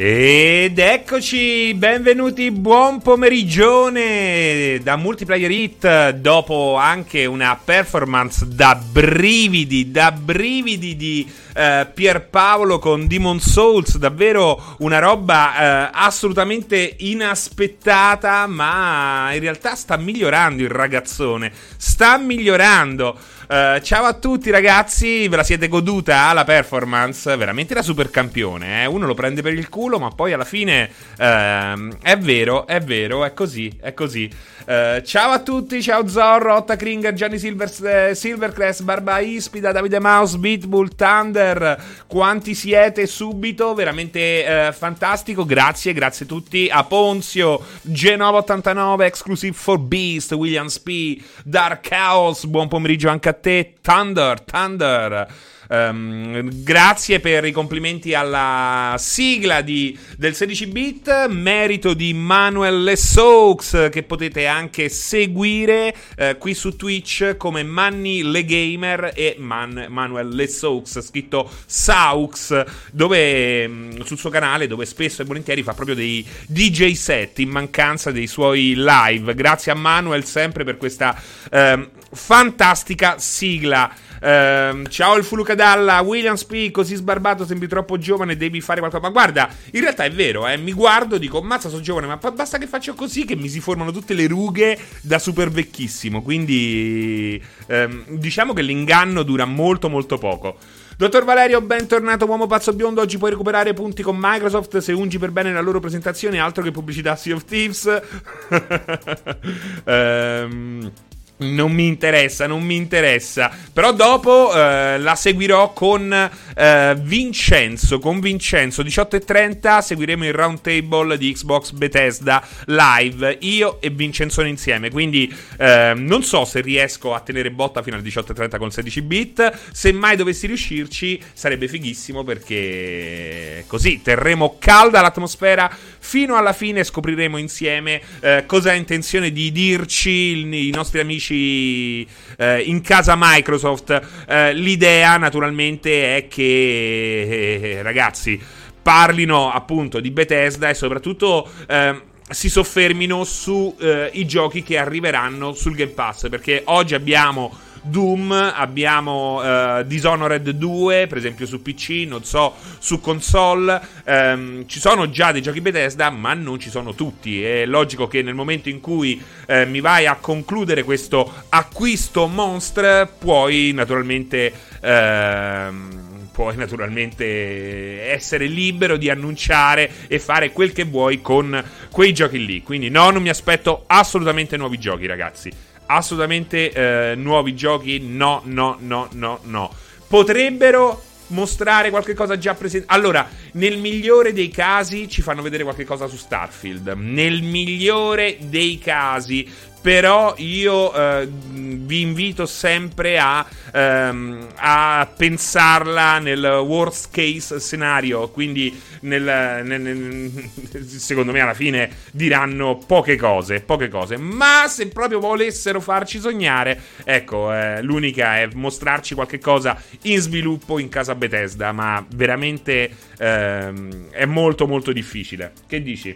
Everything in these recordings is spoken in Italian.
Ed eccoci, benvenuti, buon pomerigione da Multiplayer Hit dopo anche una performance da brividi, da brividi di eh, Pierpaolo con Demon Souls, davvero una roba eh, assolutamente inaspettata, ma in realtà sta migliorando il ragazzone, sta migliorando. Uh, ciao a tutti ragazzi, ve la siete goduta la performance? Veramente da super campione, eh? Uno lo prende per il culo, ma poi alla fine uh, è vero, è vero, è così, è così. Uh, ciao a tutti, ciao Zorro, Otta Kringer, Gianni Silvers, eh, Silvercrest, Barba Ispida, Davide Mouse, Beatbull, Thunder. Quanti siete subito? Veramente eh, fantastico. Grazie, grazie a tutti. A Ponzio, Genova89, Exclusive for Beast, Williams P, Dark Chaos. Buon pomeriggio anche a te. Thunder, Thunder. Um, grazie per i complimenti alla sigla di, del 16-bit, merito di Manuel Lesaux che potete anche seguire uh, qui su Twitch come Manny Le Gamer e Man, Manuel Lesaux, scritto Saux, dove um, sul suo canale dove spesso e volentieri fa proprio dei DJ set in mancanza dei suoi live. Grazie a Manuel sempre per questa um, fantastica sigla. Uh, ciao il Fulucadalla, Williams P, così sbarbato, sembri troppo giovane, devi fare qualcosa. Ma guarda, in realtà è vero, eh, mi guardo, dico, mazza, sono giovane, ma basta che faccio così che mi si formano tutte le rughe da super vecchissimo. Quindi um, diciamo che l'inganno dura molto molto poco. Dottor Valerio, bentornato uomo pazzo biondo. Oggi puoi recuperare punti con Microsoft se ungi per bene la loro presentazione, altro che pubblicità Sea of Thieves. Ehm... non mi interessa, non mi interessa. Però dopo eh, la seguirò con eh, Vincenzo. Con Vincenzo 18.30 seguiremo il round table di Xbox Bethesda live. Io e Vincenzo insieme. Quindi eh, non so se riesco a tenere botta fino alle 18.30 con 16 bit. Se mai dovessi riuscirci, sarebbe fighissimo perché così terremo calda l'atmosfera fino alla fine. Scopriremo insieme eh, cosa ha intenzione di dirci i nostri amici amici eh, in casa Microsoft. Eh, l'idea naturalmente è che, eh, ragazzi, parlino appunto di Bethesda e soprattutto ehm, si soffermino sui eh, giochi che arriveranno sul Game Pass. Perché oggi abbiamo Doom, abbiamo uh, Dishonored 2, per esempio su PC, non so, su console. Um, ci sono già dei giochi Bethesda, ma non ci sono tutti. È logico che nel momento in cui uh, mi vai a concludere questo acquisto monster, puoi naturalmente... Uh, puoi naturalmente essere libero di annunciare e fare quel che vuoi con quei giochi lì. Quindi no, non mi aspetto assolutamente nuovi giochi, ragazzi assolutamente eh, nuovi giochi. No, no, no, no, no. Potrebbero mostrare qualche cosa già presente. Allora, nel migliore dei casi ci fanno vedere qualche cosa su Starfield. Nel migliore dei casi però io eh, vi invito sempre a, ehm, a, pensarla nel worst case scenario, quindi nel, nel, nel, secondo me alla fine diranno poche cose, poche cose, ma se proprio volessero farci sognare, ecco, eh, l'unica è mostrarci qualche cosa in sviluppo in casa Bethesda, ma veramente ehm, è molto molto difficile. Che dici?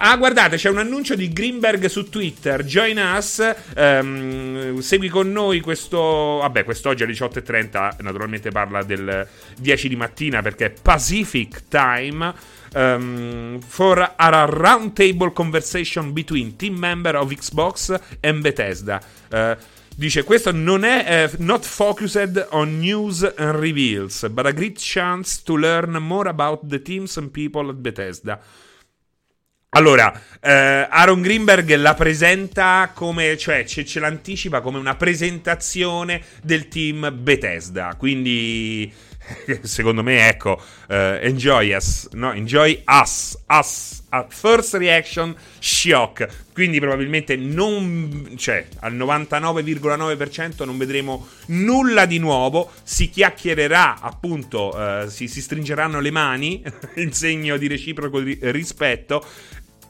Ah, guardate, c'è un annuncio di Greenberg su Twitter. Join us. Um, segui con noi questo. Vabbè, quest'oggi alle 18.30. Naturalmente parla del 10 di mattina perché è Pacific Time. Um, for a roundtable conversation between team member of Xbox and Bethesda. Uh, Dice: Questo non è uh, not focused on news and reveals, but a great chance to learn more about the teams and people at Bethesda. Allora, eh, Aaron Greenberg la presenta come, cioè ce, ce, l'anticipa come una presentazione del team Bethesda. Quindi, secondo me, ecco, uh, enjoy us, no? Enjoy us, us. At first reaction, shock. Quindi probabilmente non, cioè, al 99,9% non vedremo nulla di nuovo. Si chiacchiererà, appunto, uh, si, si stringeranno le mani in segno di reciproco rispetto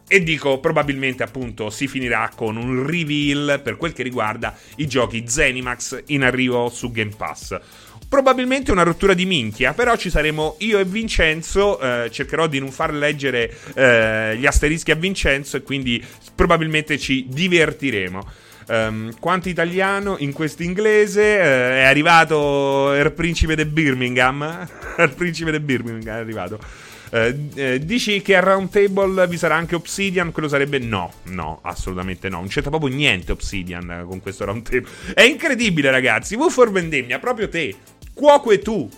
e dico, probabilmente appunto si finirà con un reveal per quel che riguarda i giochi Zenimax in arrivo su Game Pass. probabilmente una rottura di minchia, però ci saremo io e Vincenzo, eh, cercherò di non far leggere eh, gli asterischi a Vincenzo e quindi probabilmente ci divertiremo. Um, quanto italiano in questo inglese uh, è arrivato il principe di Birmingham il principe di Birmingham è arrivato uh, uh, dici che a Round Table vi sarà anche Obsidian quello sarebbe no no assolutamente no non c'entra proprio niente Obsidian con questo Round Table è incredibile ragazzi V for Vendemmia proprio te cuoco e tu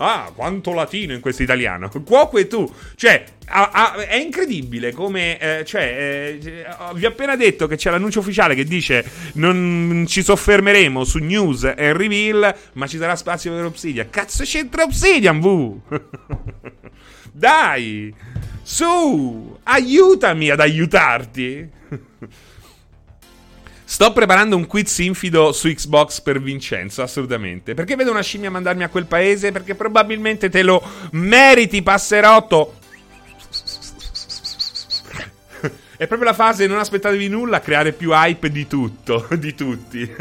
Ah, quanto latino in questo italiano. Cuoco e tu. Cioè, a, a, è incredibile come. Eh, cioè, eh, vi ho appena detto che c'è l'annuncio ufficiale che dice non ci soffermeremo su news e reveal, ma ci sarà spazio per Obsidian. Cazzo c'entra Obsidian, V? Dai! Su! Aiutami ad aiutarti! Sto preparando un quiz infido su Xbox per Vincenzo, assolutamente. Perché vedo una scimmia mandarmi a quel paese? Perché probabilmente te lo meriti, passerotto. È proprio la fase non aspettatevi nulla creare più hype di tutto, di tutti.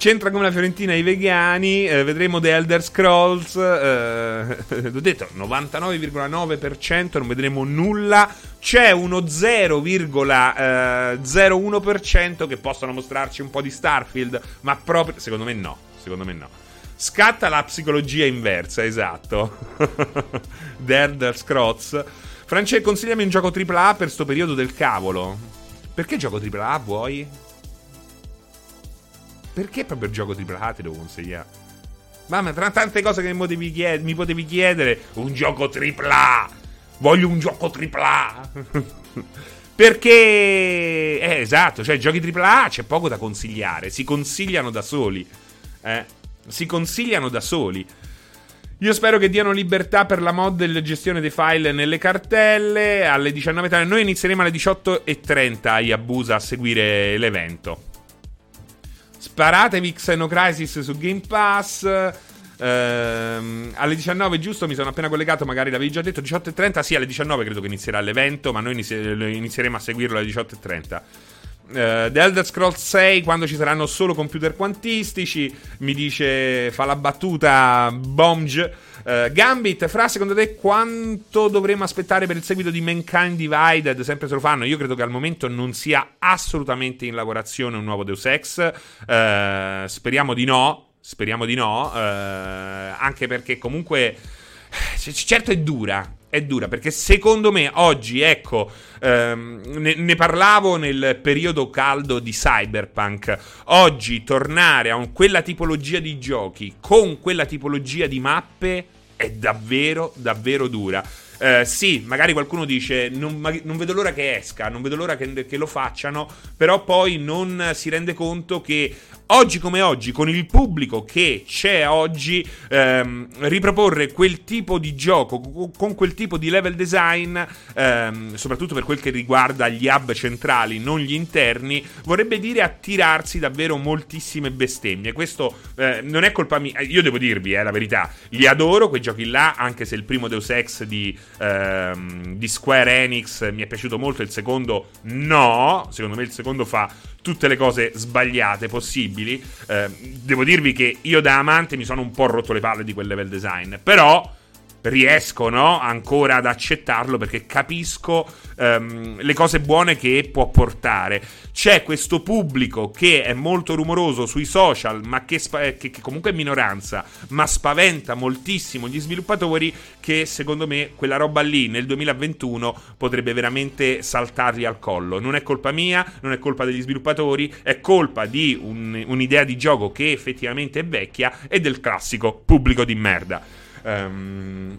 C'entra come la Fiorentina i vegani, eh, vedremo The Elder Scrolls, eh, l'ho detto, 99,9% non vedremo nulla, c'è uno 0,01% che possono mostrarci un po' di Starfield, ma proprio, secondo me no, secondo me no. Scatta la psicologia inversa, esatto. The Elder Scrolls. Francesco, consigliami un gioco AAA per sto periodo del cavolo. Perché gioco AAA vuoi? Perché proprio il gioco AAA ti devo consigliare? Mamma, tra tante cose che mi potevi, chied- mi potevi chiedere, un gioco AAA! Voglio un gioco AAA! Perché, eh, esatto, cioè giochi AAA c'è poco da consigliare, si consigliano da soli. Eh, si consigliano da soli. Io spero che diano libertà per la mod e gestione dei file nelle cartelle. Alle 19.30. Noi inizieremo alle 18.30 a Yabusa a seguire l'evento. Sparatevi Xenocrisis su Game Pass. Ehm, alle 19 giusto mi sono appena collegato magari l'avevi già detto 18.30 sì alle 19 credo che inizierà l'evento ma noi inizieremo a seguirlo alle 18.30 Uh, The Elder Scrolls 6 quando ci saranno solo computer quantistici mi dice fa la battuta Bomge uh, Gambit fra secondo te quanto dovremmo aspettare per il seguito di Mankind Divided? Sempre se lo fanno. Io credo che al momento non sia assolutamente in lavorazione un nuovo Deus Ex. Uh, speriamo di no speriamo di no anche perché comunque certo è dura è dura perché secondo me oggi, ecco, ehm, ne, ne, parlavo nel periodo caldo di Cyberpunk, oggi tornare a un, quella tipologia di giochi con quella tipologia di mappe è davvero, davvero dura. Uh, sì, magari qualcuno dice non, non, vedo l'ora che esca, non vedo l'ora che, che, lo facciano, però poi non si rende conto che oggi come oggi, con il pubblico che c'è oggi, ehm, riproporre quel tipo di gioco, con quel tipo di level design, ehm, soprattutto per quel che riguarda gli hub centrali, non gli interni, vorrebbe dire attirarsi davvero moltissime bestemmie. Questo eh, non è colpa mia, io devo dirvi, eh, la verità, li adoro quei giochi là, anche se il primo Deus Ex di, ehm, di Square Enix mi è piaciuto molto, il secondo no, secondo me il secondo fa tutte le cose sbagliate possibili. Eh, devo dirvi che io da amante mi sono un po' rotto le palle di quel level design, però riesco no, ancora ad accettarlo perché capisco um, le cose buone che può portare. C'è questo pubblico che è molto rumoroso sui social, ma che, spa- eh, che, che, comunque è minoranza, ma spaventa moltissimo gli sviluppatori che secondo me quella roba lì nel 2021 potrebbe veramente saltargli al collo. Non è colpa mia, non è colpa degli sviluppatori, è colpa di un, un'idea di gioco che effettivamente è vecchia e del classico pubblico di merda. Um,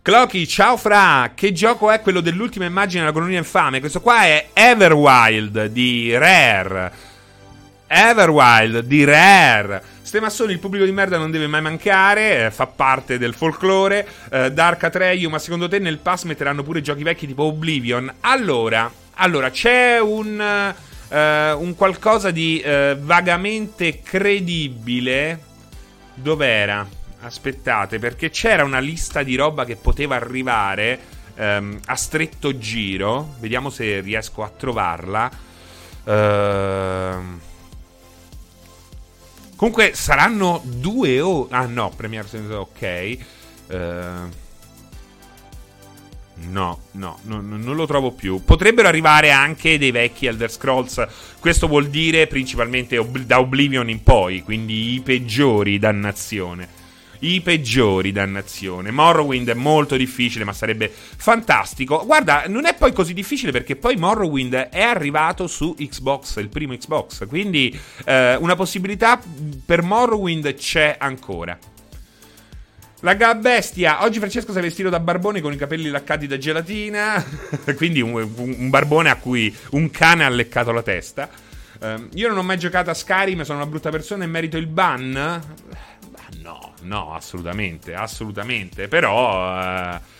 Clocky, ciao Fra, che gioco è quello dell'ultima immagine della colonia infame? Questo qua è Everwild di Rare. Everwild di Rare. Ste massoni, il pubblico di merda non deve mai mancare, eh, fa parte del folklore. Eh, Dark Atreyu, ma secondo te nel pass metteranno pure giochi vecchi tipo Oblivion? Allora, allora c'è un, uh, un qualcosa di uh, vagamente credibile. Dov'era? Aspettate, perché c'era una lista di roba che poteva arrivare ehm, a stretto giro. Vediamo se riesco a trovarla. Ehm... Comunque saranno due ore. Ah no, Premiere ok. Uh, no, no, no, non lo trovo più. Potrebbero arrivare anche dei vecchi Elder Scrolls. Questo vuol dire principalmente ob- da Oblivion in poi, quindi i peggiori, dannazione i peggiori, dannazione. Morrowind è molto difficile, ma sarebbe fantastico. Guarda, non è poi così difficile perché poi Morrowind è arrivato su Xbox, il primo Xbox. Quindi eh, una possibilità per Morrowind c'è ancora. La bestia. Oggi Francesco si è vestito da barbone con i capelli laccati da gelatina. quindi un, un, barbone a cui un cane ha leccato la testa. Uh, io non ho mai giocato a Skyrim, sono una brutta persona e merito il ban. No, no, assolutamente, assolutamente. Però...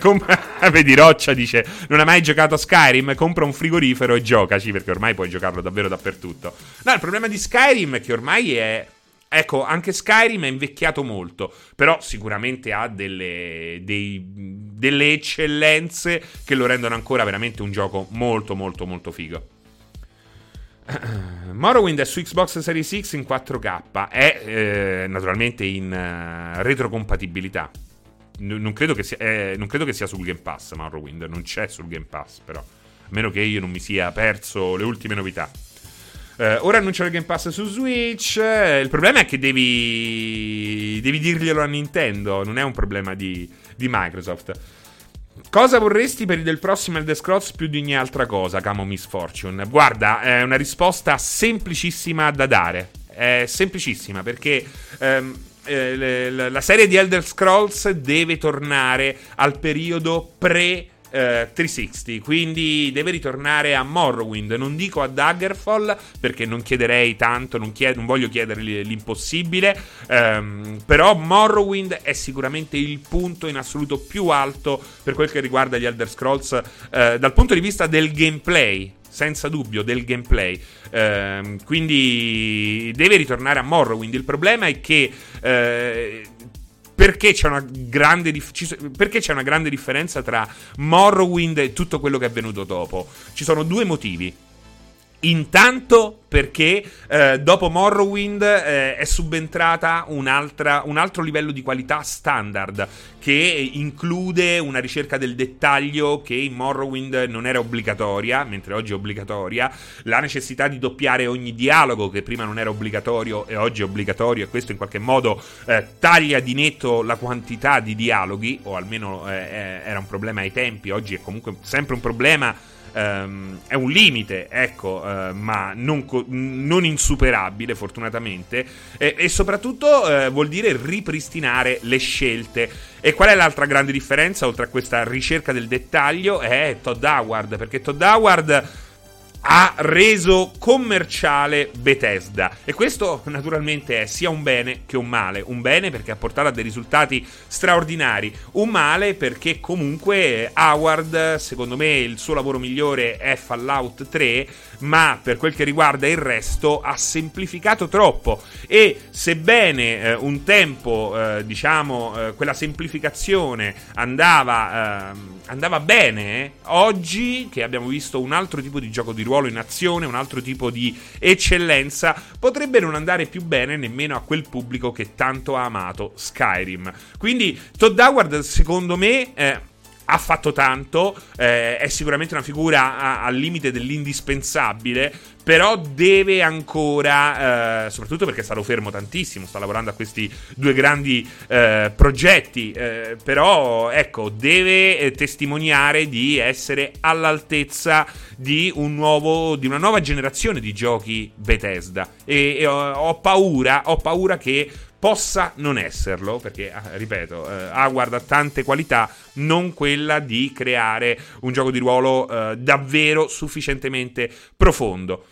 Com- vedi Roccia dice non hai mai giocato a Skyrim compra un frigorifero e giocaci perché ormai puoi giocarlo davvero dappertutto no il problema di Skyrim è che ormai è Ecco, anche Skyrim è invecchiato molto, però sicuramente ha delle, dei, delle eccellenze che lo rendono ancora veramente un gioco molto molto molto figo. Morrowind è su Xbox Series X in 4K, è eh, naturalmente in uh, retrocompatibilità. N- non, credo sia, eh, non, credo che sia, sul Game Pass Morrowind, non c'è sul Game Pass però, a meno che io non mi sia perso le ultime novità. Uh, ora annunciano il Game Pass su Switch. il problema è che devi, devi dirglielo a Nintendo, non è un problema di, di Microsoft. Cosa vorresti per il del prossimo Elder Scrolls più di ogni altra cosa, Camo Miss Fortune? Guarda, è una risposta semplicissima da dare. È semplicissima perché ehm, eh, la serie di Elder Scrolls deve tornare al periodo pre- eh, 360, quindi deve ritornare a Morrowind. Non dico a Daggerfall perché non chiederei tanto, non, chied- non voglio chiedere l'impossibile. Ehm, però Morrowind è sicuramente il punto in assoluto più alto per quel che riguarda gli Elder Scrolls eh, dal punto di vista del gameplay senza dubbio del gameplay. Eh, quindi deve ritornare a Morrowind. Il problema è che eh, perché c'è, una grande dif- perché c'è una grande differenza tra Morrowind e tutto quello che è avvenuto dopo? Ci sono due motivi. Intanto perché eh, dopo Morrowind eh, è subentrata un altro livello di qualità standard che include una ricerca del dettaglio che in Morrowind non era obbligatoria, mentre oggi è obbligatoria, la necessità di doppiare ogni dialogo che prima non era obbligatorio e oggi è obbligatorio e questo in qualche modo eh, taglia di netto la quantità di dialoghi, o almeno eh, eh, era un problema ai tempi, oggi è comunque sempre un problema Um, è un limite, ecco, uh, ma non, co- non, insuperabile, fortunatamente. E, e soprattutto uh, vuol dire ripristinare le scelte. E qual è l'altra grande differenza, oltre a questa ricerca del dettaglio? È Todd Howard, perché Todd Howard ha reso commerciale Bethesda e questo naturalmente è sia un bene che un male. Un bene perché ha portato a dei risultati straordinari, un male perché comunque Howard, secondo me il suo lavoro migliore è Fallout 3, ma per quel che riguarda il resto ha semplificato troppo e sebbene eh, un tempo, eh, diciamo, eh, quella semplificazione andava, ehm, andava bene, oggi che abbiamo visto un altro tipo di gioco di ruolo in azione, un altro tipo di eccellenza, potrebbe non andare più bene nemmeno a quel pubblico che tanto ha amato Skyrim. Quindi Todd Howard, secondo me, eh, ha fatto tanto, eh, è sicuramente una figura al limite dell'indispensabile, però deve ancora, eh, soprattutto perché è stato fermo tantissimo, sta lavorando a questi due grandi eh, progetti, eh, però ecco, deve eh, testimoniare di essere all'altezza di, un nuovo, di una nuova generazione di giochi Bethesda. E, e ho, ho paura, ho paura che possa non esserlo, perché, ah, ripeto, eh, ha tante qualità, non quella di creare un gioco di ruolo eh, davvero sufficientemente profondo.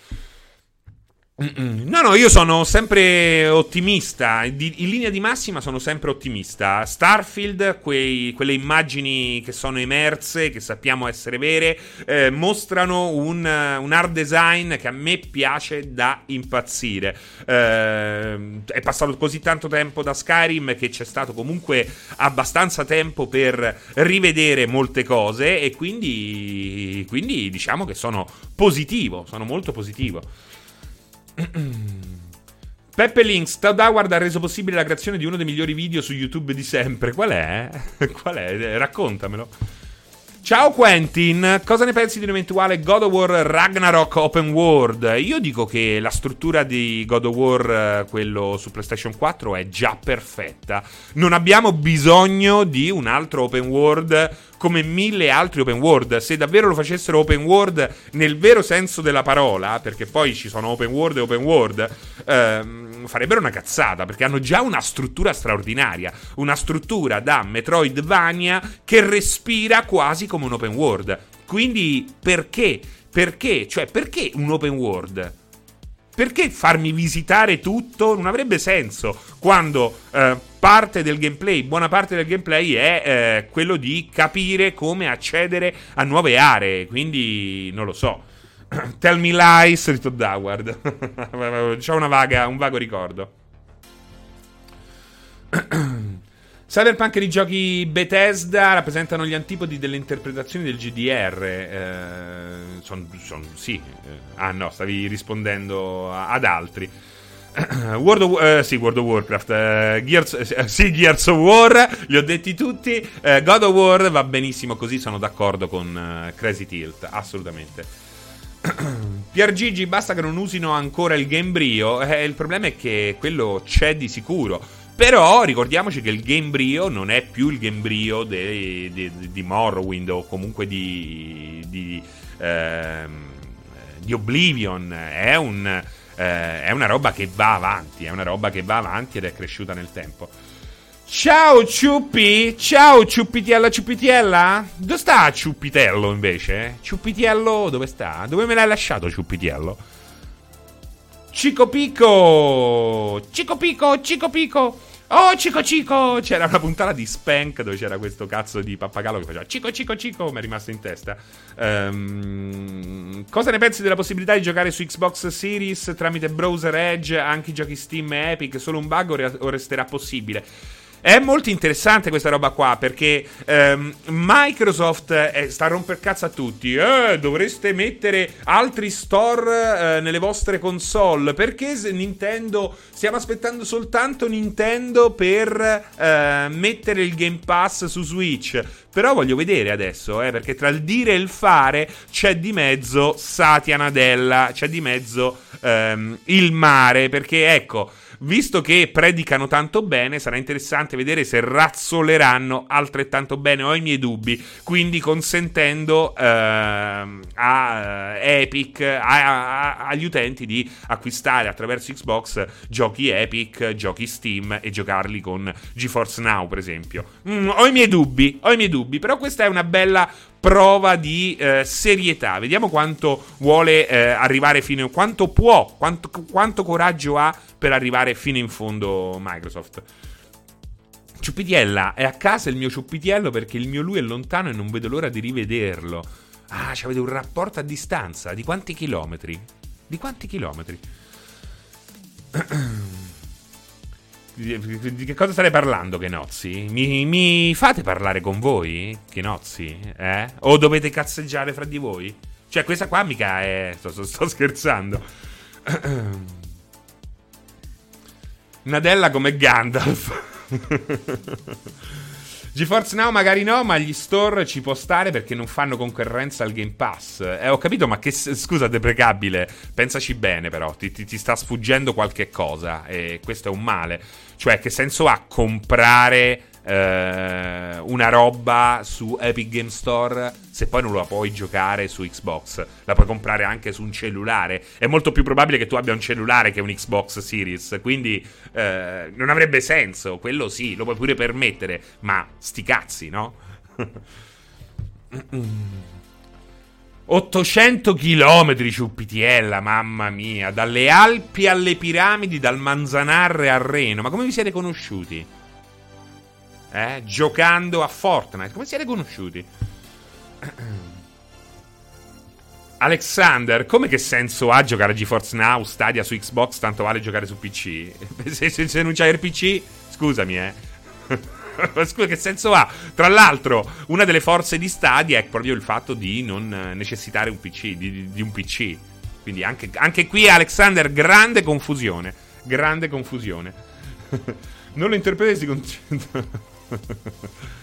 No, no, io sono sempre ottimista. in linea di massima sono sempre ottimista. Starfield, quei, quelle immagini che sono emerse, che sappiamo essere vere, eh, mostrano un, un, art design che a me piace da impazzire. Eh, è passato così tanto tempo da Skyrim che c'è stato comunque abbastanza tempo per rivedere molte cose e quindi, quindi diciamo che sono positivo, sono molto positivo. Peppe Links, Howard ha reso possibile la creazione di uno dei migliori video su YouTube di sempre. Qual è? Qual è? Raccontamelo. Ciao Quentin, cosa ne pensi di un eventuale God of War Ragnarok Open World? Io dico che la struttura di God of War, eh, quello su PlayStation 4, è già perfetta. Non abbiamo bisogno di un altro open world come mille altri open world. Se davvero lo facessero open world nel vero senso della parola, perché poi ci sono open world e open world, ehm, farebbero una cazzata, perché hanno già una struttura straordinaria, una struttura da Metroidvania che respira quasi come un open world. Quindi perché? Perché? Cioè, perché un open world? Perché farmi visitare tutto? Non avrebbe senso quando eh, parte del gameplay, buona parte del gameplay è eh, quello di capire come accedere a nuove aree. Quindi non lo so. Tell me lies, Rito Doward. C'ho una vaga, un vago ricordo. Cyberpunk e i giochi Bethesda rappresentano gli antipodi delle interpretazioni del GDR. Eh, son, son, sì. Eh, ah no, stavi rispondendo ad altri. World of, eh, sì, World of Warcraft, eh, Gears, eh, sì, Gears of War, li ho detti tutti. Eh, God of War va benissimo così, sono d'accordo con eh, Crazy Tilt, assolutamente. Pier Gigi, basta che non usino ancora il Gamebryo. Eh, il problema è che quello c'è di sicuro. Però ricordiamoci che il Gamebryo non è più il di, di Morrowind o comunque di, di, ehm, di Oblivion. È un eh, è una roba che va avanti, è una roba che va avanti ed è cresciuta nel tempo. Ciao Ciuppi, ciao Ciuppitiella Ciuppitiella. Dove sta Ciuppitello invece? Ciuppitiello dove sta? Dove me l'hai lasciato Ciuppitiello? Cico Pico, Cico Pico, Cico Pico. Oh, Cico Cico! C'era una puntata di Spank dove c'era questo cazzo di pappagallo che faceva Cico Cico Cico, mi è rimasto in testa. Um, cosa ne pensi della possibilità di giocare su Xbox Series tramite browser Edge, anche i giochi Steam e Epic? Solo un bug o resterà possibile? È molto interessante questa roba qua perché ehm, Microsoft eh, sta a romper cazzo a tutti. Eh, dovreste mettere altri store eh, nelle vostre console. Perché Nintendo. Stiamo aspettando soltanto Nintendo per eh, mettere il Game Pass su Switch. Però voglio vedere adesso, eh, perché tra il dire e il fare c'è di mezzo Satya Nadella, c'è di mezzo ehm, il mare. Perché ecco visto che predicano tanto bene, sarà interessante vedere se razzoleranno altrettanto bene. Ho i miei dubbi, quindi consentendo uh, a eh, Epic, a, a, agli utenti di acquistare attraverso Xbox giochi Epic, giochi Steam e giocarli con GeForce Now, per esempio. Mm, ho i miei dubbi, ho i miei dubbi, però questa è una bella prova di eh, serietà. Vediamo quanto vuole eh, arrivare fino in quanto può, quanto, quanto coraggio ha per arrivare fino in fondo Microsoft. Ciuppitiella, è a casa il mio ciuppitiello perché il mio lui è lontano e non vedo l'ora di rivederlo. Ah, avete un rapporto a distanza. Di quanti chilometri? Di quanti chilometri? Di che cosa state parlando, Kenozzi? Mi, mi fate parlare con voi, Kenozzi? Eh? O dovete cazzeggiare fra di voi? Cioè, questa qua mica è... Sto, sto, sto scherzando. Nadella come Gandalf. GeForce Now magari no, ma gli store ci può stare perché non fanno concorrenza al Game Pass. Eh, ho capito, ma che scusa, deprecabile. Pensaci bene, però. Ti, ti, ti sta sfuggendo qualche cosa. E questo è un male. Cioè, che senso ha comprare eh, una roba su Epic Game Store se poi non la puoi giocare su Xbox. La puoi comprare anche su un cellulare. È molto più probabile che tu abbia un cellulare che un Xbox Series. Quindi eh, non avrebbe senso. Quello sì, lo puoi pure permettere. Ma sti cazzi, no? 800 km Ciuppitiella, mamma mia, dalle Alpi alle piramidi, dal Manzanarre al Reno. Ma come vi siete conosciuti? eh, giocando a Fortnite. Come siete conosciuti? Alexander, come che senso ha giocare a GeForce Now, Stadia su Xbox, tanto vale giocare su PC? se, se, se non c'hai il PC, scusami, eh. Scusa, che senso ha? Tra l'altro, una delle forze di Stadia è proprio il fatto di non necessitare un PC, di, di un PC. Quindi anche, anche qui, Alexander, grande confusione. Grande confusione. non lo interpretesi con...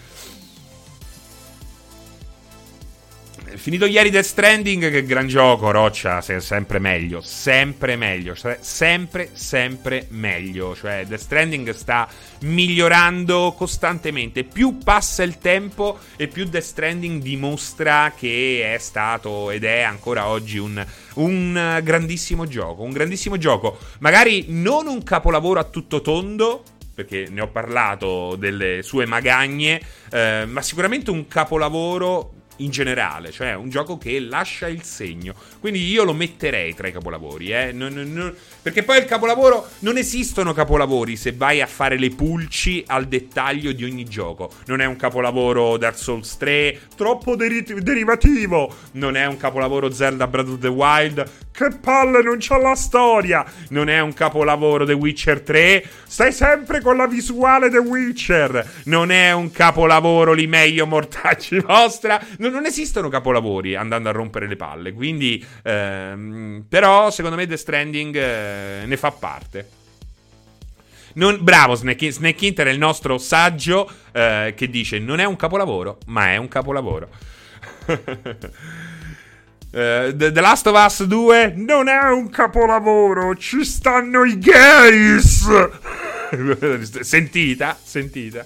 Finito ieri Death Stranding, che gran gioco, Roccia, sempre meglio, sempre meglio, cioè, sempre, sempre meglio. Cioè, Death Stranding sta migliorando costantemente. Più passa il tempo e più Death Stranding dimostra che è stato ed è ancora oggi un, un grandissimo gioco. Un grandissimo gioco. Magari non un capolavoro a tutto tondo, perché ne ho parlato delle sue magagne, eh, ma sicuramente un capolavoro in generale, cioè un gioco che lascia il segno. Quindi io lo metterei tra i capolavori, eh? non, non, perché poi il capolavoro non esistono capolavori se vai a fare le pulci al dettaglio di ogni gioco. Non è un capolavoro Dark Souls 3 troppo deri- derivativo, non è un capolavoro Zelda Breath of the Wild che palle non c'ha la storia, non è un capolavoro The Witcher 3, stai sempre con la visuale The Witcher, non è un capolavoro li meglio mortacci vostra non, non, esistono capolavori andando a rompere le palle. Quindi, ehm, però, secondo me, The Stranding eh, ne fa parte. Non, bravo Snake, Snake Inter è il nostro saggio eh, che dice non è un capolavoro, ma è un capolavoro. uh, The, Last of Us 2 non è un capolavoro, ci stanno i gays. sentita, sentita.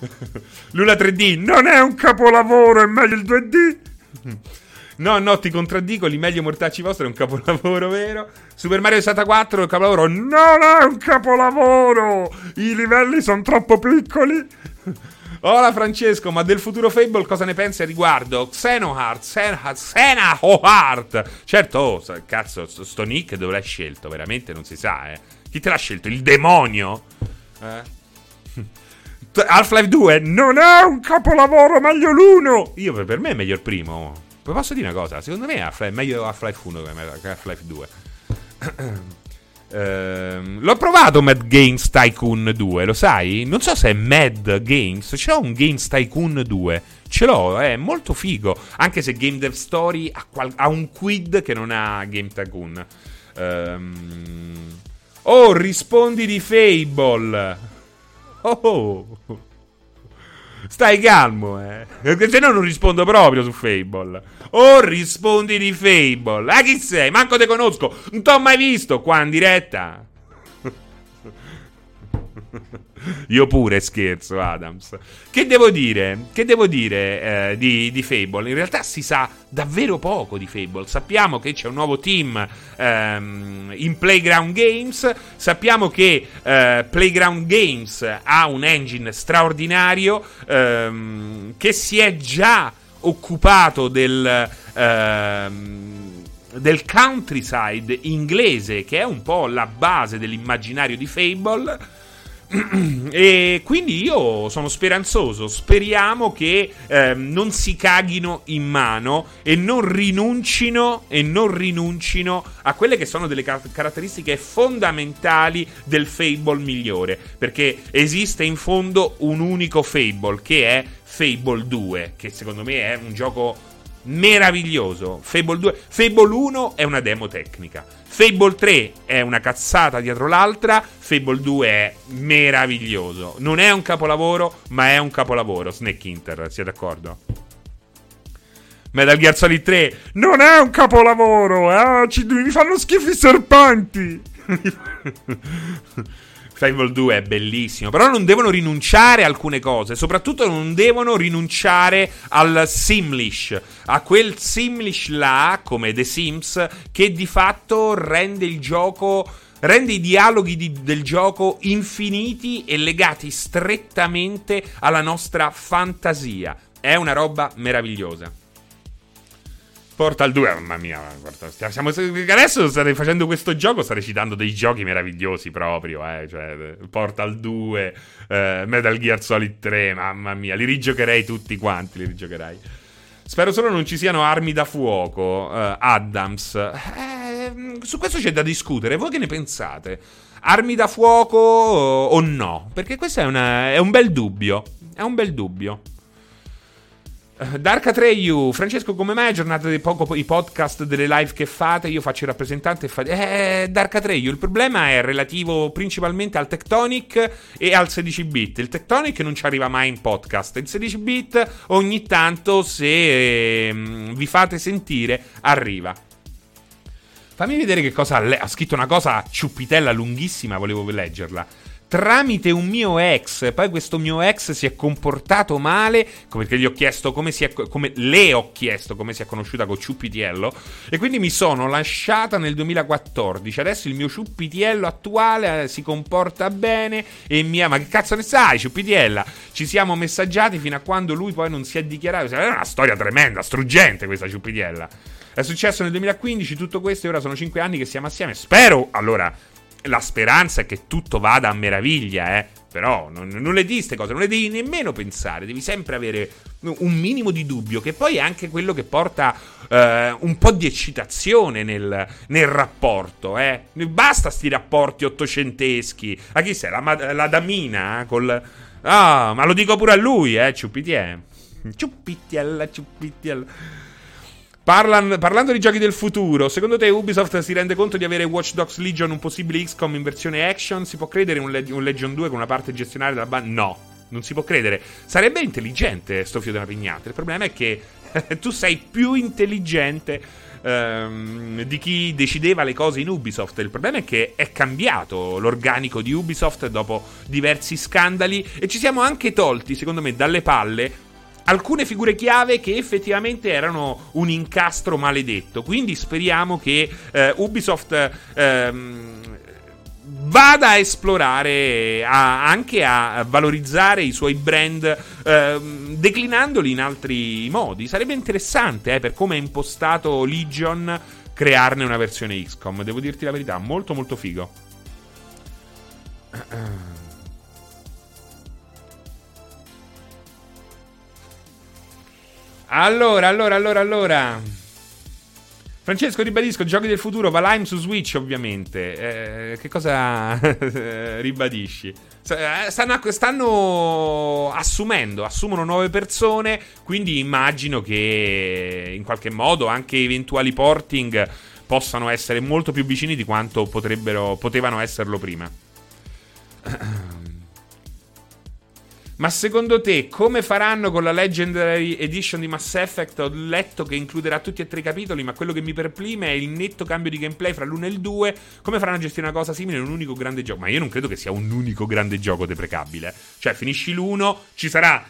Lula 3D non è un capolavoro, è meglio il 2D. No, no, ti contraddico, li meglio mortacci vostri è un capolavoro vero. Super Mario 64 è un capolavoro. Non è un capolavoro! I livelli sono troppo piccoli. Hola Francesco, ma del futuro Fable cosa ne pensi a riguardo? Xenoheart, Xenoheart, Xenoheart. Certo, oh, cazzo, sto nick dove l'hai scelto? Veramente non si sa, eh. Chi te l'ha scelto? Il demonio? Eh? Half-Life 2 non è un capolavoro, meglio l'uno. Io per me è meglio il primo. Poi posso dire una cosa, secondo me è meglio Half-Life 1 che Half-Life 2. Uh, l'ho provato Mad Games Tycoon 2, lo sai? Non so se è Mad Games, ce l'ho un Games Tycoon 2, ce l'ho, è molto figo, anche se Game Dev Story ha, qual- ha un quid che non ha Game Tycoon. Um... Oh, rispondi di Fable. Oh, Stai calmo, eh. Se no non rispondo proprio su Fable. O rispondi di Fable. Ah, chi sei? Manco te conosco. Non t'ho mai visto qua in diretta. Io pure scherzo, Adams. Che devo dire? Che devo dire eh, di, di, Fable? In realtà si sa davvero poco di Fable. Sappiamo che c'è un nuovo team ehm, in Playground Games. Sappiamo che eh, Playground Games ha un engine straordinario ehm, che si è già occupato del. Ehm, del countryside inglese, che è un po' la base dell'immaginario di Fable e quindi io sono speranzoso. Speriamo che eh, non si caghino in mano e non rinuncino, e non rinuncino a quelle che sono delle car- caratteristiche fondamentali del Fable migliore. Perché esiste in fondo un unico Fable che è Fable 2, che secondo me è un gioco meraviglioso. Fable 2, Fable 1 è una demo tecnica. Fable 3 è una cazzata dietro l'altra, Fable 2 è meraviglioso. Non è un capolavoro, ma è un capolavoro. Snake Inter, siete d'accordo? Metal Gear Solid 3 non è un capolavoro, eh? Ci, mi fanno schifo i serpenti. Fable 2 è bellissimo, però non devono rinunciare a alcune cose, soprattutto non devono rinunciare al Simlish, a quel Simlish là, come The Sims, che di fatto rende il gioco rende i dialoghi di, del gioco infiniti e legati strettamente alla nostra fantasia. È una roba meravigliosa. Portal 2, mamma mia, guarda, stiamo, adesso starei facendo questo gioco, starei citando dei giochi meravigliosi proprio, eh, cioè Portal 2, eh, Metal Gear Solid 3, mamma mia, li rigiocherei tutti quanti, li rigiocherei. Spero solo non ci siano armi da fuoco, uh, Adams. Eh, su questo c'è da discutere, voi che ne pensate? Armi da fuoco o, o no? Perché questo è, una, è un bel dubbio, è un bel dubbio. Dark Atreyu, Francesco, come mai aggiornate poco i podcast delle live che fate? Io faccio il rappresentante e fate. Eh, Dark Atreyu, il problema è relativo principalmente al Tectonic e al 16 bit. Il Tectonic non ci arriva mai in podcast. Il 16 bit ogni tanto, se eh, vi fate sentire, arriva. Fammi vedere che cosa ha, le- ha scritto una cosa ciuppitella lunghissima, volevo leggerla tramite un mio ex. Poi questo mio ex si è comportato male, perché gli ho chiesto come si è, come le ho chiesto come si è conosciuta con Ciuppitiello, e quindi mi sono lasciata nel 2014. Adesso il mio Ciuppitiello attuale eh, si comporta bene e mi ama. Ma che cazzo ne sai, Ciuppitiella? Ci siamo messaggiati fino a quando lui poi non si è dichiarato. È una storia tremenda, struggente questa Ciuppitiella. È successo nel 2015 tutto questo e ora sono 5 anni che siamo assieme. Spero, allora, la speranza è che tutto vada a meraviglia, eh. Però non, non le di queste cose, non le devi nemmeno pensare, devi sempre avere un minimo di dubbio, che poi è anche quello che porta eh, un po' di eccitazione nel, nel rapporto. Eh. Basta sti rapporti ottocenteschi. A chi sei? La, la damina? Eh, col... Ah, ma lo dico pure a lui, eh, Ciuppitiè. Ciuppitiella, ciuppitiella. Parlan, parlando di giochi del futuro, secondo te Ubisoft si rende conto di avere Watch Dogs Legion un possibile XCOM in versione action? Si può credere in un, Le- un Legion 2 con una parte gestionale della banda? No, non si può credere. Sarebbe intelligente sto fio della pignata. Il problema è che tu sei più intelligente ehm, di chi decideva le cose in Ubisoft. Il problema è che è cambiato l'organico di Ubisoft dopo diversi scandali e ci siamo anche tolti, secondo me, dalle palle alcune figure chiave che effettivamente erano un incastro maledetto. Quindi speriamo che eh, Ubisoft ehm, vada a esplorare, a, anche a valorizzare i suoi brand ehm, declinandoli in altri modi. Sarebbe interessante, eh, per come è impostato Legion, crearne una versione XCOM. Devo dirti la verità, molto molto figo. Allora, allora, allora, allora. Francesco, ribadisco, giochi del futuro, Valheim su Switch ovviamente. Eh, che cosa ribadisci? Eh, stanno, stanno, assumendo, assumono nuove persone, quindi immagino che in qualche modo anche eventuali porting possano essere molto più vicini di quanto potevano esserlo prima. Ma secondo te come faranno con la Legendary Edition di Mass Effect? Ho letto che includerà tutti e tre i capitoli, ma quello che mi perplime è il netto cambio di gameplay fra l'1 e il 2. Come faranno a gestire una cosa simile in un unico grande gioco? Ma io non credo che sia un unico grande gioco deprecabile. Cioè, finisci l'1, ci sarà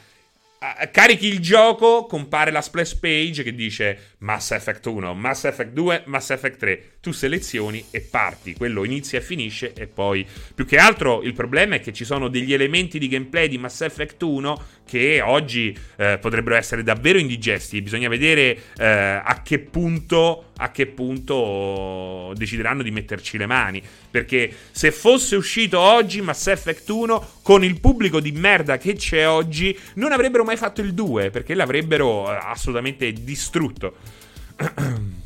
carichi il gioco, compare la splash page che dice Mass Effect 1, Mass Effect 2, Mass Effect 3. Tu selezioni e parti, quello inizia e finisce e poi più che altro il problema è che ci sono degli elementi di gameplay di Mass Effect 1 che oggi eh, potrebbero essere davvero indigesti, bisogna vedere eh, a che punto a che punto decideranno di metterci le mani. Perché se fosse uscito oggi Mass Effect 1 con il pubblico di merda che c'è oggi, non avrebbero mai fatto il 2 perché l'avrebbero eh, assolutamente distrutto.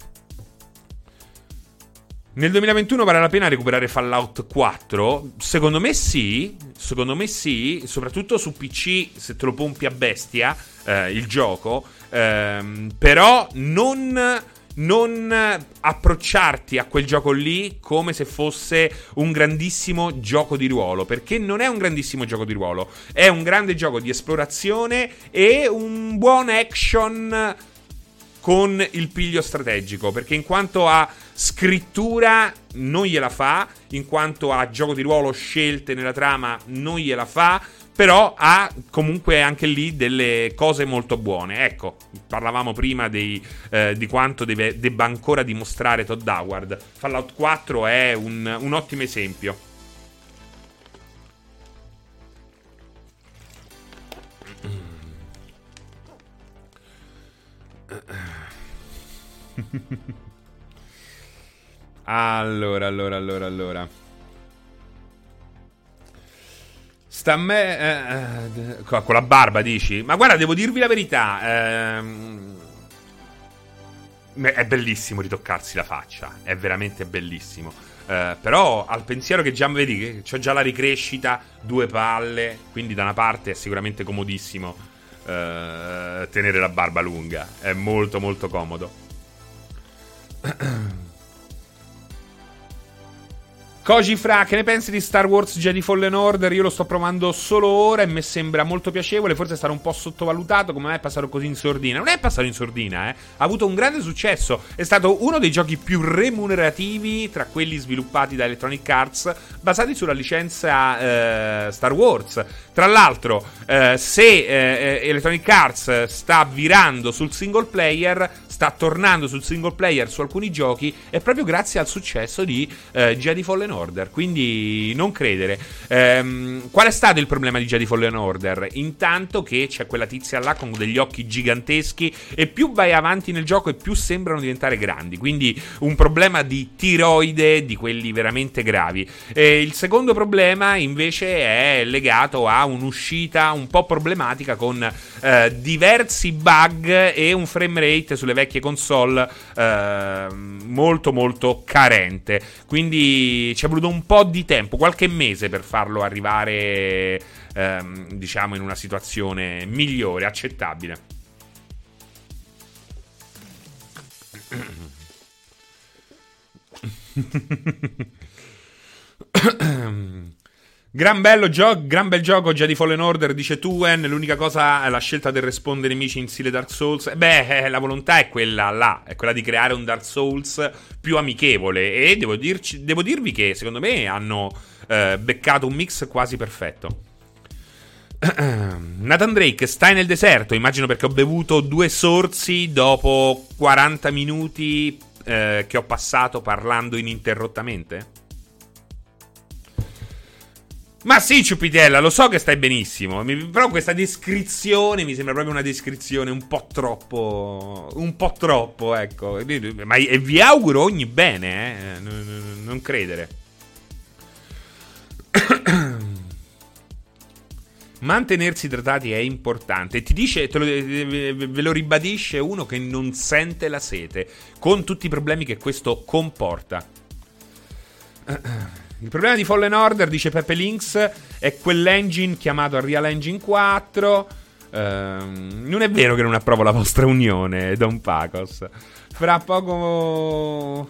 Nel 2021 vale la pena recuperare Fallout 4? Secondo me sì, secondo me sì, soprattutto su PC se te lo pompi a bestia eh, il gioco, ehm, però non non approcciarti a quel gioco lì come se fosse un grandissimo gioco di ruolo, perché non è un grandissimo gioco di ruolo, è un grande gioco di esplorazione e un buon action con il piglio strategico, perché in quanto a scrittura non gliela fa, in quanto a gioco di ruolo scelte nella trama non gliela fa, però ha comunque anche lì delle cose molto buone. Ecco, parlavamo prima dei, eh, di quanto deve, debba ancora dimostrare Todd Howard. Fallout 4 è un, un ottimo esempio. allora, allora, allora, allora. Sta a me. Eh, eh, con la barba dici? Ma guarda, devo dirvi la verità. Ehm, è bellissimo ritoccarsi la faccia. È veramente bellissimo. Eh, però al pensiero che già vedi che ho già la ricrescita, due palle. Quindi da una parte è sicuramente comodissimo eh, tenere la barba lunga. È molto molto comodo. Koji Fra, che ne pensi di Star Wars Jedi Fallen Order? Io lo sto provando solo ora e mi sembra molto piacevole. Forse sarà un po' sottovalutato. Come me è passato così in sordina. Non è passato in sordina, eh. Ha avuto un grande successo. È stato uno dei giochi più remunerativi tra quelli sviluppati da Electronic Arts, basati sulla licenza eh, Star Wars. Tra l'altro, eh, se eh, Electronic Arts sta virando sul single player, sta tornando sul single player su alcuni giochi, è proprio grazie al successo di eh, Jedi Fallen Order. Quindi non credere. Ehm, qual è stato il problema di Jedi Fallen Order? Intanto che c'è quella tizia là con degli occhi giganteschi e più vai avanti nel gioco e più sembrano diventare grandi. Quindi un problema di tiroide di quelli veramente gravi. E il secondo problema invece è legato a un'uscita un po' problematica con eh, diversi bug e un frame rate sulle vecchie console eh, molto molto carente. Quindi ci è voluto un po' di tempo, qualche mese per farlo arrivare ehm, diciamo in una situazione migliore, accettabile. Gran, gio- gran bel gioco già di Fallen Order, dice Tuen. L'unica cosa è la scelta del rispondere nemici in stile Dark Souls. Beh, eh, la volontà è quella là, è quella di creare un Dark Souls più amichevole. E devo, dirci, devo dirvi che secondo me hanno eh, beccato un mix quasi perfetto. Nathan Drake, stai nel deserto. Immagino perché ho bevuto due sorsi dopo 40 minuti eh, che ho passato parlando ininterrottamente. Ma sì, Ciupitella, lo so che stai benissimo. Però questa descrizione mi sembra proprio una descrizione un po' troppo. Un po' troppo, ecco. Ma vi auguro ogni bene, eh. Non credere. Mantenersi idratati è importante. Ti dice, lo, ve lo ribadisce uno che non sente la sete, con tutti i problemi che questo comporta. Il problema di Fallen Order, dice Pepe Links, è quell'engine chiamato Real Engine 4. Uh, ehm, non è vero che non approvo la vostra unione, Don Pacos. Fra poco.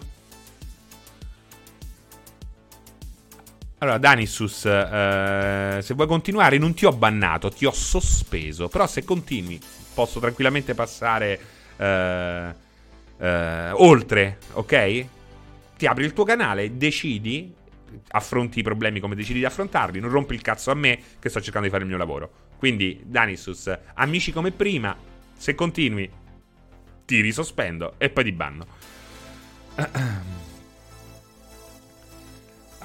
Allora, Danissus, uh, se vuoi continuare, non ti ho bannato, ti ho sospeso. Però se continui, posso tranquillamente passare uh, oltre, ok? Ti apri il tuo canale, decidi affronti i problemi come decidi di affrontarli, non rompi il cazzo a me che sto cercando di fare il mio lavoro. Quindi, Danisus, amici come prima, se continui, ti risospendo e poi ti banno.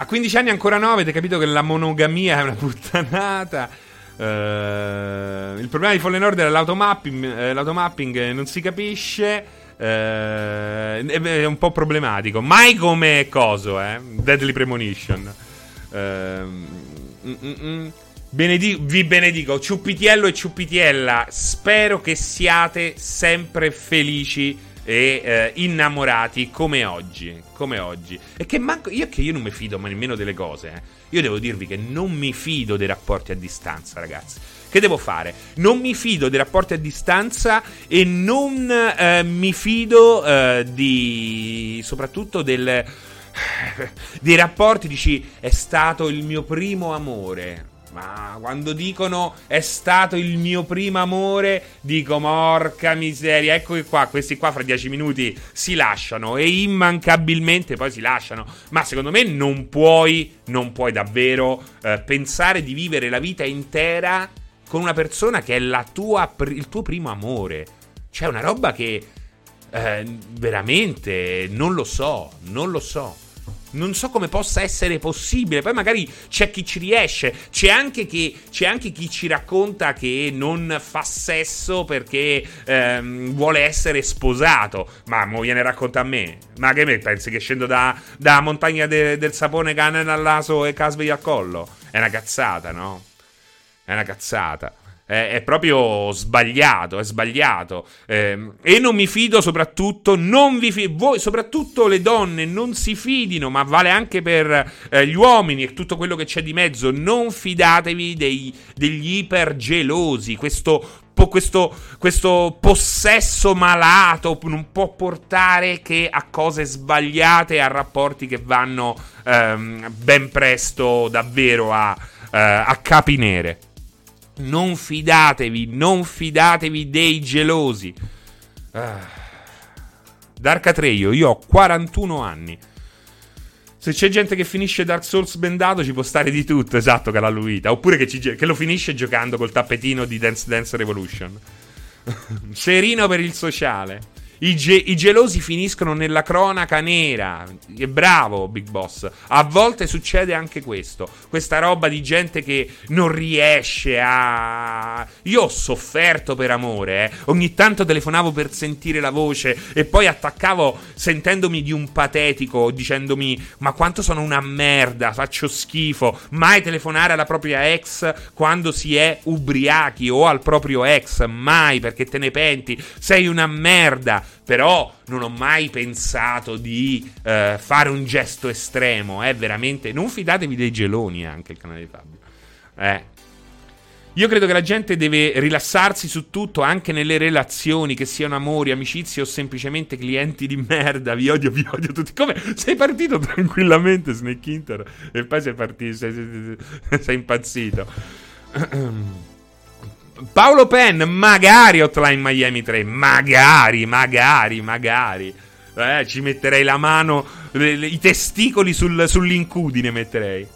A 15 anni ancora no, avete capito che la monogamia è una puttanata. Uh, il problema di Fallen Order è l'automapping, eh, l'automapping non si capisce. Eh, è un po' problematico. Mai come coso, eh? Deadly Premonition. Eh, mm, mm, mm. Vi benedico, Ciuppitiello e Ciuppitiella. Spero che siate sempre felici e eh, innamorati come oggi. Come oggi. E che manco. Io che io non mi fido ma nemmeno delle cose. Eh. Io devo dirvi che non mi fido dei rapporti a distanza, ragazzi. Che devo fare? Non mi fido dei rapporti a distanza e non eh, mi fido eh, di. soprattutto del. dei rapporti, dici, è stato il mio primo amore. Ma quando dicono è stato il mio primo amore, dico porca miseria, eccoci qua, questi qua fra dieci minuti si lasciano e immancabilmente poi si lasciano. Ma secondo me non puoi, non puoi davvero eh, pensare di vivere la vita intera con una persona che è tua, il tuo primo amore. C'è una roba che eh, veramente non lo so, non lo so. Non so come possa essere possibile. Poi magari c'è chi ci riesce. C'è anche, chi, c'è anche chi ci racconta che non fa sesso perché ehm, vuole essere sposato. Ma mo viene racconta a me. Ma che me pensi che scendo da, da montagna de, del sapone cane al naso e casvegli al collo? È una cazzata, no? È una cazzata. È, è proprio sbagliato, è sbagliato. Eh, e non mi fido soprattutto, non vi fido, voi, soprattutto le donne, non si fidino, ma vale anche per eh, gli uomini e tutto quello che c'è di mezzo. Non fidatevi dei, degli ipergelosi, questo questo, questo possesso malato non può portare che a cose sbagliate a rapporti che vanno ehm, ben presto davvero a, eh, a capi nere. Non fidatevi, non fidatevi dei gelosi. Ah. Dark Atreio, io ho 41 anni. Se c'è gente che finisce Dark Souls bendato, ci può stare di tutto, esatto, Calaluita. Oppure che, ci, che lo finisce giocando col tappetino di Dance Dance Revolution. Serino per il sociale. I, ge- I, gelosi finiscono nella cronaca nera. E bravo, Big Boss. A volte succede anche questo. Questa roba di gente che non riesce a. Io ho sofferto per amore. Eh. Ogni tanto telefonavo per sentire la voce e poi attaccavo sentendomi di un patetico, dicendomi: Ma quanto sono una merda, faccio schifo. Mai telefonare alla propria ex quando si è ubriachi o al proprio ex. Mai perché te ne penti. Sei una merda. Però non ho mai pensato di eh, fare un gesto estremo. Eh, veramente. Non fidatevi dei geloni anche il canale di Fabio. Eh. Io credo che la gente deve rilassarsi su tutto, anche nelle relazioni, che siano amori, amicizie o semplicemente clienti di merda. Vi odio, vi odio tutti. Come? Sei partito tranquillamente, Snake Inter, e poi sei partito, sei, sei, sei impazzito. Paolo Penn, magari Hotline Miami 3, magari, magari, magari. Eh, ci metterei la mano, le, le, i testicoli sul, sull'incudine metterei.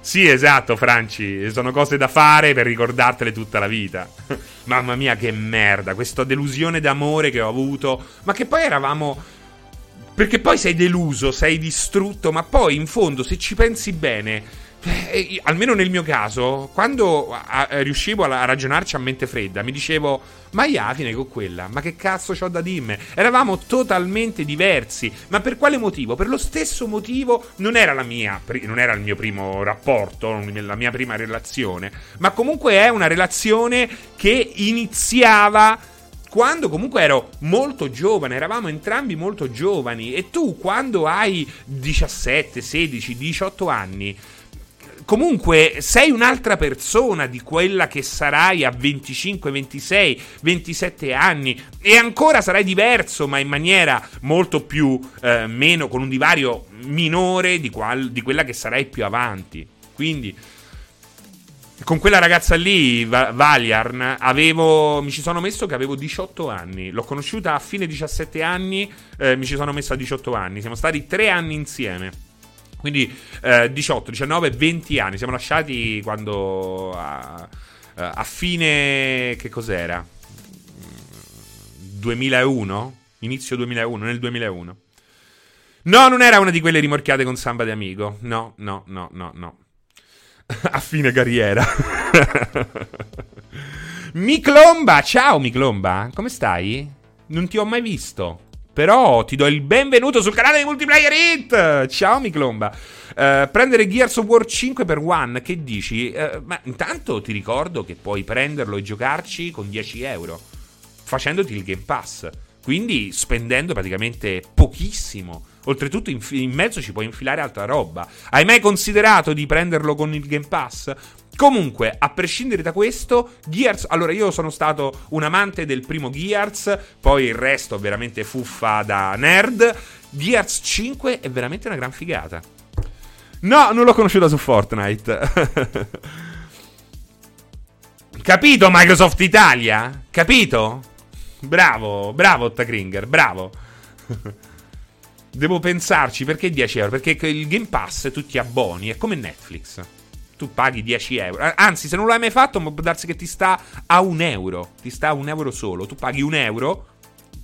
Sì, esatto, Franci, sono cose da fare per ricordartele tutta la vita. Mamma mia, che merda, questa delusione d'amore che ho avuto, ma che poi eravamo... Perché poi sei deluso, sei distrutto, ma poi in fondo, se ci pensi bene eh, almeno nel mio caso, quando a, a, riuscivo a, a, ragionarci a mente fredda, mi dicevo, ma io fine con quella, ma che cazzo c'ho da dirmi? Eravamo totalmente diversi, ma per quale motivo? Per lo stesso motivo non era la mia, non era il mio primo rapporto, la mia prima relazione, ma comunque è una relazione che iniziava quando comunque ero molto giovane, eravamo entrambi molto giovani e tu quando hai 17, 16, 18 anni comunque sei un'altra persona di quella che sarai a 25, 26, 27 anni e ancora sarai diverso, ma in maniera molto più eh, meno, con un divario minore di, qual, di quella che sarai più avanti. Quindi con quella ragazza lì, Valiarn, avevo, mi ci sono messo che avevo 18 anni. L'ho conosciuta a fine 17 anni, eh, mi ci sono messo a 18 anni. Siamo stati tre anni insieme. Quindi eh, 18, 19, 20 anni. Siamo lasciati quando a, a fine... che cos'era? 2001? Inizio 2001, nel 2001. No, non era una di quelle rimorchiate con Samba di Amico. No, no, no, no, no. a fine carriera. Miclomba, ciao Miclomba, come stai? Non ti ho mai visto. Però ti do il benvenuto sul canale di Multiplayer Hit! Ciao Miclomba! Uh, prendere Gears of War 5 per One, che dici? Uh, ma intanto ti ricordo che puoi prenderlo e giocarci con 10 euro, facendoti il Game Pass. Quindi spendendo praticamente pochissimo. Oltretutto in, in, mezzo ci puoi infilare altra roba. Hai mai considerato di prenderlo con il Game Pass? Comunque, a prescindere da questo, Gears. Allora, io sono stato un amante del primo Gears, poi il resto veramente fuffa da nerd. Gears 5 è veramente una gran figata. No, non l'ho conosciuta su Fortnite. Capito Microsoft Italia? Capito? Bravo, bravo Ottagringer, bravo. Devo pensarci perché 10 euro? Perché il Game Pass tu ti abboni, è come Netflix tu paghi 10 euro. Anzi, se non l'hai mai fatto, può darsi che ti sta a un euro. Ti sta a un euro solo. Tu paghi un euro.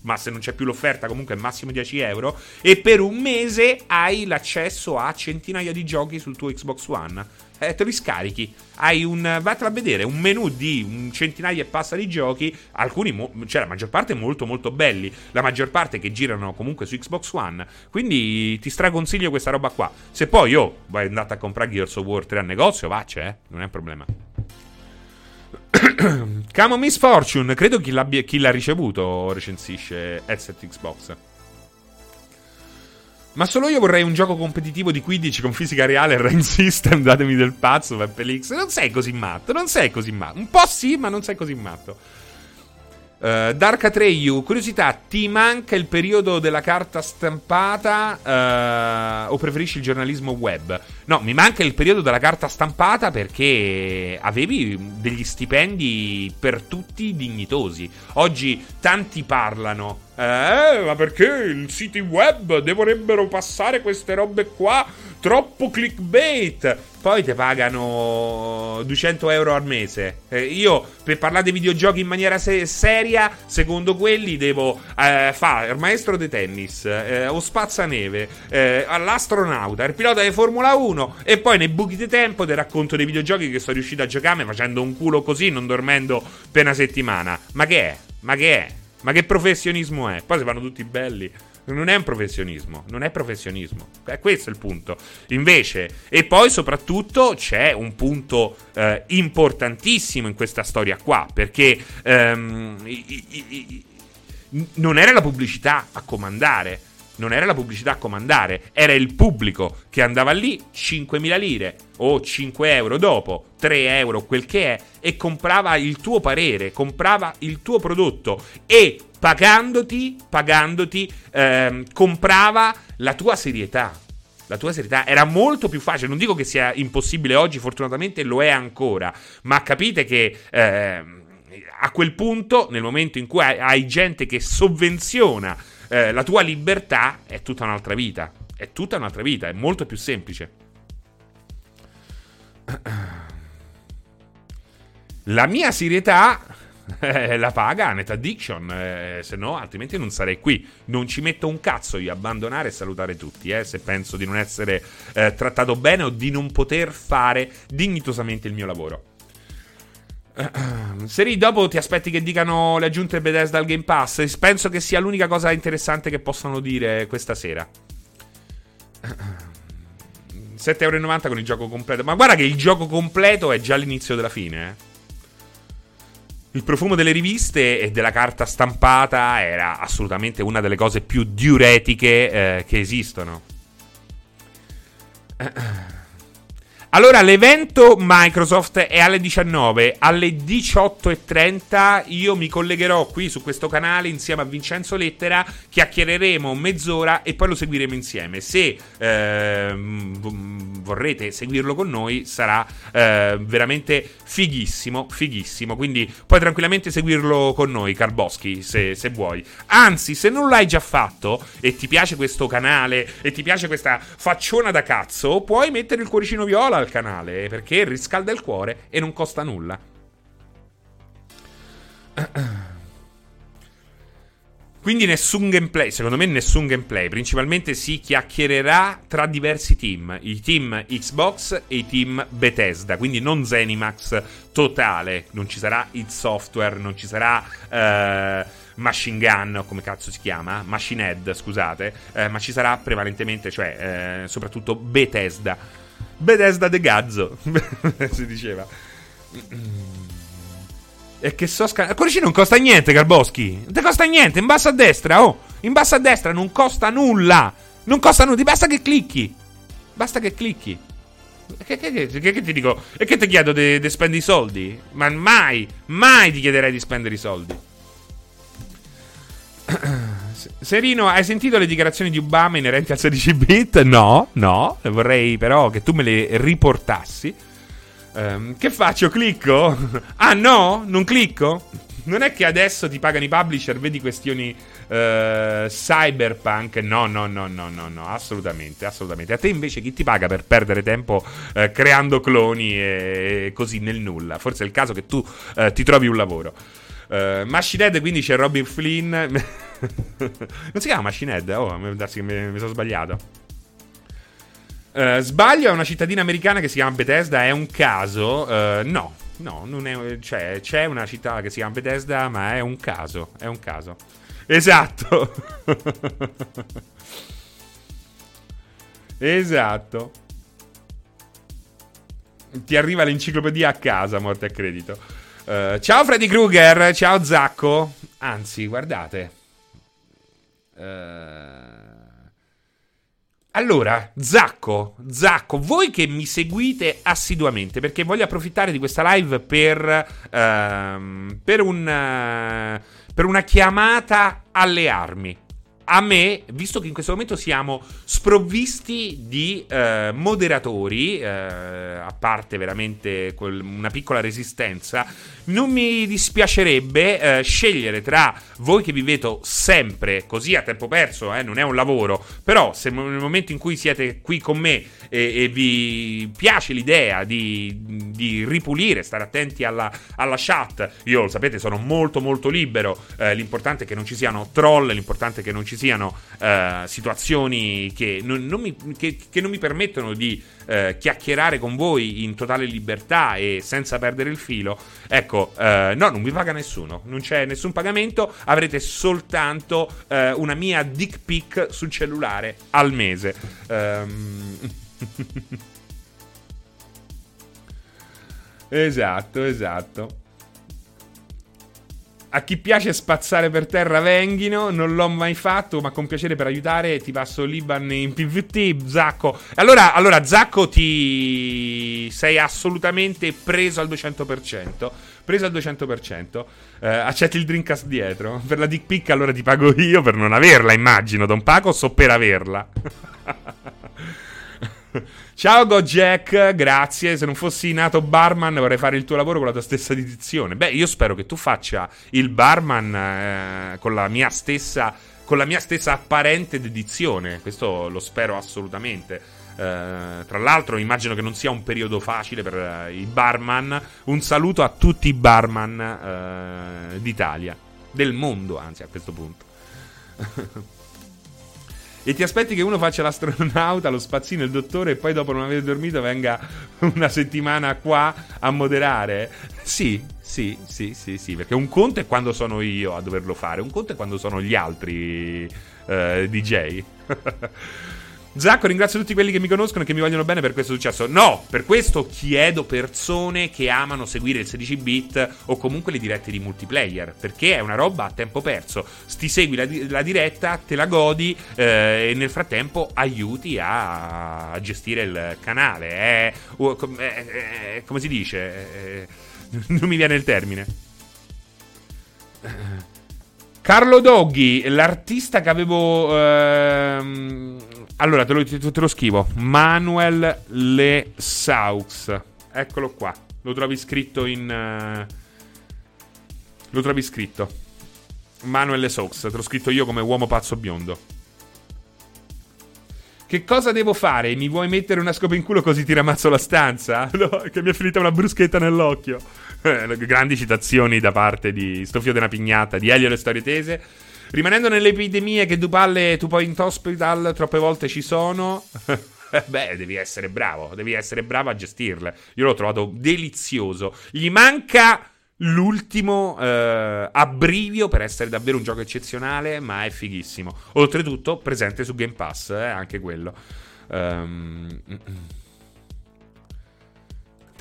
Ma se non c'è più l'offerta, comunque è massimo 10 euro. E per un mese hai l'accesso a centinaia di giochi sul tuo Xbox One eh, te li scarichi. Hai un. Vattela a vedere, un menu di un centinaia e passa di giochi. Alcuni, mo- cioè la maggior parte molto molto belli. La maggior parte che girano comunque su Xbox One. Quindi ti straconsiglio questa roba qua. Se poi oh, vai andata a comprare Gears of War 3 al negozio, vacce, eh. Non è un problema. Camo Miss Fortune, credo chi, chi l'ha ricevuto recensisce headset Xbox. Ma solo io vorrei un gioco competitivo di 15 con fisica reale e range system. Datemi del pazzo, Peppelix. Non sei così matto, non sei così matto. Un po' sì, ma non sei così matto. Uh, Dark Atreyu, curiosità, ti manca il periodo della carta stampata uh, o preferisci il giornalismo web? No, mi manca il periodo della carta stampata perché avevi degli stipendi per tutti dignitosi. Oggi tanti parlano, eh, ma perché i siti web dovrebbero passare queste robe qua? Troppo clickbait poi ti pagano 200 euro al mese. Eh, io per parlare dei videogiochi in maniera se- seria, secondo quelli, devo eh, fare il maestro di tennis, eh, o spazzaneve, eh, l'astronauta, il pilota di Formula 1 e poi nei buchi di tempo ti racconto dei videogiochi che sono riuscito a giocare facendo un culo così, non dormendo per una settimana. Ma che è? Ma che è? Ma che professionismo è? Poi si fanno tutti belli. Non è un professionismo, non è professionismo. È questo il punto. Invece, e poi soprattutto c'è un punto eh, importantissimo in questa storia qua, perché ehm, i, i, i, non era la pubblicità a comandare. Non era la pubblicità a comandare, era il pubblico che andava lì 5.000 lire o 5 euro dopo, 3 euro, quel che è, e comprava il tuo parere, comprava il tuo prodotto e pagandoti, pagandoti, ehm, comprava la tua serietà. La tua serietà era molto più facile. Non dico che sia impossibile oggi, fortunatamente lo è ancora. Ma capite che eh, a quel punto, nel momento in cui hai, hai gente che sovvenziona eh, la tua libertà, è tutta un'altra vita. È tutta un'altra vita, è molto più semplice. La mia serietà eh, la paga Net Addiction, eh, se no altrimenti non sarei qui. Non ci metto un cazzo io abbandonare e salutare tutti, eh, se penso di non essere eh, trattato bene o di non poter fare dignitosamente il mio lavoro. Seri, dopo ti aspetti che dicano le aggiunte Bethesda al Game Pass? Penso che sia l'unica cosa interessante che possano dire questa sera. 7,90€ con il gioco completo. Ma guarda che il gioco completo è già l'inizio della fine, eh. Il profumo delle riviste e della carta stampata era assolutamente una delle cose più diuretiche eh, che esistono. Allora, l'evento Microsoft è alle 19. Alle 18.30 io mi collegherò qui su questo canale insieme a Vincenzo Lettera. Chiacchiereremo mezz'ora e poi lo seguiremo insieme. Se eh, vorrete seguirlo con noi, sarà eh, veramente fighissimo. Fighissimo. Quindi puoi tranquillamente seguirlo con noi, Carboschi, se, se vuoi. Anzi, se non l'hai già fatto e ti piace questo canale e ti piace questa facciona da cazzo, puoi mettere il cuoricino viola al canale perché riscalda il cuore e non costa nulla. Quindi nessun gameplay, secondo me nessun gameplay, principalmente si chiacchiererà tra diversi team, i team Xbox e i team Bethesda, quindi non Zenimax totale, non ci sarà il software, non ci sarà uh, Machine Gun, come cazzo si chiama, Machine Head, scusate, uh, ma ci sarà prevalentemente, cioè uh, soprattutto Bethesda. Bethesda de Gazzo, si diceva. E che so scan- Cuoricino non costa niente, Garboschi. Non ti costa niente, in basso a destra, oh. In basso a destra non costa nulla. Non costa nulla, basta che clicchi. Basta che clicchi. Che, che, che, che ti dico? E che ti chiedo di spendere i soldi? Ma mai, mai ti chiederei di spendere i soldi. Serino, hai sentito le dichiarazioni di Obama inerenti al 16 bit? No, no, vorrei però che tu me le riportassi. Um, che faccio? Clicco? ah no? Non clicco? Non è che adesso ti pagano i publisher, vedi questioni uh, cyberpunk? No, no, no, no, no, no, assolutamente, assolutamente. A te invece chi ti paga per perdere tempo uh, creando cloni e così nel nulla? Forse è il caso che tu uh, ti trovi un lavoro. Uh, Machine Head, quindi c'è Robin Flynn. non si chiama Machine Head? Oh, darsi che mi, mi sono sbagliato. Uh, sbaglio, è una cittadina americana che si chiama Bethesda. È un caso? Uh, no, no, non è, cioè, c'è una città che si chiama Bethesda, ma è un caso. È un caso. Esatto. esatto. Ti arriva l'enciclopedia a casa, morte a credito. Uh, ciao Freddy Krueger, ciao Zacco. Anzi, guardate. Uh, allora, Zacco, Zacco, voi che mi seguite assiduamente, perché voglio approfittare di questa live per, ehm, per, un, uh, per una chiamata alle armi a me, visto che in questo momento siamo sprovvisti di eh, moderatori, eh, a parte veramente quel, una piccola resistenza, non mi dispiacerebbe eh, scegliere tra voi che vivete sempre così a tempo perso, eh, non è un lavoro, però se nel momento in cui siete qui con me e, e vi piace l'idea di, di, ripulire, stare attenti alla, alla, chat, io lo sapete sono molto molto libero, eh, l'importante è che non ci siano troll, l'importante è che non ci siano eh, situazioni che non, non mi, che, che non mi permettono di eh, chiacchierare con voi in totale libertà e senza perdere il filo, ecco, eh, no, non vi paga nessuno, non c'è nessun pagamento, avrete soltanto eh, una mia dick pic sul cellulare al mese. Um... esatto, esatto. A chi piace spazzare per terra venghino, non l'ho mai fatto, ma con piacere per aiutare ti passo l'Iban in PvT, Zacco. Allora, allora Zacco ti sei assolutamente preso al 200%. Preso al 200%. Eh, accetti il Dreamcast dietro. Per la dick pic allora ti pago io per non averla, immagino. Don Paco so per averla. Ciao Gojek, grazie. Se non fossi nato barman vorrei fare il tuo lavoro con la tua stessa dedizione. Beh, io spero che tu faccia il barman eh, con la mia stessa con la mia stessa apparente dedizione. Questo lo spero assolutamente. Uh, tra l'altro, immagino che non sia un periodo facile per uh, i barman. Un saluto a tutti i barman uh, d'Italia, del mondo, anzi, a questo punto. E ti aspetti che uno faccia l'astronauta, lo spazzino, il dottore e poi dopo non aver dormito venga una settimana qua a moderare? Sì, sì, sì, sì, sì, perché un conto è quando sono io a doverlo fare, un conto è quando sono gli altri eh, DJ. Zacco, ringrazio tutti quelli che mi conoscono e che mi vogliono bene per questo successo. No, per questo chiedo persone che amano seguire il 16 bit o comunque le dirette di multiplayer, perché è una roba a tempo perso. Ti segui la, la diretta, te la godi eh, e nel frattempo aiuti a, a gestire il canale. È, è, è, come si dice? non mi viene il termine. Carlo Doggi, l'artista che avevo... Ehm, allora, te lo, te, te lo scrivo. Manuel Le Saux. Eccolo qua. Lo trovi scritto in... Uh, lo trovi scritto. Manuel Le Saux. Te l'ho scritto io come uomo pazzo biondo. Che cosa devo fare? Mi vuoi mettere una scopa in culo così ti ramazzo la stanza? No, che mi è finita una bruschetta nell'occhio. grandi citazioni da parte di Stofio della Pignata, di Elio le storie tese. Rimanendo nelle epidemie che Dupalle Two Point Hospital troppe volte ci sono. Beh, devi essere bravo, devi essere bravo a gestirle. Io l'ho trovato delizioso. Gli manca l'ultimo eh, abbrivio per essere davvero un gioco eccezionale, ma è fighissimo. Oltretutto, presente su Game Pass, eh, anche quello. Um,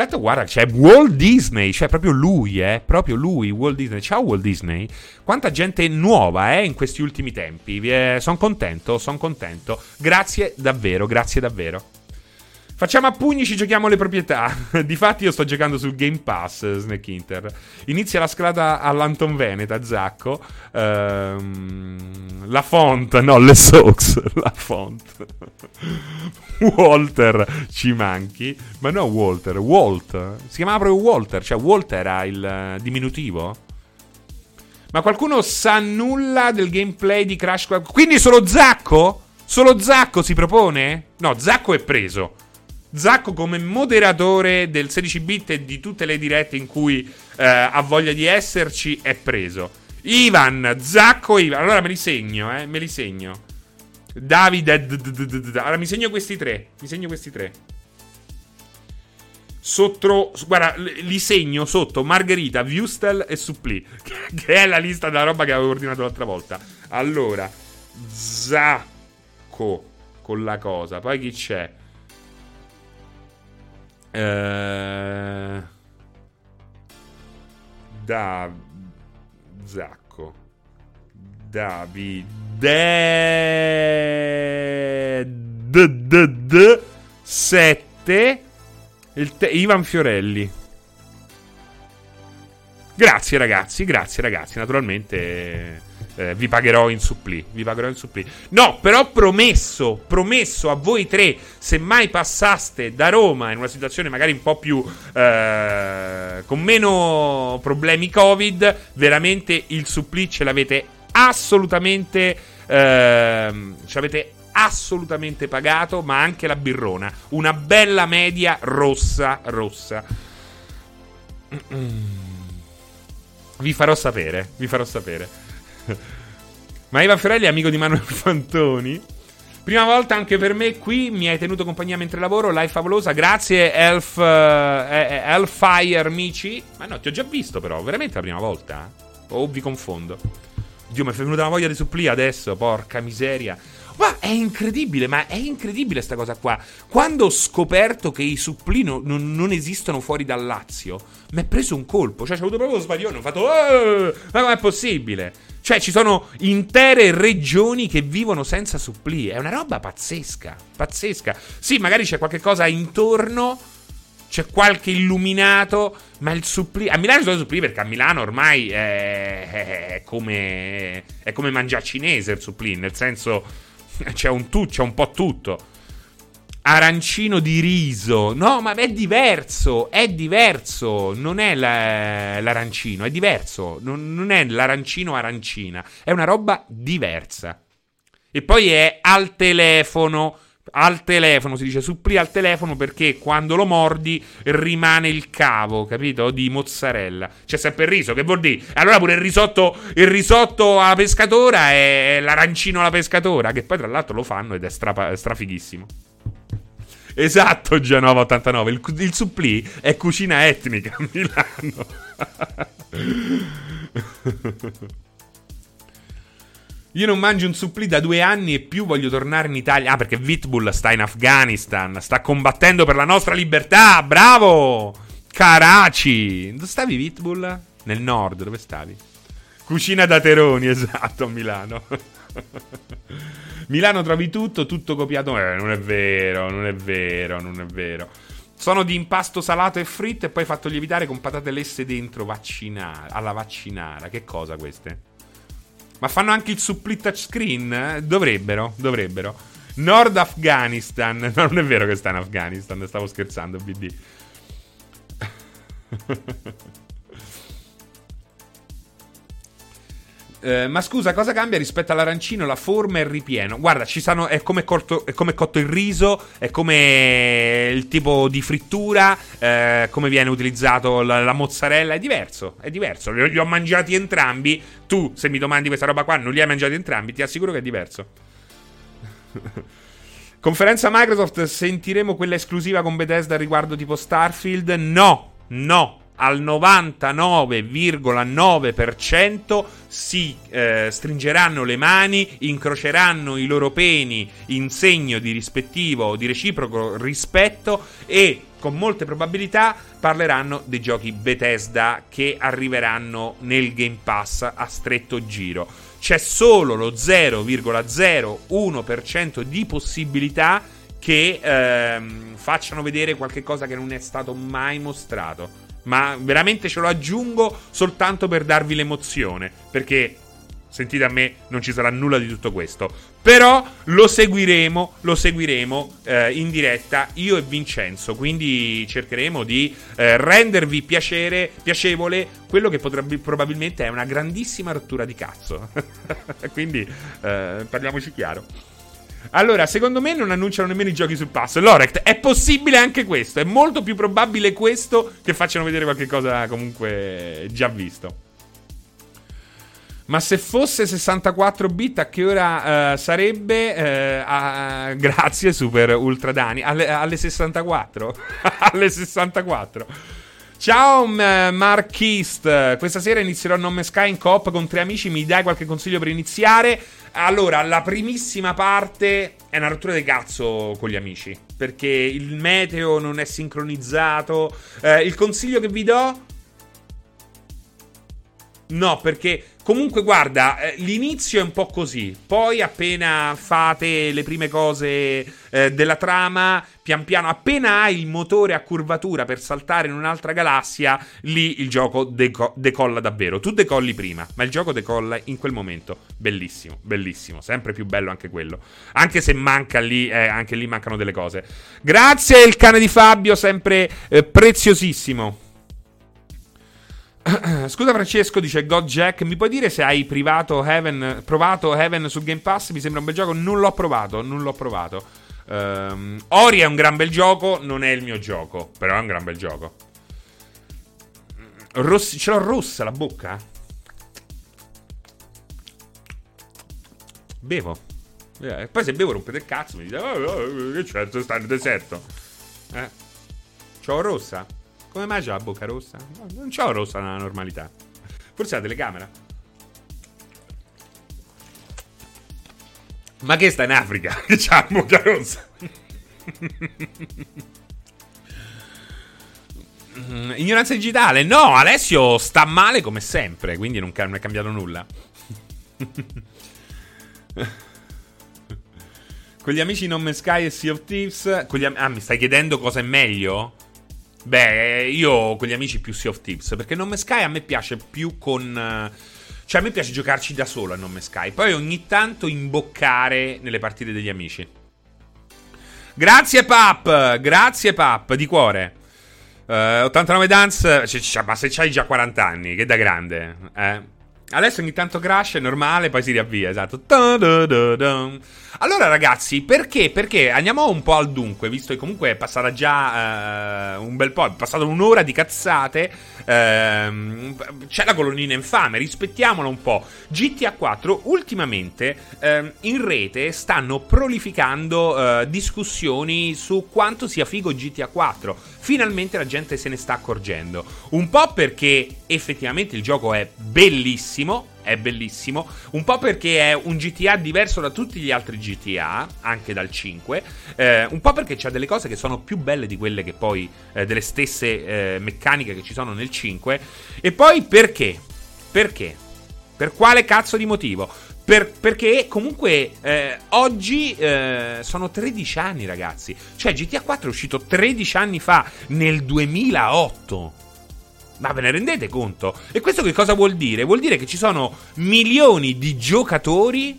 Tanto guarda, c'è Walt Disney, c'è proprio lui, eh, proprio lui, Walt Disney. Ciao Walt Disney. Quanta gente nuova, eh, in questi ultimi tempi. Sono contento, sono contento. Grazie davvero, grazie davvero. Facciamo a pugni, ci giochiamo le proprietà. Difatti, io sto giocando sul Game Pass Snake Inter. Inizia la scalata all'Anton Veneta, Zacco. Ehm, la font, no, le Sox. La font. Walter ci manchi. Ma no, Walter, Walt. Si chiamava proprio Walter, cioè Walter era il diminutivo. Ma qualcuno sa nulla del gameplay di Crash? Quindi solo Zacco? Solo Zacco si propone? No, Zacco è preso. Zacco come moderatore del 16 bit e di tutte le dirette in cui eh, ha voglia di esserci è preso. Ivan, Zacco, Ivan. Allora me li segno, eh, me li segno. Davide, allora mi segno questi tre, mi segno questi tre. Sotto, guarda, li segno sotto Margherita, Wustel e Suppli, che è la lista della roba che avevo ordinato l'altra volta. Allora, Zacco con la cosa, poi chi c'è? Eh, da Zacco Davide d, d, d 7 te- Ivan Fiorelli. Grazie ragazzi, grazie ragazzi, naturalmente eh, vi pagherò in supplì. Vi pagherò in supplì. No, però promesso, promesso a voi tre, se mai passaste da Roma in una situazione magari un po' più eh, con meno problemi Covid, veramente il supplì ce l'avete assolutamente. Eh, ce l'avete assolutamente pagato, ma anche la birrona. Una bella media rossa, rossa. Vi farò sapere, vi farò sapere. Ma Ivan Fiorelli è amico di Manuel Fantoni. Prima volta anche per me qui mi hai tenuto compagnia mentre lavoro, live favolosa. Grazie Elf uh, Elfire Mici. Ma no, ti ho già visto però, veramente la prima volta? O vi confondo? Dio, mi è venuta una voglia di supplia adesso, porca miseria. Ma è incredibile, ma è incredibile sta cosa qua. Quando ho scoperto che i suppli non, non esistono fuori dal Lazio, mi è preso un colpo. Cioè, c'ho avuto proprio lo sbaglione. Ho fatto, oh, ma com'è possibile? Cioè, ci sono intere regioni che vivono senza suppli. È una roba pazzesca. Pazzesca. Sì, magari c'è qualche cosa intorno. C'è qualche illuminato. Ma il supplì. A Milano sono supplì perché a Milano ormai è, è come. È come mangiare cinese il supplì. Nel senso c'è un tu, c'è un po' tutto. Arancino di riso. No, ma è diverso. È diverso. Non è la, l'arancino, è diverso. Non, non è l'arancino arancina. È una roba diversa. E poi è al telefono al telefono, si dice suppli al telefono perché quando lo mordi rimane il cavo, capito? Di mozzarella. C'è sempre il riso, che vuol dire? Allora pure il risotto, il risotto alla pescatora è l'arancino alla pescatora, che poi tra l'altro lo fanno ed è stra, strafighissimo. Esatto, Genova 89. Il, il supplì è cucina etnica a Milano. Io non mangio un supplì da due anni e più voglio tornare in Italia. Ah, perché Vitbull sta in Afghanistan. Sta combattendo per la nostra libertà. Bravo! Karachi. Dove stavi, Vitbull? Nel nord, dove stavi? Cucina da Teroni, esatto, a Milano. Milano trovi tutto, tutto copiato. Eh, non è vero, non è vero, non è vero. Sono di impasto salato e fritto e poi fatto lievitare con patate lesse dentro vaccinara, alla vaccinara. Che cosa queste? Ma fanno anche il suppli touchscreen? Dovrebbero, dovrebbero. Nord Afghanistan. No, non è vero che sta in Afghanistan, stavo scherzando, BD. Eh, ma scusa, cosa cambia rispetto all'arancino? La forma e il ripieno. Guarda, ci sanno, è, come cotto, è come cotto il riso, è come il tipo di frittura, eh, come viene utilizzato la, la, mozzarella. È diverso, è diverso. Li, li, ho mangiati entrambi. Tu, se mi domandi questa roba qua, non li hai mangiati entrambi, ti assicuro che è diverso. Conferenza Microsoft, sentiremo quella esclusiva con Bethesda riguardo tipo Starfield? No, no, al 99,9% si eh, stringeranno le mani, incroceranno i loro peni in segno di rispettivo, di reciproco rispetto e con molte probabilità parleranno dei giochi Bethesda che arriveranno nel Game Pass a stretto giro. C'è solo lo 0,01% di possibilità che ehm, facciano vedere qualcosa che non è stato mai mostrato. Ma veramente ce lo aggiungo soltanto per darvi l'emozione. Perché, sentite a me, non ci sarà nulla di tutto questo. Però lo seguiremo, lo seguiremo eh, in diretta io e Vincenzo. Quindi cercheremo di eh, rendervi piacere, piacevole quello che potrebbe, probabilmente è una grandissima rottura di cazzo. quindi eh, parliamoci chiaro. Allora, secondo me non annunciano nemmeno i giochi sul passo. Lorect, è possibile anche questo. È molto più probabile questo che facciano vedere qualche cosa comunque già visto. Ma se fosse 64 bit, a che ora uh, sarebbe? Uh, uh, grazie, Super Ultra Dani. Alle, alle 64. alle 64. Ciao Marchist, questa sera inizierò No Man's Sky in coop con tre amici, mi dai qualche consiglio per iniziare? Allora, la primissima parte è una rottura di cazzo con gli amici. Perché il meteo non è sincronizzato. Eh, il consiglio che vi do. No, perché Comunque, guarda, eh, l'inizio è un po' così. Poi, appena fate le prime cose eh, della trama, pian piano, appena hai il motore a curvatura per saltare in un'altra galassia, lì il gioco deco- decolla davvero. Tu decolli prima, ma il gioco decolla in quel momento. Bellissimo, bellissimo. Sempre più bello anche quello. Anche se manca lì, eh, anche lì mancano delle cose. Grazie, il cane di Fabio, sempre eh, preziosissimo. Scusa Francesco, dice God Jack, mi puoi dire se hai privato Heaven, provato Heaven su Game Pass? Mi sembra un bel gioco, non l'ho provato, non l'ho provato. Um, Ori è un gran bel gioco, non è il mio gioco, però è un gran bel gioco. Rossi, ce l'ho rossa la bocca? Bevo. Eh, poi se bevo rompete il cazzo, mi dite, oh, oh, che certo, sta nel deserto. Eh. C'ho rossa? Come mai c'ha la bocca rossa? No, non c'ho rossa nella normalità. Forse la telecamera. Ma che sta in Africa? Che c'ha la bocca rossa? Ignoranza digitale. No, Alessio sta male come sempre, quindi non, non è cambiato nulla. Con gli amici Non Me Sky e Sea of Thieves. Am- ah, mi stai chiedendo cosa è meglio? Beh, io con gli amici più Sea of Thieves. Perché Non Me Sky a me piace più con. Cioè, a me piace giocarci da solo a Non Me Sky. Poi ogni tanto imboccare nelle partite degli amici. Grazie, Pap. Grazie, Pap, di cuore. Uh, 89 Dance. Cioè, ma se c'hai già 40 anni, che da grande. Eh. Adesso ogni tanto crash, è normale, poi si riavvia, esatto. Allora ragazzi, perché? Perché andiamo un po' al dunque, visto che comunque è passata già uh, un bel po', è passata un'ora di cazzate, uh, c'è la colonnina infame, rispettiamola un po'. GTA 4 ultimamente uh, in rete stanno prolificando discussioni su quanto sia figo GTA 4. Finalmente la gente se ne sta accorgendo. Un po' perché effettivamente il gioco è bellissimo, è bellissimo, un po' perché è un GTA diverso da tutti gli altri GTA, anche dal 5, eh, un po' perché c'ha delle cose che sono più belle di quelle che poi, eh, delle stesse eh, meccaniche che ci sono nel 5, e poi perché? Perché? Per quale cazzo di motivo? Per, perché comunque eh, oggi eh, sono 13 anni ragazzi, cioè GTA 4 è uscito 13 anni fa, nel 2008. Ma ve ne rendete conto? E questo che cosa vuol dire? Vuol dire che ci sono milioni di giocatori,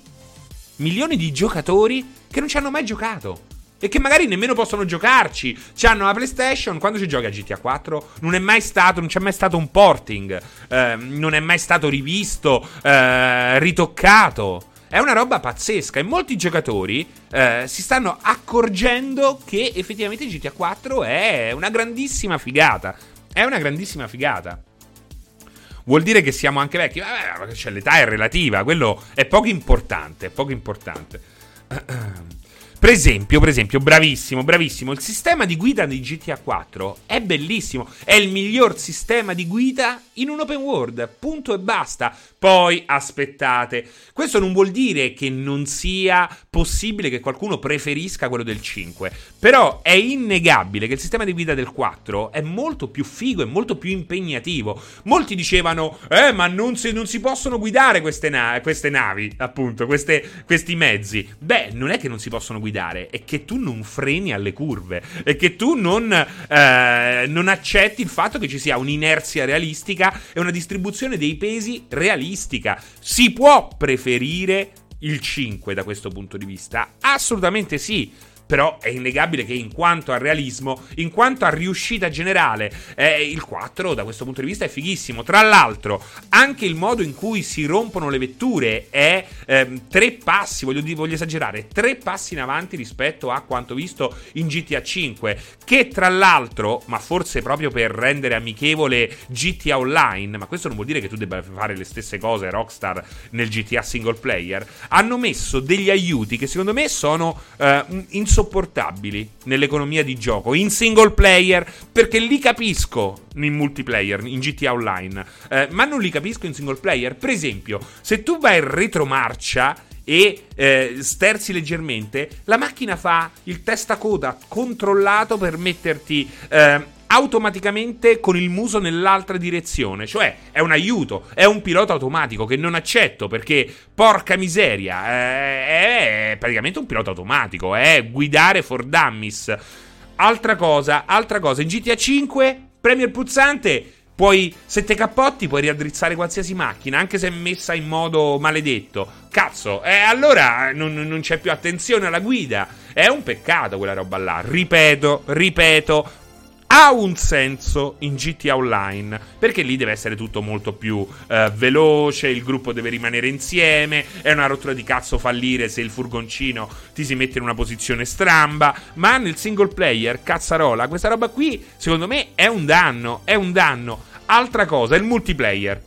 milioni di giocatori che non ci hanno mai giocato. E che magari nemmeno possono giocarci. C'hanno la PlayStation. Quando si gioca GTA 4 non è mai stato, non c'è mai stato un porting. Eh, non è mai stato rivisto, eh, ritoccato. È una roba pazzesca e molti giocatori eh, si stanno accorgendo che effettivamente GTA 4 è una grandissima figata. È una grandissima figata. Vuol dire che siamo anche vecchi? Vabbè, cioè, l'età è relativa, quello è poco importante, è poco importante. Per esempio, per esempio, bravissimo, bravissimo. Il sistema di guida di GTA 4 è bellissimo. È il miglior sistema di guida in un open world. Punto e basta. Poi aspettate. Questo non vuol dire che non sia possibile che qualcuno preferisca quello del 5. Però è innegabile che il sistema di guida del 4 è molto più figo e molto più impegnativo. Molti dicevano: Eh, ma non si, non si possono guidare queste, na- queste navi, appunto, queste, questi mezzi. Beh, non è che non si possono guidare è che tu non freni alle curve e che tu non, eh, non accetti il fatto che ci sia un'inerzia realistica e una distribuzione dei pesi realistica. Si può preferire il 5 da questo punto di vista? Assolutamente sì però è innegabile che in quanto a realismo, in quanto a riuscita generale, eh, il 4 da questo punto di vista è fighissimo. Tra l'altro, anche il modo in cui si rompono le vetture è eh, tre passi, voglio, voglio, esagerare, tre passi in avanti rispetto a quanto visto in GTA 5, che tra l'altro, ma forse proprio per rendere amichevole GTA Online, ma questo non vuol dire che tu debba fare le stesse cose Rockstar nel GTA single player, hanno messo degli aiuti che secondo me sono eh, insopportabili insopportabili nell'economia di gioco, in single player, perché li capisco in multiplayer, in GTA Online, eh, ma non li capisco in single player. Per esempio, se tu vai in retromarcia e eh, sterzi leggermente, la macchina fa il testacoda controllato per metterti eh, automaticamente con il muso nell'altra direzione. Cioè, è un aiuto, è un pilota automatico che non accetto perché, porca miseria, eh, è praticamente un pilota automatico, è guidare for dummies. Altra cosa, altra cosa, in GTA 5, premi il pulsante, puoi, se te cappotti, puoi riaddrizzare qualsiasi macchina, anche se è messa in modo maledetto. Cazzo, eh, allora non, non c'è più attenzione alla guida. È un peccato quella roba là. Ripeto, ripeto, ha un senso in GTA Online perché lì deve essere tutto molto più eh, veloce, il gruppo deve rimanere insieme, è una rottura di cazzo fallire se il furgoncino ti si mette in una posizione stramba, ma nel single player, cazzarola, questa roba qui secondo me è un danno, è un danno. Altra cosa, il multiplayer.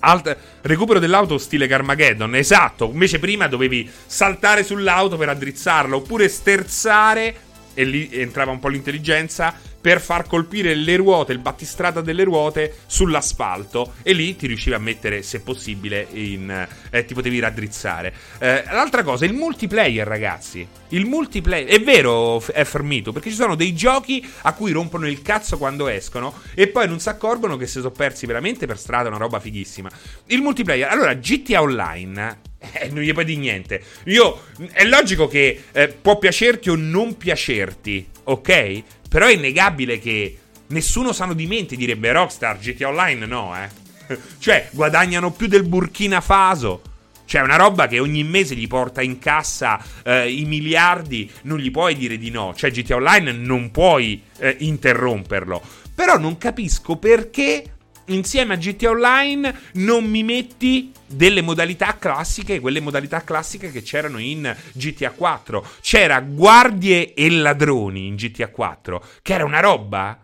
Alt- recupero dell'auto stile Carmageddon, esatto. Invece prima dovevi saltare sull'auto per addrizzarla oppure sterzare e lì entrava un po' l'intelligenza per far colpire le ruote, il battistrada delle ruote sull'asfalto e lì ti riuscivi a mettere, se possibile, in, eh, ti potevi raddrizzare. Eh, l'altra cosa, il multiplayer, ragazzi. Il multiplayer, è vero, è fermito, perché ci sono dei giochi a cui rompono il cazzo quando escono e poi non si accorgono che si sono persi veramente per strada una roba fighissima. Il multiplayer, allora, GTA Online eh, non gli puoi dire niente. Io, è logico che eh, può piacerti o non piacerti, ok? Però è innegabile che nessuno sano di mente direbbe Rockstar, GTA Online no, eh. cioè, guadagnano più del Burkina Faso. Cioè, una roba che ogni mese gli porta in cassa eh, i miliardi, non gli puoi dire di no. Cioè, GTA Online non puoi eh, interromperlo. Però non capisco perché insieme a GTA Online non mi metti delle modalità classiche, quelle modalità classiche che c'erano in GTA 4. C'era guardie e ladroni in GTA 4, che era una roba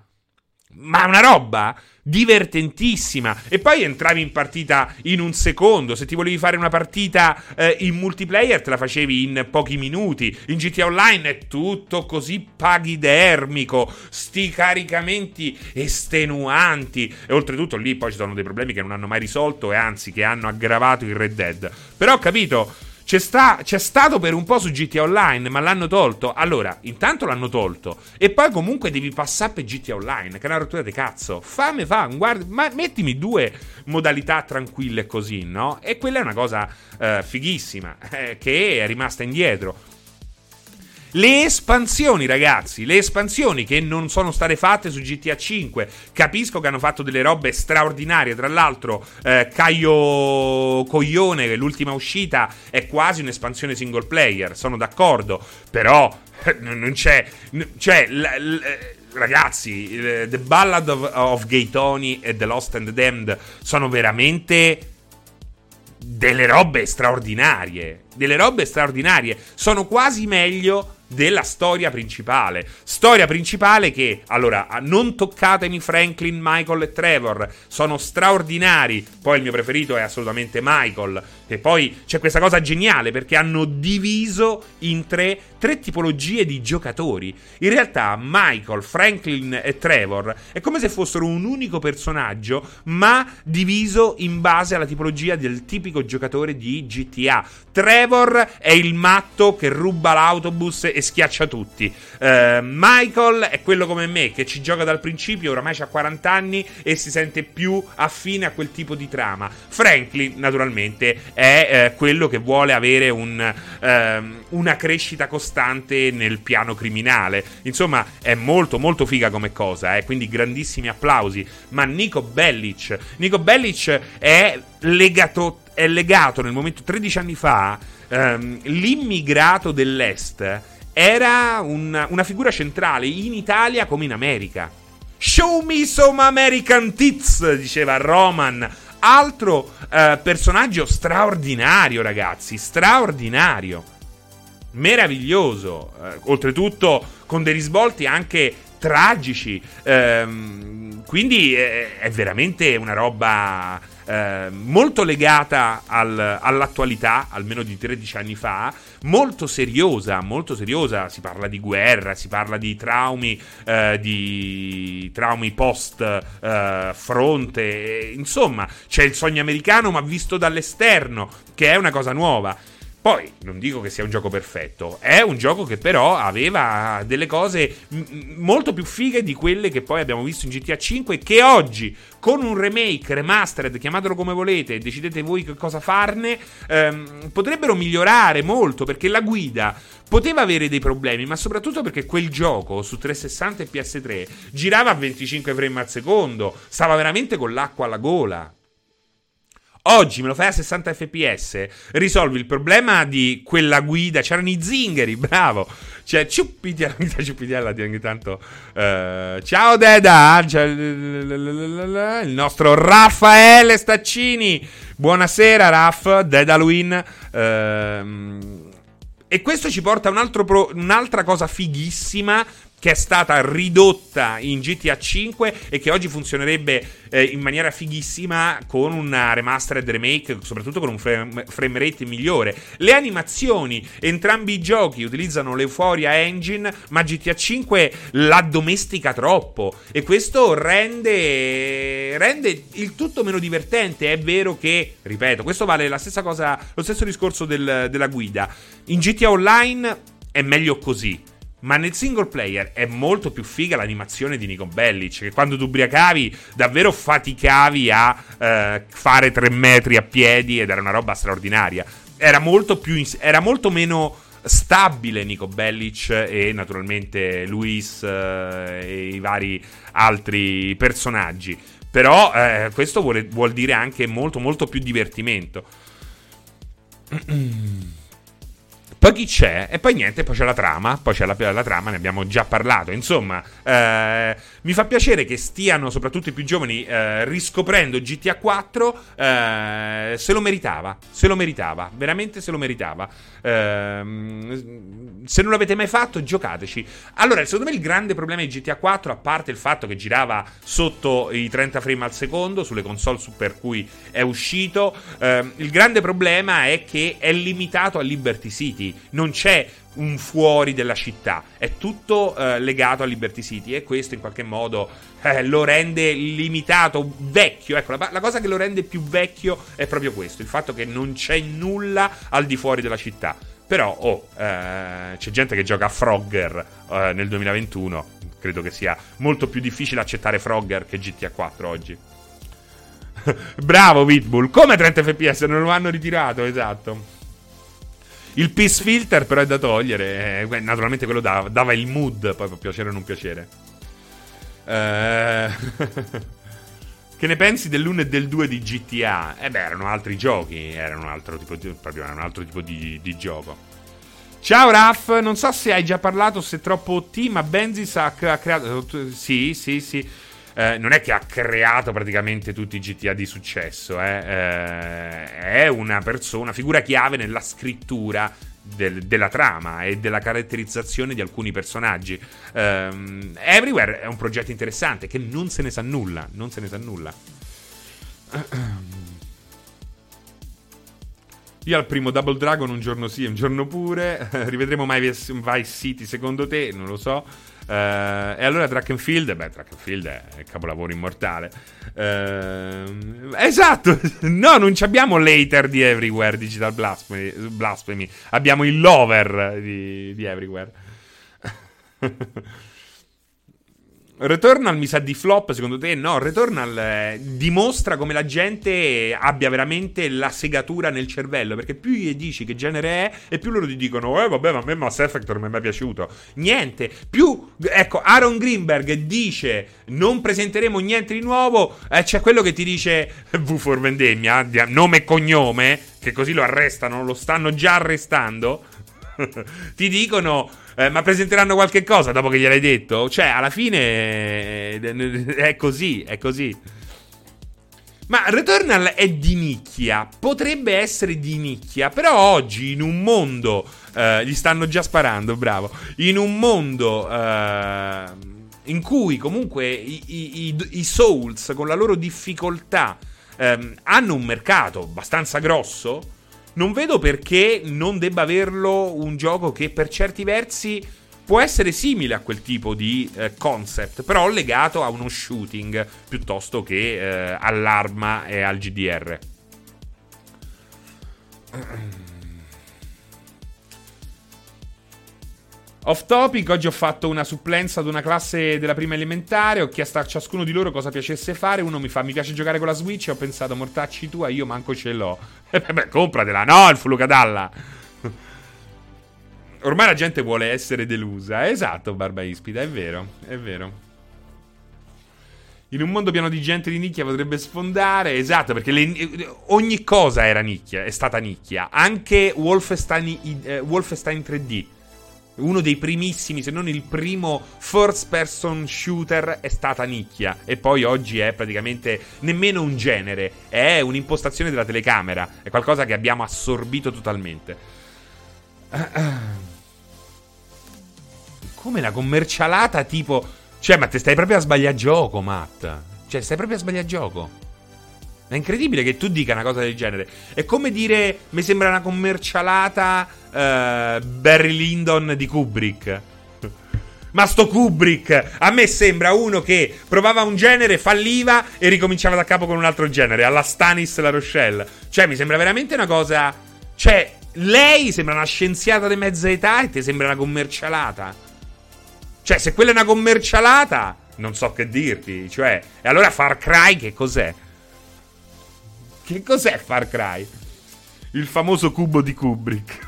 ma una roba divertentissima. E poi entravi in partita in un secondo. Se ti volevi fare una partita eh, in multiplayer, te la facevi in pochi minuti. In GTA Online è tutto così paghidermico. Sti caricamenti estenuanti. E oltretutto lì poi ci sono dei problemi che non hanno mai risolto e anzi che hanno aggravato il Red Dead. Però ho capito. C'è, sta, c'è, stato per un po' su GTA Online, ma l'hanno tolto. Allora, intanto l'hanno tolto. E poi comunque devi passare per GTA Online, che è una rottura di cazzo. Fammi fa, guarda, ma mettimi due modalità tranquille così, no? E quella è una cosa eh, fighissima, eh, che è rimasta indietro. Le espansioni, ragazzi, le espansioni che non sono state fatte su GTA 5. Capisco che hanno fatto delle robe straordinarie. Tra l'altro, eh, Caio Coglione, l'ultima uscita, è quasi un'espansione single player. Sono d'accordo. Però non c'è. Cioè, l- l- ragazzi, The Ballad of, of Gay Tony e The Lost and Damned sono veramente delle robe straordinarie. Delle robe straordinarie. Sono quasi meglio della storia principale. Storia principale che, allora, non toccatemi Franklin, Michael e Trevor, sono straordinari. Poi il mio preferito è assolutamente Michael. E poi c'è questa cosa geniale perché hanno diviso in tre, tre tipologie di giocatori. In realtà Michael, Franklin e Trevor è come se fossero un unico personaggio, ma diviso in base alla tipologia del tipico giocatore di GTA. Trevor è il matto che ruba l'autobus e schiaccia tutti. Uh, Michael è quello come me che ci gioca dal principio, oramai ha 40 anni e si sente più affine a quel tipo di trama. Franklin, naturalmente, è eh, quello che vuole avere un, ehm, una crescita costante nel piano criminale. Insomma, è molto, molto figa come cosa, eh, quindi grandissimi applausi. Ma Nico Bellic, Nico Bellic è legato, è legato nel momento 13 anni fa. Ehm, l'immigrato dell'est era un, una figura centrale in Italia come in America. Show me some American tits, diceva Roman. Altro eh, personaggio straordinario, ragazzi, straordinario. Meraviglioso. Eh, oltretutto con dei risvolti anche tragici. Ehm, quindi è, è veramente una roba eh, molto legata al, all'attualità, almeno di 13 anni fa, molto seriosa, molto seriosa, si parla di guerra, si parla di traumi, eh, di traumi post eh, fronte, insomma, c'è il sogno americano ma visto dall'esterno, che è una cosa nuova. Poi non dico che sia un gioco perfetto, è un gioco che però aveva delle cose m- molto più fighe di quelle che poi abbiamo visto in GTA 5 che oggi con un remake, remastered, chiamatelo come volete, decidete voi che cosa farne, ehm, potrebbero migliorare molto perché la guida poteva avere dei problemi, ma soprattutto perché quel gioco su 360 e PS3 girava a 25 frame al secondo, stava veramente con l'acqua alla gola. Oggi me lo fai a 60 fps, risolvi il problema di quella guida. C'erano i zingari, bravo. Cioè, ciuppitiella, ciuppitiella di ogni tanto. Uh, ciao Deda, il nostro Raffaele Staccini. Buonasera, Raff, Dedalwin. Uh, e questo ci porta a un pro- un'altra cosa fighissima che è stata ridotta in GTA 5 e che oggi funzionerebbe eh, in maniera fighissima con una remastered remake, soprattutto con un frame, frame, rate migliore. Le animazioni, entrambi i giochi utilizzano l'Euphoria Engine, ma GTA 5 la domestica troppo e questo rende, rende il tutto meno divertente. È vero che, ripeto, questo vale la stessa cosa, lo stesso discorso del, della guida. In GTA Online è meglio così ma nel single player è molto più figa l'animazione di Nico Bellic. Che quando tu ubriacavi, davvero faticavi a eh, fare tre metri a piedi ed era una roba straordinaria. Era molto, più era molto meno stabile Nico Bellic e naturalmente Luis eh, e i vari altri personaggi. Però eh, questo vuole, vuol dire anche molto, molto più divertimento. Poi chi c'è? E poi niente, poi c'è la trama, poi c'è la, la trama, ne abbiamo già parlato. Insomma, eh, mi fa piacere che stiano, soprattutto i più giovani, eh, riscoprendo GTA 4. Eh, se lo meritava, se lo meritava, veramente se lo meritava. Ehm, se non l'avete mai fatto, giocateci. Allora, secondo me il grande problema di GTA 4, a parte il fatto che girava sotto i 30 frame al secondo sulle console per cui è uscito, ehm, il grande problema è che è limitato a Liberty City non c'è un fuori della città, è tutto eh, legato a Liberty City e questo in qualche modo eh, lo rende limitato, vecchio. Ecco, la, la, cosa che lo rende più vecchio è proprio questo, il fatto che non c'è nulla al di fuori della città. Però, oh, eh, c'è gente che gioca a Frogger eh, nel 2021, credo che sia molto più difficile accettare Frogger che GTA 4 oggi. Bravo Pitbull, come 30 fps non lo hanno ritirato, esatto. Il peace filter però è da togliere. Eh, naturalmente quello dava, dava, il mood, poi può piacere o non piacere. Eh... che ne pensi dell'1 e del 2 di GTA? Eh beh, erano altri giochi, erano un altro tipo di, proprio un altro tipo di, di gioco. Ciao Raf, non so se hai già parlato, se è troppo OT, ma Benzis ha creato... Sì, sì, sì eh, non è che ha creato praticamente tutti i GTA di successo, eh. Eh, è una persona, figura chiave nella scrittura del, della trama e della caratterizzazione di alcuni personaggi. Um, Everywhere è un progetto interessante che non se ne sa nulla, non se ne sa nulla. Io al primo Double Dragon un giorno sì, un giorno pure. Rivedremo mai Vice City secondo te? Non lo so. Uh, e allora Drackenfield, beh, Drackenfield è capolavoro immortale. Uh, esatto, no, non abbiamo l'hater di Everywhere Digital Blasphemy, Blasphemy. abbiamo il lover di, di Everywhere. Returnal mi sa di flop, secondo te? No, Returnal eh, dimostra come la gente abbia veramente la segatura nel cervello, perché più gli dici che genere è, e più loro ti dicono, eh vabbè, ma a me Mass Effect non mi è mai piaciuto. Niente, più, ecco, Aaron Greenberg dice, non presenteremo niente di nuovo, eh, c'è quello che ti dice, V for Vendemmia, nome e cognome, che così lo arrestano, lo stanno già arrestando, ti dicono eh, ma presenteranno qualche cosa dopo che gliel'hai detto? Cioè, alla fine eh, è così, è così. Ma Returnal è di nicchia, potrebbe essere di nicchia, però oggi in un mondo, eh, gli stanno già sparando, bravo, in un mondo eh, in cui comunque i, i, i, Souls con la loro difficoltà eh, hanno un mercato abbastanza grosso, non vedo perché non debba averlo un gioco che per certi versi può essere simile a quel tipo di eh, concept, però legato a uno shooting piuttosto che eh, all'arma e al GDR. Off topic, oggi ho fatto una supplenza ad una classe della prima elementare, ho chiesto a ciascuno di loro cosa piacesse fare, uno mi fa mi piace giocare con la Switch e ho pensato mortacci tua, io manco ce l'ho. E beh, compratela, no, il Fulukadalla. Ormai la gente vuole essere delusa. Esatto, Barba Ispida, è vero, è vero. In un mondo pieno di gente di nicchia potrebbe sfondare. Esatto, perché le, ogni cosa era nicchia, è stata nicchia. Anche Wolfenstein, eh, Wolfenstein 3D uno dei primissimi, se non il primo first person shooter è stata nicchia e poi oggi è praticamente nemmeno un genere, è un'impostazione della telecamera, è qualcosa che abbiamo assorbito totalmente. Come la commercialata tipo... Cioè, ma te stai proprio a sbagliare gioco, Matt. Cioè, stai proprio a sbagliare gioco. È incredibile che tu dica una cosa del genere. È come dire, mi sembra una commercialata uh, Barry Lyndon di Kubrick. Ma sto Kubrick a me sembra uno che provava un genere, falliva e ricominciava da capo con un altro genere, alla Stanis La Rochelle. Cioè, mi sembra veramente una cosa. Cioè, lei sembra una scienziata di mezza età e ti sembra una commercialata. Cioè, se quella è una commercialata, non so che dirti. Cioè, e allora Far Cry che cos'è? Che cos'è Far Cry? Il famoso cubo di Kubrick.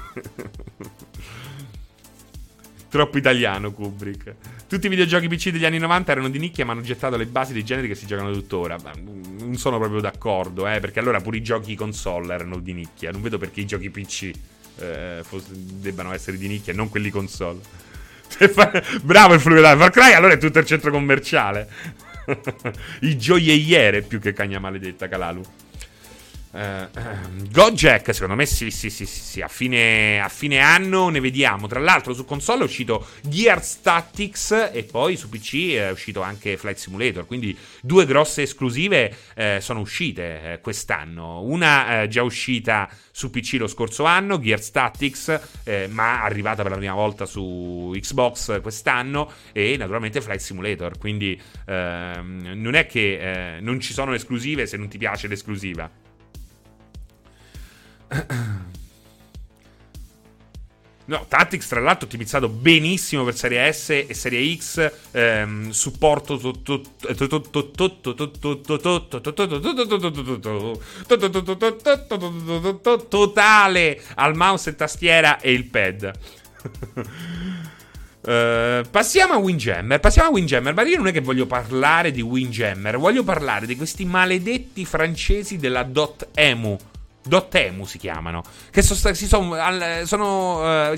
Troppo italiano Kubrick. Tutti i videogiochi PC degli anni 90 erano di nicchia ma hanno gettato le basi dei generi che si giocano tuttora. Non sono proprio d'accordo, eh, perché allora pure i giochi console erano di nicchia. Non vedo perché i giochi PC eh, debbano essere di nicchia e non quelli console. Bravo il fluidario. Far Cry allora è tutto il centro commerciale. I gioielliere più che cagna maledetta, Calalu. Uh, Gojek, secondo me sì, sì, sì, sì, sì. A, fine, a, fine, anno ne vediamo. Tra l'altro su console è uscito Gears Tactics e poi su PC è uscito anche Flight Simulator, quindi due grosse esclusive eh, sono uscite eh, quest'anno. Una eh, già uscita su PC lo scorso anno, Gears Tactics, eh, ma arrivata per la prima volta su Xbox quest'anno e naturalmente Flight Simulator, quindi ehm, non è che eh, non ci sono esclusive se non ti piace l'esclusiva. No, Tactics tra l'altro ottimizzato benissimo per Serie S e Serie X, ehm, supporto totale al mouse e tastiera e il pad. Uh, passiamo a Windjammer. Passiamo a Windjammer. Ma io non è che voglio parlare di Windjammer, voglio parlare di questi maledetti francesi della Dot Emu. Dotemu si chiamano. Che sono. Si sono. sono uh,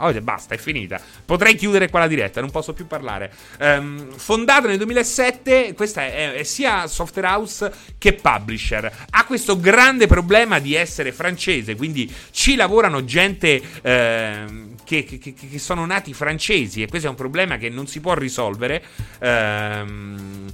oh, basta, è finita. Potrei chiudere qua la diretta, non posso più parlare. Um, fondato nel 2007, questa è, è, sia software house che publisher. Ha questo grande problema di essere francese, quindi ci lavorano gente. Uh, che, che, che, sono nati francesi e questo è un problema che non si può risolvere. Ehm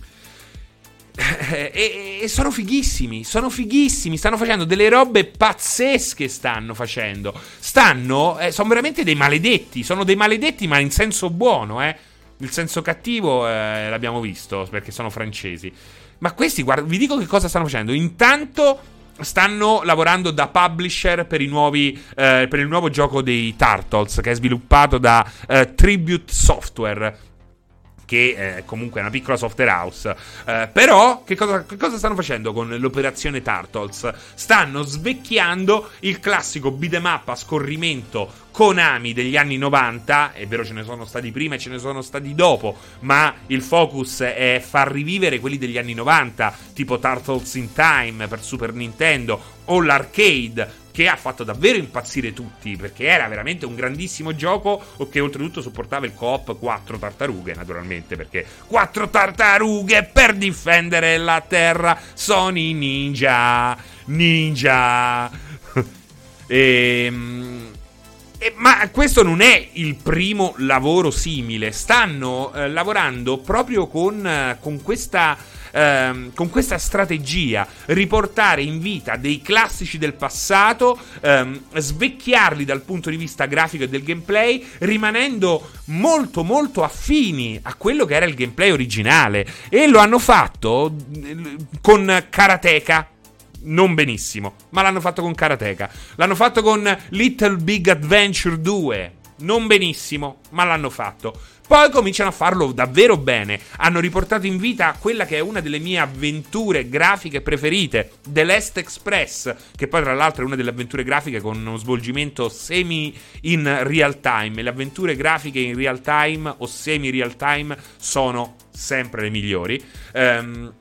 e, e, sono fighissimi, sono fighissimi, stanno facendo delle robe pazzesche, stanno facendo. Stanno, eh, sono veramente dei maledetti, sono dei maledetti ma in senso buono, eh. Il senso cattivo eh, l'abbiamo visto perché sono francesi. Ma questi, guarda, vi dico che cosa stanno facendo. Intanto stanno lavorando da publisher per, nuovi, eh, per il nuovo gioco dei Turtles che è sviluppato da eh, Tribute Software che eh, comunque è una piccola software house. Eh, però, che cosa, che cosa, stanno facendo con l'operazione Turtles? Stanno svecchiando il classico beat'em up a scorrimento Konami degli anni 90, è vero ce ne sono stati prima e ce ne sono stati dopo, ma il focus è far rivivere quelli degli anni 90, tipo Turtles in Time per Super Nintendo o l'arcade che ha fatto davvero impazzire tutti perché era veramente un grandissimo gioco che oltretutto supportava il co-op 4 tartarughe naturalmente perché 4 tartarughe per difendere la terra sono i ninja ninja e ehm, eh, ma questo non è il primo lavoro simile. Stanno eh, lavorando proprio con, eh, con questa. Ehm, con questa strategia, riportare in vita dei classici del passato, ehm, svecchiarli dal punto di vista grafico e del gameplay, rimanendo molto molto affini a quello che era il gameplay originale. E lo hanno fatto eh, con Karateka non benissimo, ma l'hanno fatto con Karateka. L'hanno fatto con Little Big Adventure 2. non benissimo, ma l'hanno fatto. Poi cominciano a farlo davvero bene. Hanno riportato in vita quella che è una delle mie avventure grafiche preferite, The Last Express, che poi tra l'altro è una delle avventure grafiche con uno svolgimento semi in real time. Le avventure grafiche in real time o semi real time sono sempre le migliori. Um,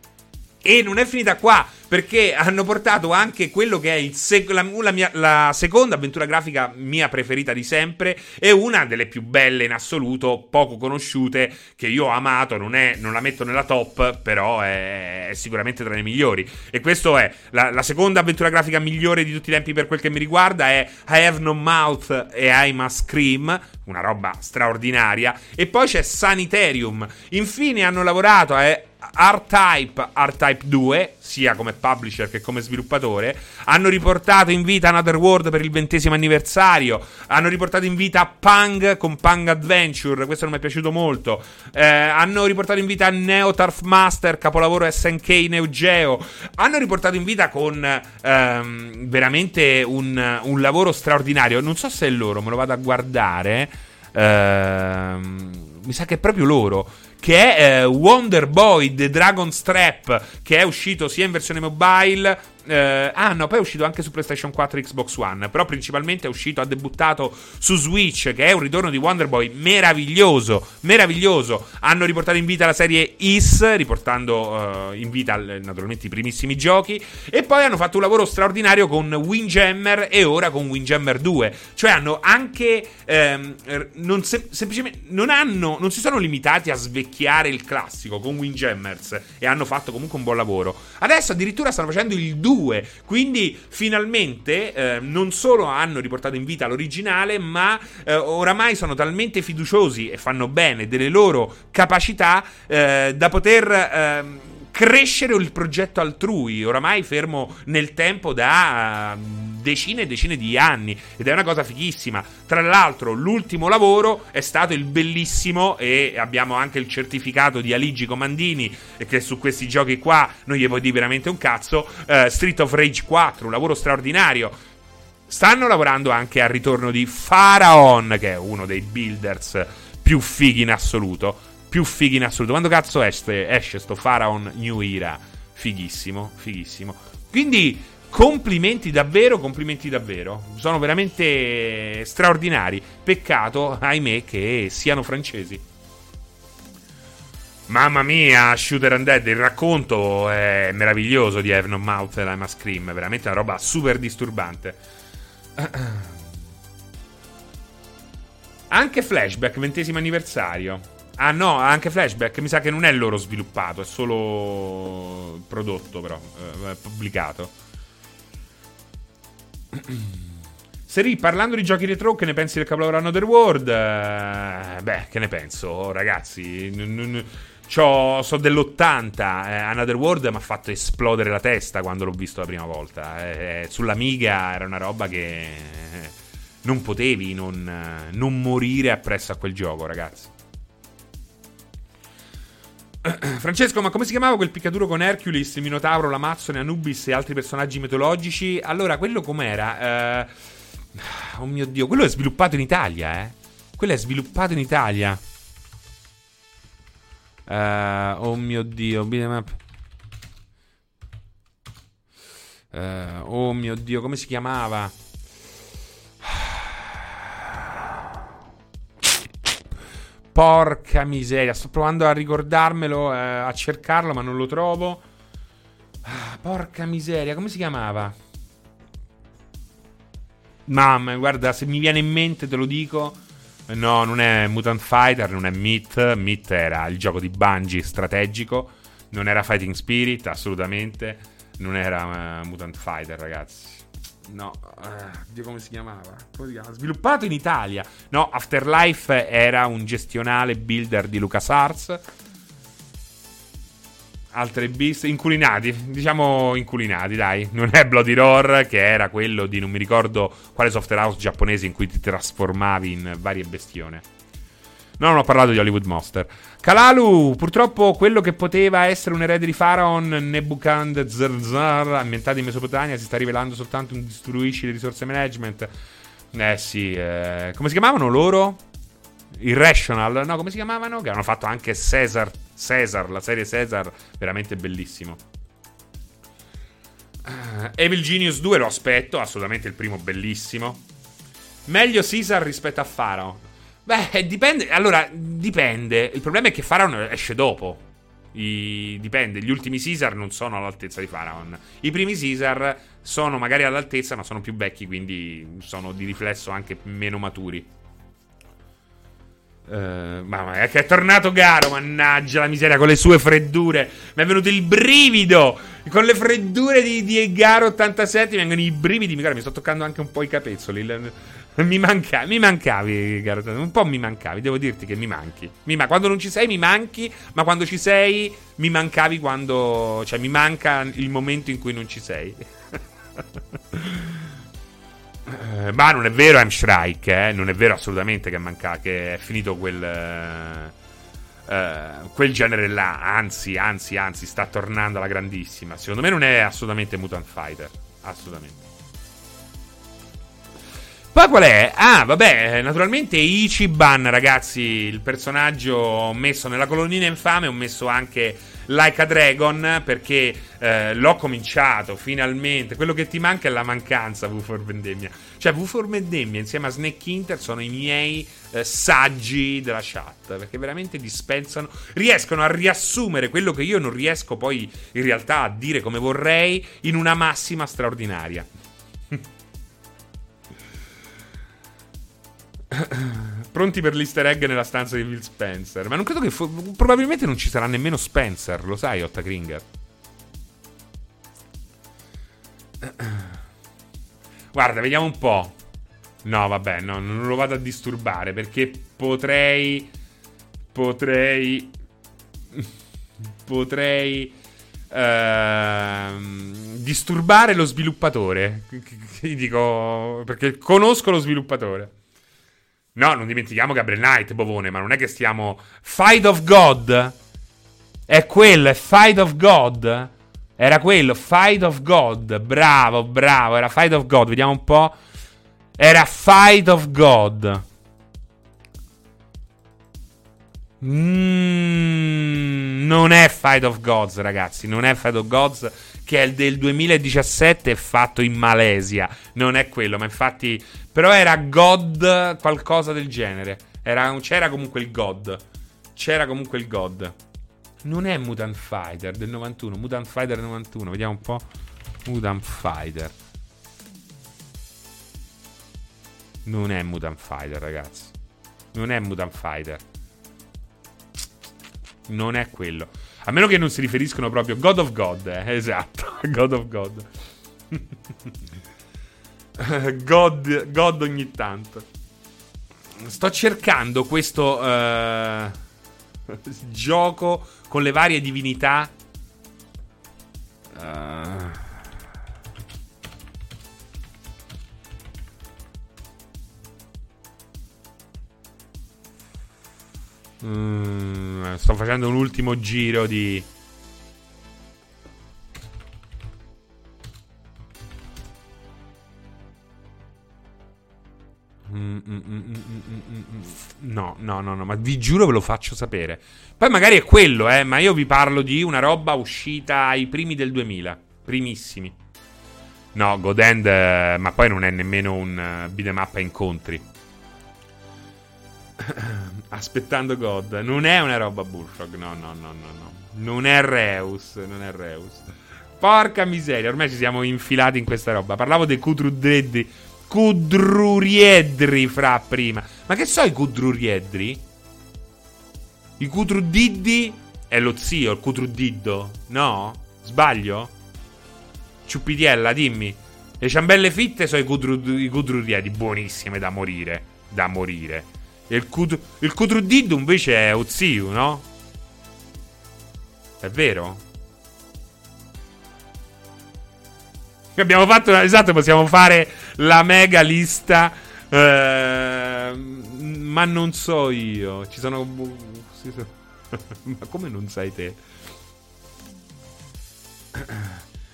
e non è finita qua, perché hanno portato anche quello che è sec- la, la, mia, la, seconda avventura grafica mia preferita di sempre e una delle più belle in assoluto, poco conosciute, che io ho amato, non, è, non la metto nella top, però è, è, sicuramente tra le migliori. E questo è la, la, seconda avventura grafica migliore di tutti i tempi per quel che mi riguarda, è I Have No Mouth e I Must Scream, una roba straordinaria. E poi c'è Sanitarium. Infine hanno lavorato a R-Type, R-Type 2, sia come publisher che come sviluppatore, hanno riportato in vita Another World per il ventesimo anniversario, hanno riportato in vita Pang con Pang Adventure, questo non mi è piaciuto molto, eh, hanno riportato in vita Neo Turf Master, capolavoro SNK Neo Geo, hanno riportato in vita con ehm, veramente un, un, lavoro straordinario, non so se è loro, me lo vado a guardare, ehm, mi sa che è proprio loro che è eh, Wonder Boy The Dragon Strap, che è uscito sia in versione mobile eh, ah no, poi è uscito anche su PlayStation 4 e Xbox One. Però principalmente è uscito, ha debuttato su Switch, che è un ritorno di Wonder Boy meraviglioso. Meraviglioso. Hanno riportato in vita la serie Is, riportando uh, in vita naturalmente i primissimi giochi. E poi hanno fatto un lavoro straordinario con Windjammer e ora con Windjammer 2. Cioè hanno anche. Ehm, non se- semplicemente. Non hanno. Non si sono limitati a svecchiare il classico con Windjammers. E hanno fatto comunque un buon lavoro. Adesso addirittura stanno facendo il 2 2. Quindi finalmente eh, non solo hanno riportato in vita l'originale, ma eh, oramai sono talmente fiduciosi e fanno bene delle loro capacità eh, da poter ehm, crescere il progetto altrui, oramai fermo nel tempo da decine e decine di anni ed è una cosa fighissima. Tra l'altro, l'ultimo lavoro è stato il bellissimo e abbiamo anche il certificato di Aligi Comandini che su questi giochi qua non gli puoi dire veramente un cazzo, uh, Street of Rage 4, un lavoro straordinario. Stanno lavorando anche al ritorno di Pharaon, che è uno dei builders più fighi in assoluto più fighi in assoluto. Quando cazzo esce, esce sto Pharaon New Era? Fighissimo, fighissimo. Quindi complimenti davvero, complimenti davvero. Sono veramente straordinari. Peccato, ahimè, che siano francesi. Mamma mia, Shooter Undead, il racconto è meraviglioso di Evan Mouth e Lima Scream, veramente una roba super disturbante. Anche Flashback, ventesimo anniversario. Ah no, anche Flashback mi sa che non è loro sviluppato, è solo prodotto però, eh, pubblicato. Seri, parlando di giochi retro, che ne pensi del capolavoro Another World? Eh, beh, che ne penso, ragazzi? N- n- C'ho, so dell'80, eh, Another World mi ha fatto esplodere la testa quando l'ho visto la prima volta. Eh, eh sull'Amiga era una roba che eh, non potevi non, non morire appresso a quel gioco, ragazzi. Francesco, ma come si chiamava quel piccaduro con Hercules, Minotauro, l'Amazzone, Anubis e altri personaggi mitologici? Allora, quello com'era? Uh, oh mio Dio, quello è sviluppato in Italia, eh? Quello è sviluppato in Italia. Uh, oh mio Dio, beatmap. Uh, oh mio Dio, come si chiamava? Porca miseria, sto provando a ricordarmelo, eh, a cercarlo, ma non lo trovo. Ah, porca miseria, come si chiamava? Mamma, guarda, se mi viene in mente te lo dico. No, non è Mutant Fighter, non è Meat. Meat era il gioco di Bungie strategico. Non era Fighting Spirit, assolutamente. Non era uh, Mutant Fighter, ragazzi. No, uh, come si chiamava? Sviluppato in Italia. No, Afterlife era un gestionale builder di LucasArts. Altre bis inculinati, diciamo inculinati, dai. Non è Bloody Roar, che era quello di non mi ricordo quale software house giapponese in cui ti trasformavi in varie bestione. No, non ho parlato di Hollywood Monster. Kalalu, purtroppo quello che poteva essere un erede di Pharaon, Nebuchadnezzar, ambientato in Mesopotamia, si sta rivelando soltanto un distruisci le risorse management. Eh sì, eh, come si chiamavano loro? Irrational, no, come si chiamavano? Che hanno fatto anche Caesar, Caesar la serie Caesar, veramente bellissimo. Uh, Evil Genius 2 lo aspetto, assolutamente il primo bellissimo. Meglio Caesar rispetto a Pharaoh. Beh, dipende. Allora, dipende. Il problema è che Pharaoh esce dopo. I, dipende, gli ultimi Caesar non sono all'altezza di Pharaon. I primi Caesar sono magari all'altezza, ma sono più vecchi, quindi sono di riflesso anche meno maturi. Uh, mamma mia, che è tornato Garo, mannaggia la miseria, con le sue freddure. Mi è venuto il brivido. Con le freddure di, di Garo 87 mi vengono i brividi. Mi, mi sto toccando anche un po' i capezzoli. Mi, manca, mi mancavi, Garo. Un po' mi mancavi, devo dirti che mi manchi. Mi ma- quando non ci sei mi manchi, ma quando ci sei mi mancavi quando... Cioè mi manca il momento in cui non ci sei. Ma non è vero Strike, eh? non è vero assolutamente che, manca, che è finito quel, uh, quel genere là, anzi, anzi, anzi, sta tornando alla grandissima. Secondo me non è assolutamente Mutant Fighter, assolutamente. Poi qual è? Ah, vabbè, naturalmente Ichiban, ragazzi, il personaggio messo nella colonnina infame, ho messo anche Like a Dragon perché eh, l'ho cominciato finalmente. Quello che ti manca è la mancanza V for Vendemmia. Cioè V for Vendemmia insieme a Snake Inter sono i miei eh, saggi della chat perché veramente dispensano, riescono a riassumere quello che io non riesco poi in realtà a dire come vorrei in una massima straordinaria. Pronti per l'easter egg nella stanza di Will Spencer. Ma non credo che. Fu- probabilmente non ci sarà nemmeno Spencer, lo sai, Otta Kringer. Guarda, vediamo un po'. No, vabbè, no, non lo vado a disturbare perché potrei. Potrei. Potrei. Ehm, disturbare lo sviluppatore. Gli dico. Perché conosco lo sviluppatore. No, non dimentichiamo Gabriel Knight, Bovone, ma non è che stiamo... Fight of God? È quello, è Fight of God? Era quello, Fight of God. Bravo, bravo, era Fight of God. Vediamo un po'. Era Fight of God. Mm, non è Fight of Gods, ragazzi. Non è Fight of Gods che è il del 2017 e fatto in Malesia. Non è quello, ma infatti. Però era God qualcosa del genere. Era, c'era comunque il God. C'era comunque il God. Non è Mutant Fighter del 91. Mutant Fighter 91. Vediamo un po'. Mutant Fighter. Non è Mutant Fighter, ragazzi. Non è Mutant Fighter. Non è quello. A meno che non si riferiscono proprio God of God, eh, esatto, God of God. God, God ogni tanto. Sto cercando questo uh, gioco con le varie divinità. Uh, Mm, sto facendo un ultimo giro di. Mm, mm, no, no, no, no, ma vi giuro ve lo faccio sapere. Poi magari è quello, eh, ma io vi parlo di una roba uscita ai primi del 2000, primissimi. No, Godend, eh, ma poi non è nemmeno un uh, beat'em up a incontri. Aspettando God. Non è una roba Bullfrog. No, no, no, no, no. Non è Reus. Non è Reus. Porca miseria, ormai ci siamo infilati in questa roba. Parlavo dei Kudrudreddi. Kudruriedri fra prima. Ma che so i Kudruriedri? I Kudrudiddi è lo zio, il Kudrudiddo. No? Sbaglio? Ciuppitiella, dimmi. Le ciambelle fitte sono i, Kudru. Buonissime da morire. Da morire. Il, Kut- il Kutrudid invece è Oziu, no? È vero? Abbiamo fatto, esatto, possiamo fare la mega lista. Eh, ma non so io. Ci sono. ma come non sai te?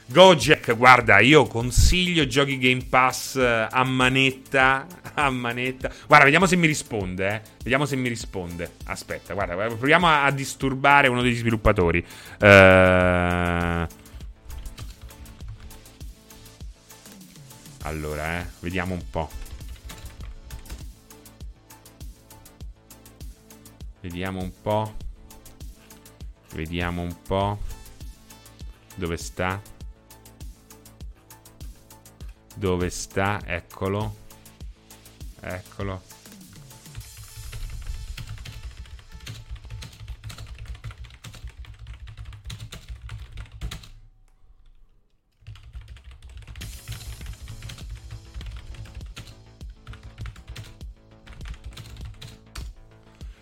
Gojek, guarda, io consiglio giochi Game Pass a manetta a manetta. Guarda, vediamo se mi risponde. Eh. Vediamo se mi risponde. Aspetta, guarda, proviamo a, a disturbare uno degli sviluppatori. Uh... Allora, eh, vediamo un po'. Vediamo un po'. Vediamo un po'. Dove sta? Dove sta? Eccolo. Eccolo.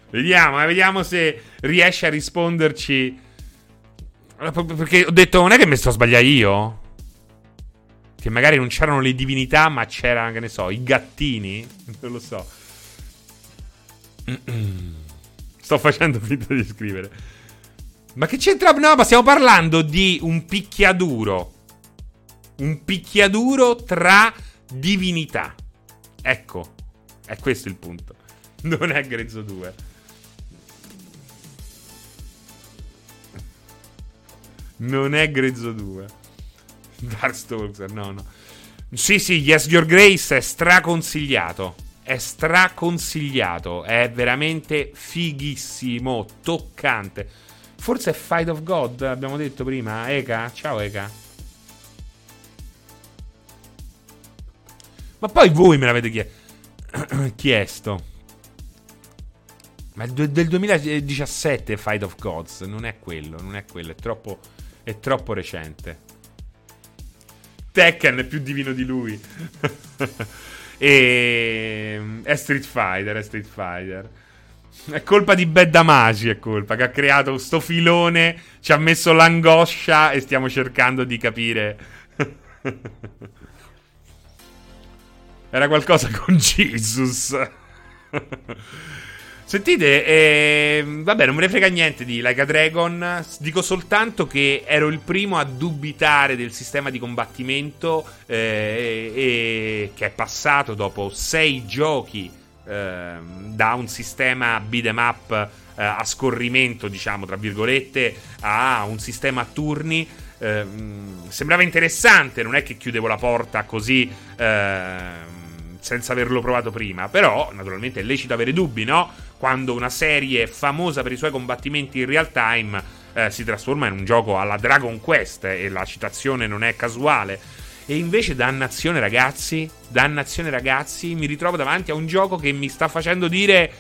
Vediamo, eh, vediamo se riesce a risponderci. Perché ho detto, non è che mi sto sbagliando io? Che magari non c'erano le divinità, ma c'erano, che ne so, i gattini. Non lo so. Sto facendo finta di scrivere. Ma che c'entra? No, ma stiamo parlando di un picchiaduro. Un picchiaduro tra divinità. Ecco, è questo il punto. Non è Grezzo 2. Non è Grezzo 2. Darkstalker, no, no. Sì, sì, Yes Your Grace è straconsigliato. È straconsigliato. È veramente fighissimo, toccante. Forse è Fight of God, abbiamo detto prima. Eka, ciao Eka. Ma poi voi me l'avete chiesto. Ma è del 2017 Fight of Gods, non è quello, non è quello, è troppo, è troppo recente. Tekken è più divino di lui. e è Street Fighter, è Street Fighter. È colpa di Bad Damagi, è colpa, che ha creato sto filone, ci ha messo l'angoscia e stiamo cercando di capire. Era qualcosa con Jesus. Sentite, eh, vabbè, non me ne frega niente di Like a Dragon. Dico soltanto che ero il primo a dubitare del sistema di combattimento eh, e che è passato dopo sei giochi eh, da un sistema beat'em up eh, a scorrimento, diciamo, tra virgolette, a un sistema a turni. Eh, sembrava interessante, non è che chiudevo la porta così eh, senza averlo provato prima. Però, naturalmente, è lecito avere dubbi, no? Quando una serie famosa per i suoi combattimenti in real time eh, si trasforma in un gioco alla Dragon Quest e la citazione non è casuale. E invece, dannazione, ragazzi, dannazione, ragazzi, mi ritrovo davanti a un gioco che mi sta facendo dire.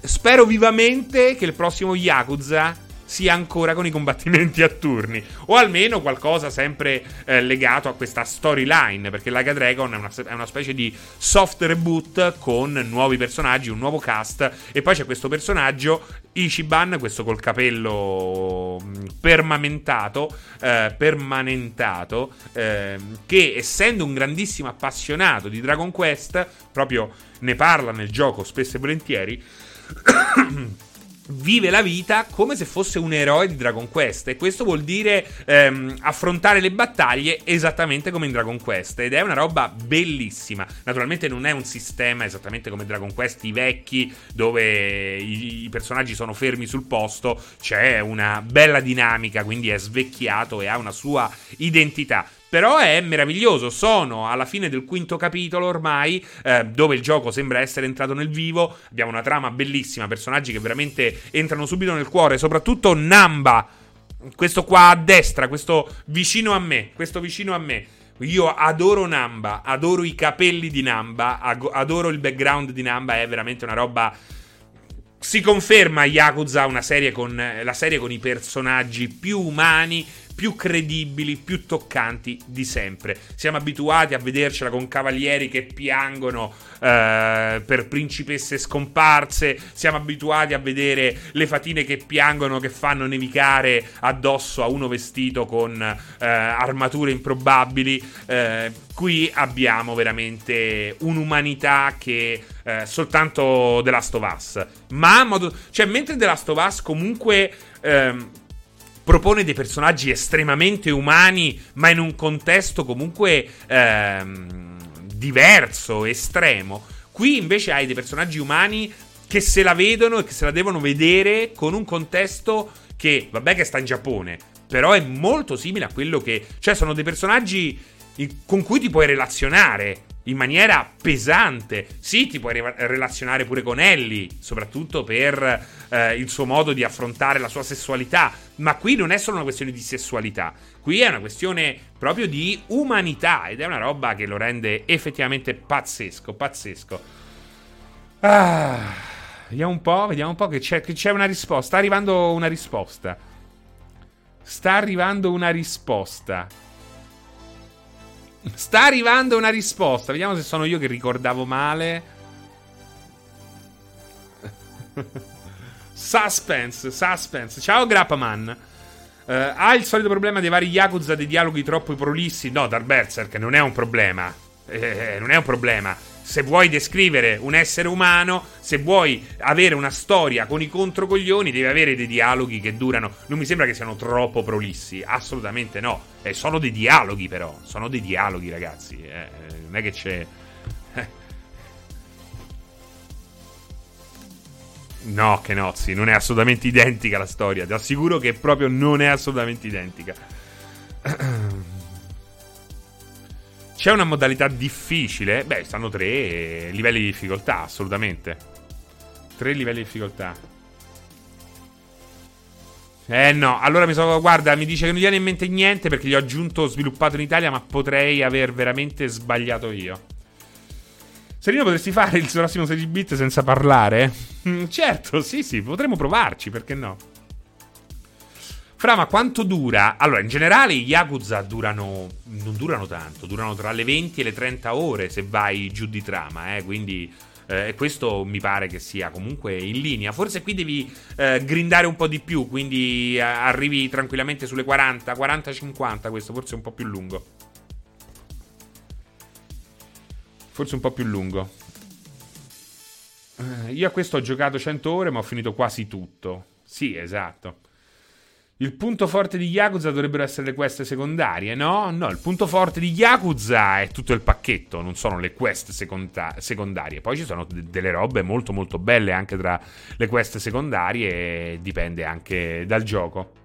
Spero vivamente che il prossimo Yakuza sia ancora con i combattimenti a turni. O almeno qualcosa sempre eh, legato a questa storyline. Perché Laga Dragon è una, è una, specie di soft reboot con nuovi personaggi, un nuovo cast. E poi c'è questo personaggio, Ichiban, questo col capello mm, permamentato, eh, permanentato, eh, che essendo un grandissimo appassionato di Dragon Quest, proprio ne parla nel gioco spesso e volentieri. vive la vita come se fosse un eroe di Dragon Quest. E questo vuol dire ehm, affrontare le battaglie esattamente come in Dragon Quest. Ed è una roba bellissima. Naturalmente non è un sistema esattamente come Dragon Quest i vecchi dove i, i personaggi sono fermi sul posto. C'è una bella dinamica quindi è svecchiato e ha una sua identità però è meraviglioso. Sono alla fine del quinto capitolo ormai, eh, dove il gioco sembra essere entrato nel vivo. Abbiamo una trama bellissima, personaggi che veramente entrano subito nel cuore. Soprattutto Namba, questo qua a destra, questo vicino a me, questo vicino a me. Io adoro Namba, adoro i capelli di Namba, adoro il background di Namba, è veramente una roba si conferma Yakuza una serie con la serie con i personaggi più umani, più credibili, più toccanti di sempre. Siamo abituati a vedercela con cavalieri che piangono eh, per principesse scomparse, siamo abituati a vedere le fatine che piangono, che fanno nevicare addosso a uno vestito con eh, armature improbabili. Eh, qui abbiamo veramente un'umanità che eh, soltanto The Last of Us. Ma modo, cioè, mentre The Last of Us comunque ehm, propone dei personaggi estremamente umani, ma in un contesto comunque ehm, diverso, estremo. Qui invece hai dei personaggi umani che se la vedono e che se la devono vedere con un contesto che, vabbè che sta in Giappone, però è molto simile a quello che... Cioè sono dei personaggi con cui ti puoi relazionare in maniera pesante. Sì, ti puoi re- relazionare pure con Ellie, soprattutto per eh, il suo modo di affrontare la sua sessualità. Ma qui non è solo una questione di sessualità, qui è una questione proprio di umanità ed è una roba che lo rende effettivamente pazzesco, pazzesco. Ah, vediamo un po', vediamo un po' che c'è, che c'è una risposta. Sta arrivando una risposta. Sta arrivando una risposta. Sta arrivando una risposta. Vediamo se sono io che ricordavo male. suspense, suspense. Ciao Grappaman. Uh, ha il solito problema dei vari Yakuza dei dialoghi troppo prolissi? No, Dark Berserk non è un problema. Eh, non è un problema se vuoi descrivere un essere umano, se vuoi avere una storia con i controcoglioni, devi avere dei dialoghi che durano. Non mi sembra che siano troppo prolissi, assolutamente no. Eh, sono dei dialoghi, però. Sono dei dialoghi, ragazzi. Eh, non è che c'è. No, che nozzi, non è assolutamente identica la storia. Ti assicuro che proprio non è assolutamente identica. C'è una modalità difficile? Beh, stanno tre livelli di difficoltà, assolutamente. Tre livelli di difficoltà. Eh no, allora mi so, guarda, mi dice che non gli viene in mente niente perché gli ho aggiunto sviluppato in Italia, ma potrei aver veramente sbagliato io. Serino, potresti fare il prossimo 16 bit senza parlare? Mm, certo, sì, sì, potremmo provarci, perché no? Fra, ma quanto dura? Allora, in generale i Yakuza durano. Non durano tanto, durano tra le 20 e le 30 ore se vai giù di trama, eh. Quindi. Eh, questo mi pare che sia comunque in linea. Forse qui devi eh, grindare un po' di più, quindi eh, arrivi tranquillamente sulle 40, 40-50. Questo forse è un po' più lungo. Forse un po' più lungo. Eh, io a questo ho giocato 100 ore, ma ho finito quasi tutto. Sì, esatto. Il punto forte di Yakuza dovrebbero essere le quest secondarie, no? No, il punto forte di Yakuza è tutto il pacchetto, non sono le quest seconda- secondarie. Poi ci sono d- delle robe molto molto belle anche tra le quest secondarie, dipende anche dal gioco.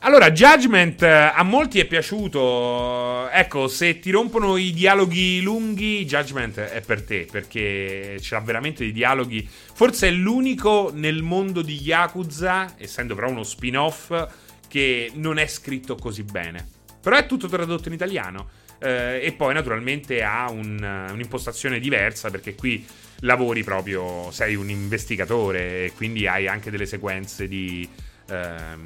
Allora, Judgment eh, a molti è piaciuto. Ecco, se ti rompono i dialoghi lunghi, Judgment è per te, perché c'ha veramente dei dialoghi. Forse è l'unico nel mondo di Yakuza, essendo però uno spin-off, che non è scritto così bene. Però è tutto tradotto in italiano. Eh, e poi naturalmente ha un, un'impostazione diversa, perché qui lavori proprio, sei un investigatore e quindi hai anche delle sequenze di... Ehm,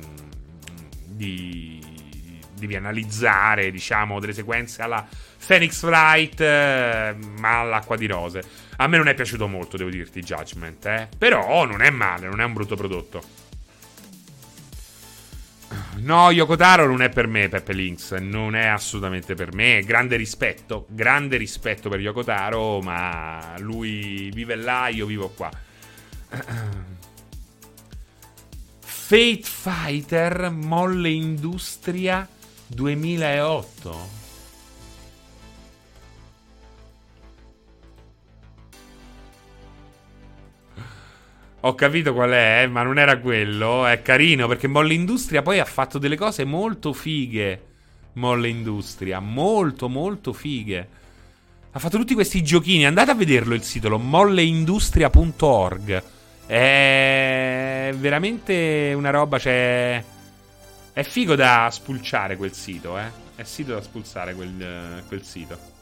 di, devi analizzare, diciamo, delle sequenze alla Phoenix Wright, eh, ma all'acqua di rose. A me non è piaciuto molto, devo dirti, Judgment, eh. Però non è male, non è un brutto prodotto. No, Yokotaro non è per me, Peppe Links. Non è assolutamente per me. Grande rispetto, grande rispetto per Yokotaro, ma lui vive là, io vivo qua. Fate Fighter Molle Industria 2008. Ho capito qual è, ma non era quello. È carino perché Molle Industria poi ha fatto delle cose molto fighe. Molle Industria, molto molto fighe. Ha fatto tutti questi giochini. Andate a vederlo il sito molleindustria.org. È veramente una roba, cioè... È figo da spulciare quel sito, eh. È sito da spulsare quel, quel sito.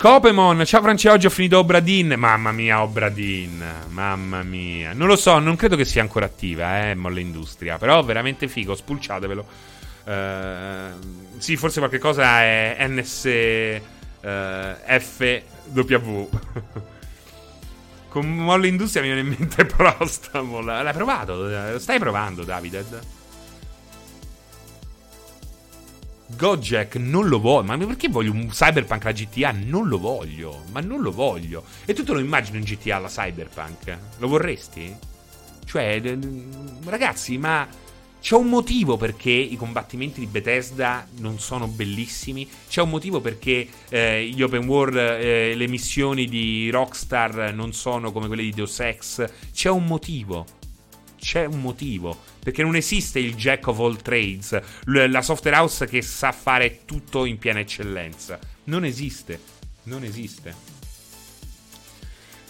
Copemon, ciao Franci, oggi ho finito Obradin. Mamma mia, Obradin, mamma mia. Non lo so, non credo che sia ancora attiva, eh, Molle Industria. Però veramente figo, spulciatevelo. Uh, sì, forse qualche cosa è NSFW. Con molle industria mi viene in mente Prostamol. L'hai provato? Stai provando, David? Gojek non lo voglio. Ma perché voglio un Cyberpunk alla GTA? Non lo voglio. Ma non lo voglio. E tu te lo immagini in GTA alla Cyberpunk? Lo vorresti? Cioè, ragazzi, ma C'è un motivo perché i combattimenti di Bethesda non sono bellissimi. C'è un motivo perché eh, gli open world, eh, le missioni di Rockstar non sono come quelle di Deus Ex. C'è un motivo. C'è un motivo. Perché non esiste il Jack of all trades, la software house che sa fare tutto in piena eccellenza. Non esiste. Non esiste.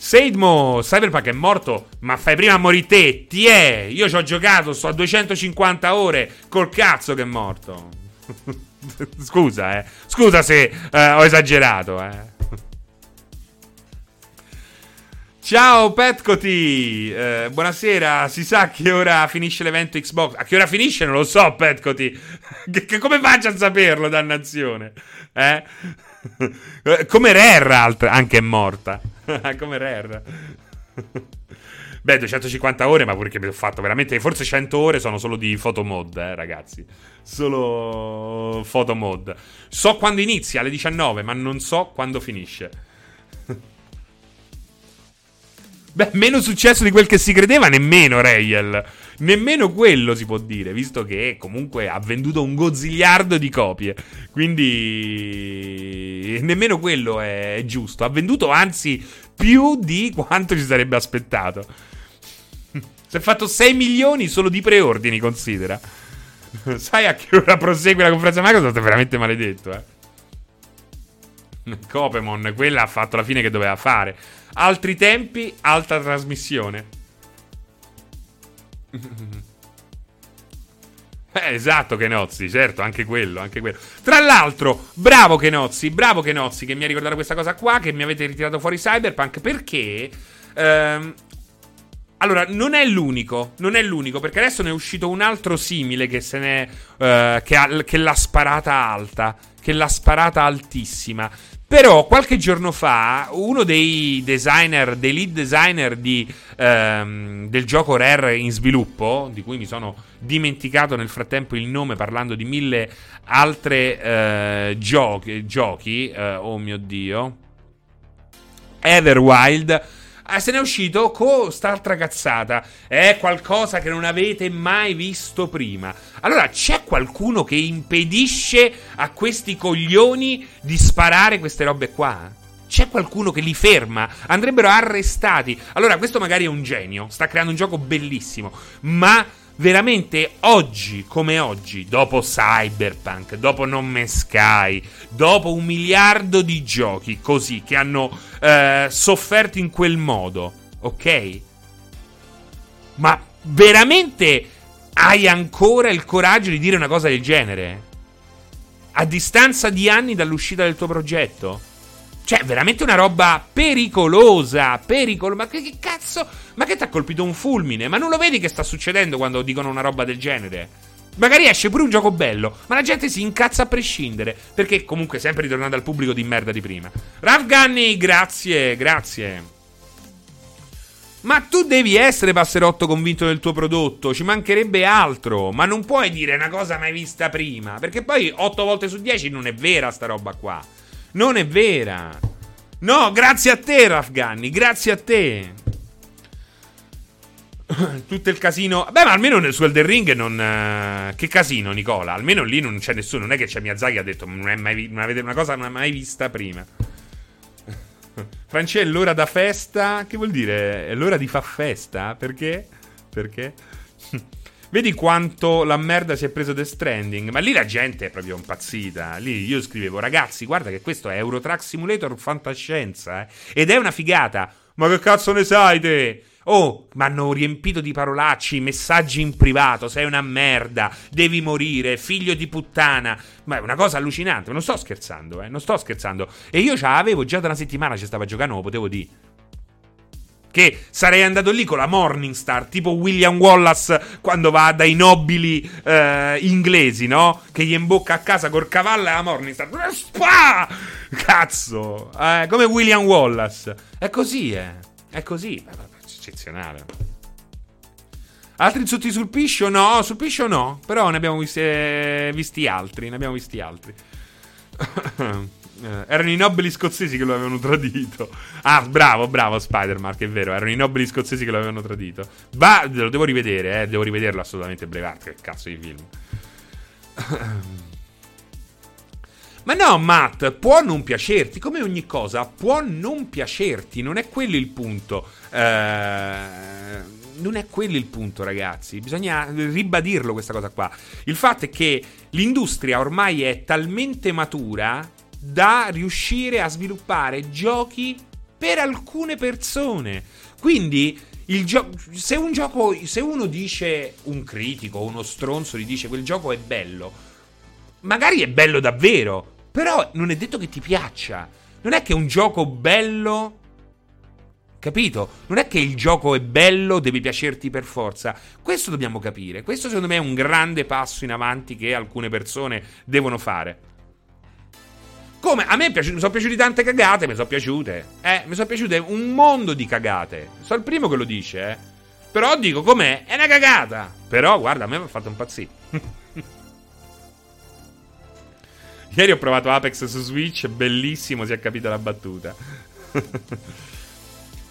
Seidmo, Cyberpunk è morto, ma fai prima a morire te, ti è. Io ci ho giocato, sto a 250 ore, col cazzo che è morto. Scusa, eh. Scusa se eh, ho esagerato, eh. Ciao Petcoti, eh, buonasera. Si sa che ora finisce l'evento Xbox. A che ora finisce? Non lo so, Petcoti. che, che come faccio a saperlo, dannazione? Eh? come Rare anche è morta. come Rare. Beh, 250 ore, ma pure che mi ho fatto veramente. Forse 100 ore sono solo di photo mod, eh, ragazzi. Solo photo mod. So quando inizia alle 19, ma non so quando finisce. Beh, meno successo di quel che si credeva, nemmeno Rayel. Nemmeno quello si può dire, visto che comunque ha venduto un gozziliardo di copie. Quindi nemmeno quello è giusto. Ha venduto anzi più di quanto ci sarebbe aspettato. Si è fatto 6 milioni solo di preordini, considera. Sai a che ora prosegue la conferenza Microsoft? È veramente maledetto, eh. Copemon, quella ha fatto la fine che doveva fare. Altri tempi, altra trasmissione. Eh, esatto, Kenozzi, certo, anche quello, anche quello. Tra l'altro, bravo Kenozzi, bravo Kenozzi che mi ha ricordato questa cosa qua, che mi avete ritirato fuori Cyberpunk, perché... Ehm, allora, non è l'unico, non è l'unico, perché adesso ne è uscito un altro simile che se ne... Eh, che, ha, che l'ha sparata alta, che l'ha sparata altissima. Però qualche giorno fa uno dei designer, dei lead designer di, ehm, del gioco Rare in sviluppo, di cui mi sono dimenticato nel frattempo il nome parlando di mille altre eh, giochi, giochi eh, oh mio dio, Everwild, Ah, se ne è uscito con st'altra cazzata. È qualcosa che non avete mai visto prima. Allora, c'è qualcuno che impedisce a questi coglioni di sparare queste robe qua? C'è qualcuno che li ferma? Andrebbero arrestati. Allora, questo magari è un genio. Sta creando un gioco bellissimo. Ma veramente oggi come oggi, dopo Cyberpunk, dopo No Man's Sky, dopo un miliardo di giochi così che hanno eh, sofferto in quel modo, ok? Ma veramente hai ancora il coraggio di dire una cosa del genere? A distanza di anni dall'uscita del tuo progetto? Cioè, veramente una roba pericolosa. Pericolosa. Ma che, che cazzo? Ma che ti ha colpito un fulmine? Ma non lo vedi che sta succedendo quando dicono una roba del genere? Magari esce pure un gioco bello, ma la gente si incazza a prescindere. Perché comunque sempre ritornando al pubblico di merda di prima. Raf Gunny, grazie, grazie. Ma tu devi essere passerotto convinto del tuo prodotto, ci mancherebbe altro. Ma non puoi dire una cosa mai vista prima. Perché poi 8 volte su 10 non è vera sta roba qua. Non è vera. No, grazie a te, Rafgani, grazie a te. Tutto il casino. Beh, ma almeno su Elden Ring non. Uh, che casino, Nicola. Almeno lì non c'è nessuno. Non è che c'è Miyazaki che ha detto. Non, è mai, non avete una cosa non è mai vista prima. Francesco, è l'ora da festa. Che vuol dire? È l'ora di fa festa? Perché? Perché? Vedi quanto la merda si è preso The Stranding. Ma lì la gente è proprio impazzita. Lì io scrivevo, ragazzi, guarda che questo è Eurotrack Simulator fantascienza. Eh? Ed è una figata. Ma che cazzo ne sai te? Oh, mi hanno riempito di parolacci, messaggi in privato, sei una merda, devi morire, figlio di puttana. Ma è una cosa allucinante, non sto scherzando, eh, non sto scherzando. E io ce l'avevo già da una settimana, ci stava giocando, lo potevo dire. Che sarei andato lì con la Morningstar, tipo William Wallace quando va dai nobili eh, inglesi, no? Che gli imbocca a casa col cavallo e la Morningstar. Spa! Cazzo! Eh, come William Wallace. È così, eh. È così. Eccezionale. Altri insulti sul piscio? No, sul piscio no. Però ne abbiamo visti, eh, visti altri. Ne abbiamo visti altri. Eh, erano i nobili scozzesi che lo avevano tradito. Ah, bravo, bravo Spider-Man, è vero. Erano i nobili scozzesi che lo avevano tradito. Ma lo devo rivedere, eh. Devo rivederlo assolutamente Brevard. Che cazzo di film. Ma no, Matt, può non piacerti, come ogni cosa, può non piacerti, non è quello il punto. Eh, non è quello il punto, ragazzi. Bisogna ribadirlo questa cosa qua. Il fatto è che l'industria ormai è talmente matura da riuscire a sviluppare giochi per alcune persone. Quindi Gio- se un gioco, se uno dice un critico, uno stronzo gli dice quel gioco è bello, magari è bello davvero, però non è detto che ti piaccia. Non è che un gioco bello Capito? Non è che il gioco è bello, deve piacerti per forza. Questo dobbiamo capire. Questo secondo me è un grande passo in avanti che alcune persone devono fare. Come a me piaci- mi sono piaciute tante cagate, mi sono piaciute. Eh, mi sono piaciute un mondo di cagate. Sono il primo che lo dice, eh. Però dico com'è? È una cagata. Però guarda, a me mi ha fatto impazzire. Ieri ho provato Apex su Switch, bellissimo, si è capita la battuta.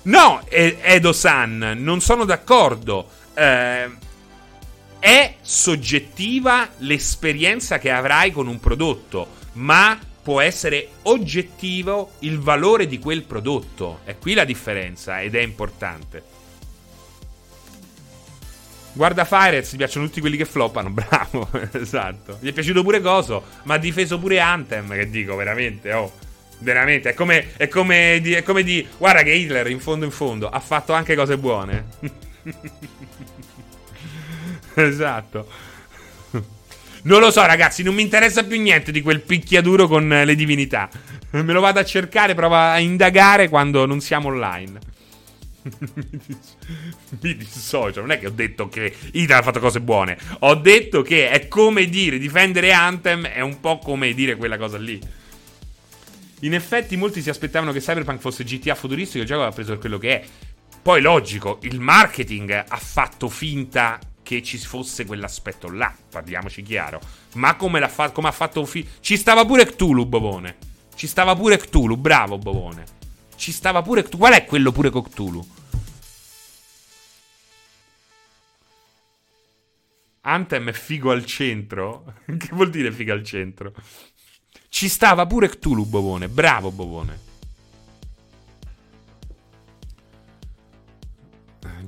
No, Edo-san, non sono d'accordo. Eh, è soggettiva l'esperienza che avrai con un prodotto, ma può essere oggettivo il valore di quel prodotto. È qui la differenza ed è importante. Guarda Firez, ti piacciono tutti quelli che floppano, bravo, esatto. Gli è piaciuto pure Coso, ma ha difeso pure Anthem, che dico, veramente, oh. Veramente, è come, è come, di, è come di... Guarda che Hitler, in fondo in fondo, ha fatto anche cose buone. esatto. Non lo so, ragazzi, non mi interessa più niente di quel picchiaduro con le divinità. Me lo vado a cercare, prova a indagare quando non siamo online. mi dissocio. Non è che ho detto che Hitler ha fatto cose buone. Ho detto che è come dire difendere Anthem è un po' come dire quella cosa lì. In effetti molti si aspettavano che Cyberpunk fosse GTA futuristico, il gioco aveva preso per quello che è. Poi logico, il marketing ha fatto finta che ci fosse quell'aspetto là, parliamoci chiaro. Ma come, fa- come ha fatto un film... Ci stava pure Cthulhu, Bovone. Ci stava pure Cthulhu, bravo Bovone. Ci stava pure Cthulhu. Qual è quello pure con Cthulhu? Anthem è figo al centro? che vuol dire figo al centro? Ci stava pure Cthulhu Bovone. Bravo Bovone.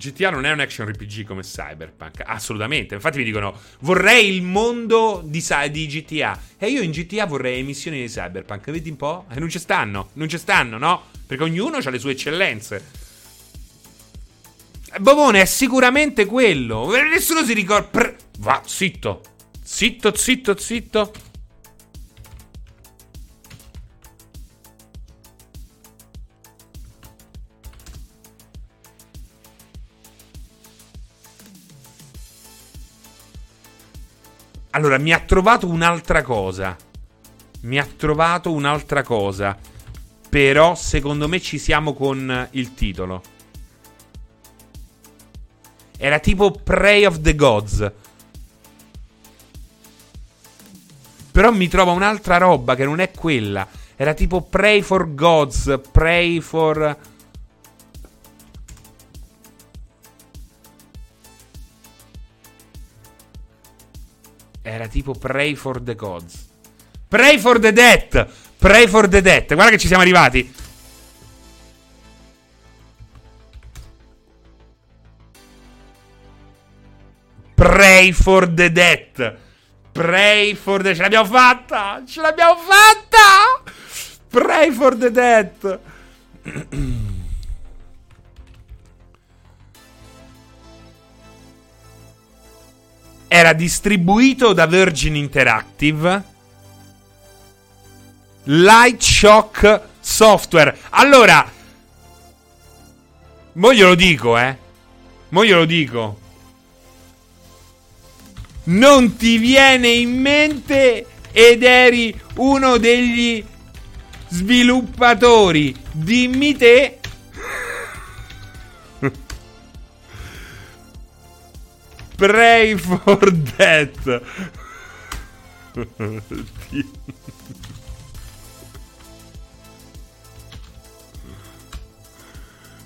GTA non è un action RPG come Cyberpunk, assolutamente. Infatti mi dicono, vorrei il mondo di, di, GTA. E io in GTA vorrei emissioni di Cyberpunk. Vedi un po'? E non ci stanno, non ci stanno, no? Perché ognuno ha le sue eccellenze. Bovone è sicuramente quello. Nessuno si ricorda... Va, zitto. Zitto, zitto, zitto. Allora, mi ha trovato un'altra cosa. Mi ha trovato un'altra cosa. Però, secondo me, ci siamo con il titolo. Era tipo Prey of the Gods. Però mi trova un'altra roba che non è quella. Era tipo Pray for Gods, Pray for... Era tipo Pray for the Gods. Pray for the Death. Pray for the Death. Guarda che ci siamo arrivati. Pray for the Death. Pray for the... Ce l'abbiamo fatta. Ce l'abbiamo fatta. Pray for the Death. era distribuito da Virgin Interactive. Light Shock Software. Allora, mo glielo dico, eh. Mo glielo dico. Non ti viene in mente ed eri uno degli sviluppatori. Dimmi te Pray for Death.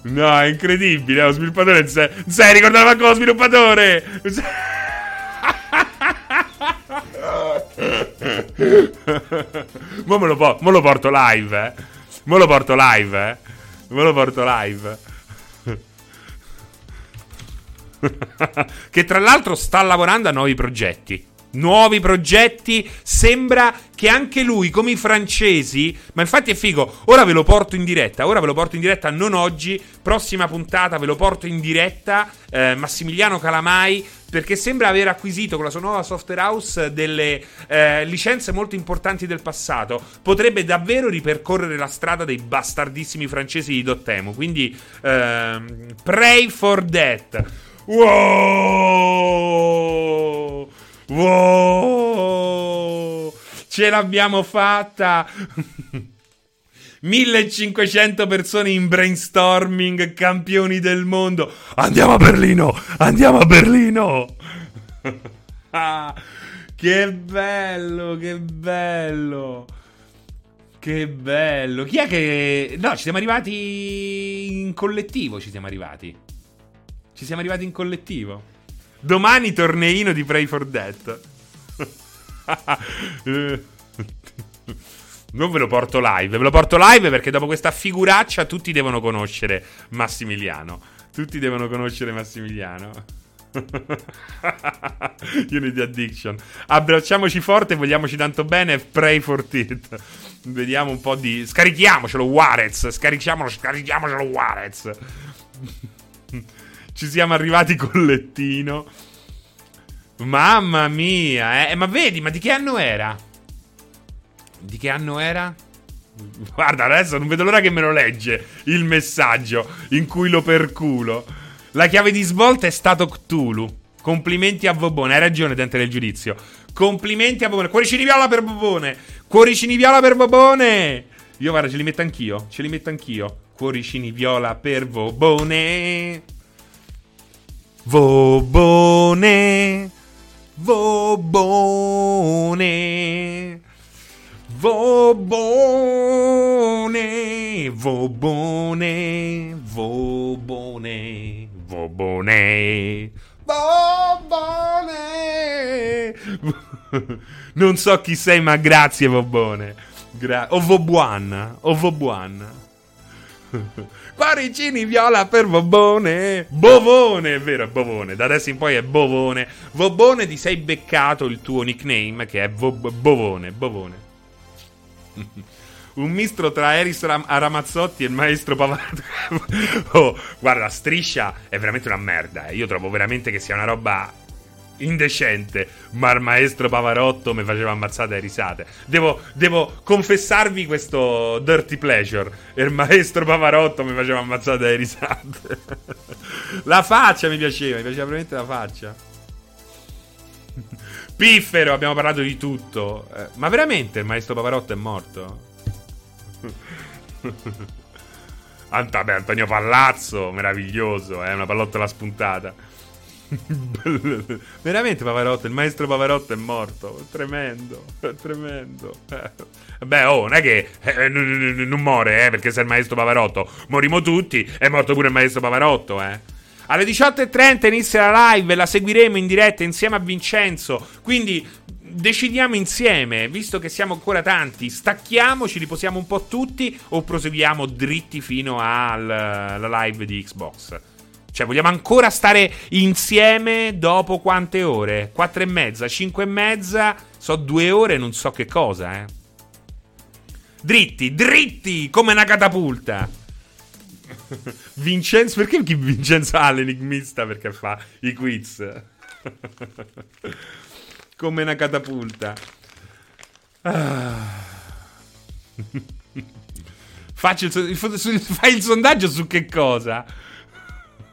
No, è incredibile. Lo sviluppatore non sai, non sai ricordare manco lo sviluppatore. mo, me lo, po- mo lo porto live, eh. Mo lo porto live, eh. Mo lo porto live. che tra l'altro sta lavorando a nuovi progetti nuovi progetti. Sembra che anche lui, come i francesi, ma infatti è figo. Ora ve lo porto in diretta. Ora ve lo porto in diretta, non oggi. Prossima puntata ve lo porto in diretta. Eh, Massimiliano Calamai. Perché sembra aver acquisito con la sua nuova software house delle eh, licenze molto importanti del passato. Potrebbe davvero ripercorrere la strada dei bastardissimi francesi di Dottemo. Quindi, ehm, pray for that. Wow! Wow! Ce l'abbiamo fatta! 1500 persone in brainstorming, campioni del mondo. Andiamo a Berlino! Andiamo a Berlino! ah, che bello, che bello! Che bello! Chi è che... No, ci siamo arrivati in collettivo, ci siamo arrivati. Ci siamo arrivati in collettivo. Domani torneino di Pray for Death. Non ve lo porto live, ve lo porto live perché dopo questa figuraccia tutti devono conoscere Massimiliano. Tutti devono conoscere Massimiliano. Unity Addiction. Abbracciamoci forte, vogliamoci tanto bene. Pray for it. Vediamo un po' di. Scarichiamocelo, Warez. Scarichiamocelo, scarichiamocelo, Warez. Ci siamo arrivati con lettino. Mamma mia, eh. Ma vedi, ma di che anno era? Di che anno era? Guarda, adesso non vedo l'ora che me lo legge il messaggio in cui lo perculo. La chiave di svolta è stato Cthulhu. Complimenti a Bobone. Hai ragione, Dente del Giudizio. Complimenti a Bobone. Cuoricini viola per Bobone. Cuoricini viola per Bobone. Io, guarda, ce li metto anch'io. Ce li metto anch'io. Cuoricini viola per Bobone. Vobone, Vobone, Vobone, Vobone, Vobone, Vobone, Vobone. Non so chi sei, ma grazie, Vobone. Gra- o Vobuan, o Vobuan. Parigini viola per Bobone. Bovone, è vero, è Bovone. Da adesso in poi è Bovone. Bobone ti sei beccato il tuo nickname che è Vo- Bovone. Bovone. Un mistro tra Eris Ram- Ramazzotti e il maestro Pavarotti. oh, guarda, striscia è veramente una merda. Eh. Io trovo veramente che sia una roba indecente, ma il maestro Pavarotto mi faceva ammazzate e risate. Devo, devo, confessarvi questo dirty pleasure. Il maestro Pavarotto mi faceva ammazzate e risate. la faccia mi piaceva, mi piaceva veramente la faccia. Piffero, abbiamo parlato di tutto. Eh, ma veramente il maestro Pavarotto è morto? Vabbè, Antonio Pallazzo, meraviglioso, è eh, una pallottola spuntata. Veramente Pavarotto, il maestro Pavarotto è morto. Tremendo, tremendo. Beh, oh, non è che eh, n- non muore, eh, perché sei il maestro Pavarotto. Morimo tutti, è morto pure il maestro Pavarotto, eh. Alle 18.30 inizia la live, la seguiremo in diretta insieme a Vincenzo. Quindi decidiamo insieme, visto che siamo ancora tanti, stacchiamo, ci riposiamo un po' tutti o proseguiamo dritti fino alla live di Xbox. Cioè, vogliamo ancora stare insieme dopo quante ore? Quattro e mezza, cinque e mezza, so due ore, non so che cosa, eh. Dritti, dritti, come una catapulta. Vincenzo, perché Vincenzo ha l'enigmista? Perché fa i quiz. come una catapulta. Ah. Faccio il, fai il sondaggio su che cosa?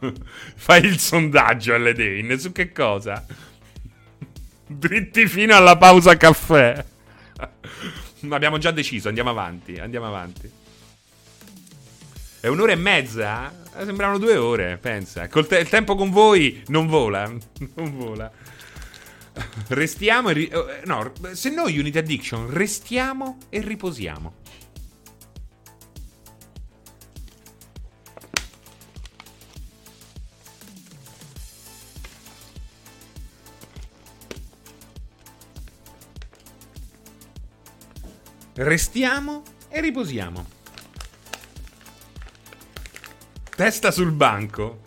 Fai il sondaggio LDN su che cosa? Dritti fino alla pausa caffè. Abbiamo già deciso, andiamo avanti, andiamo avanti. È un'ora e mezza? Eh, sembrano due ore, pensa. Te- il tempo con voi non vola, non vola. Restiamo e... Ri- eh, no, se noi Unity Addiction restiamo e riposiamo. Restiamo e riposiamo. Testa sul banco.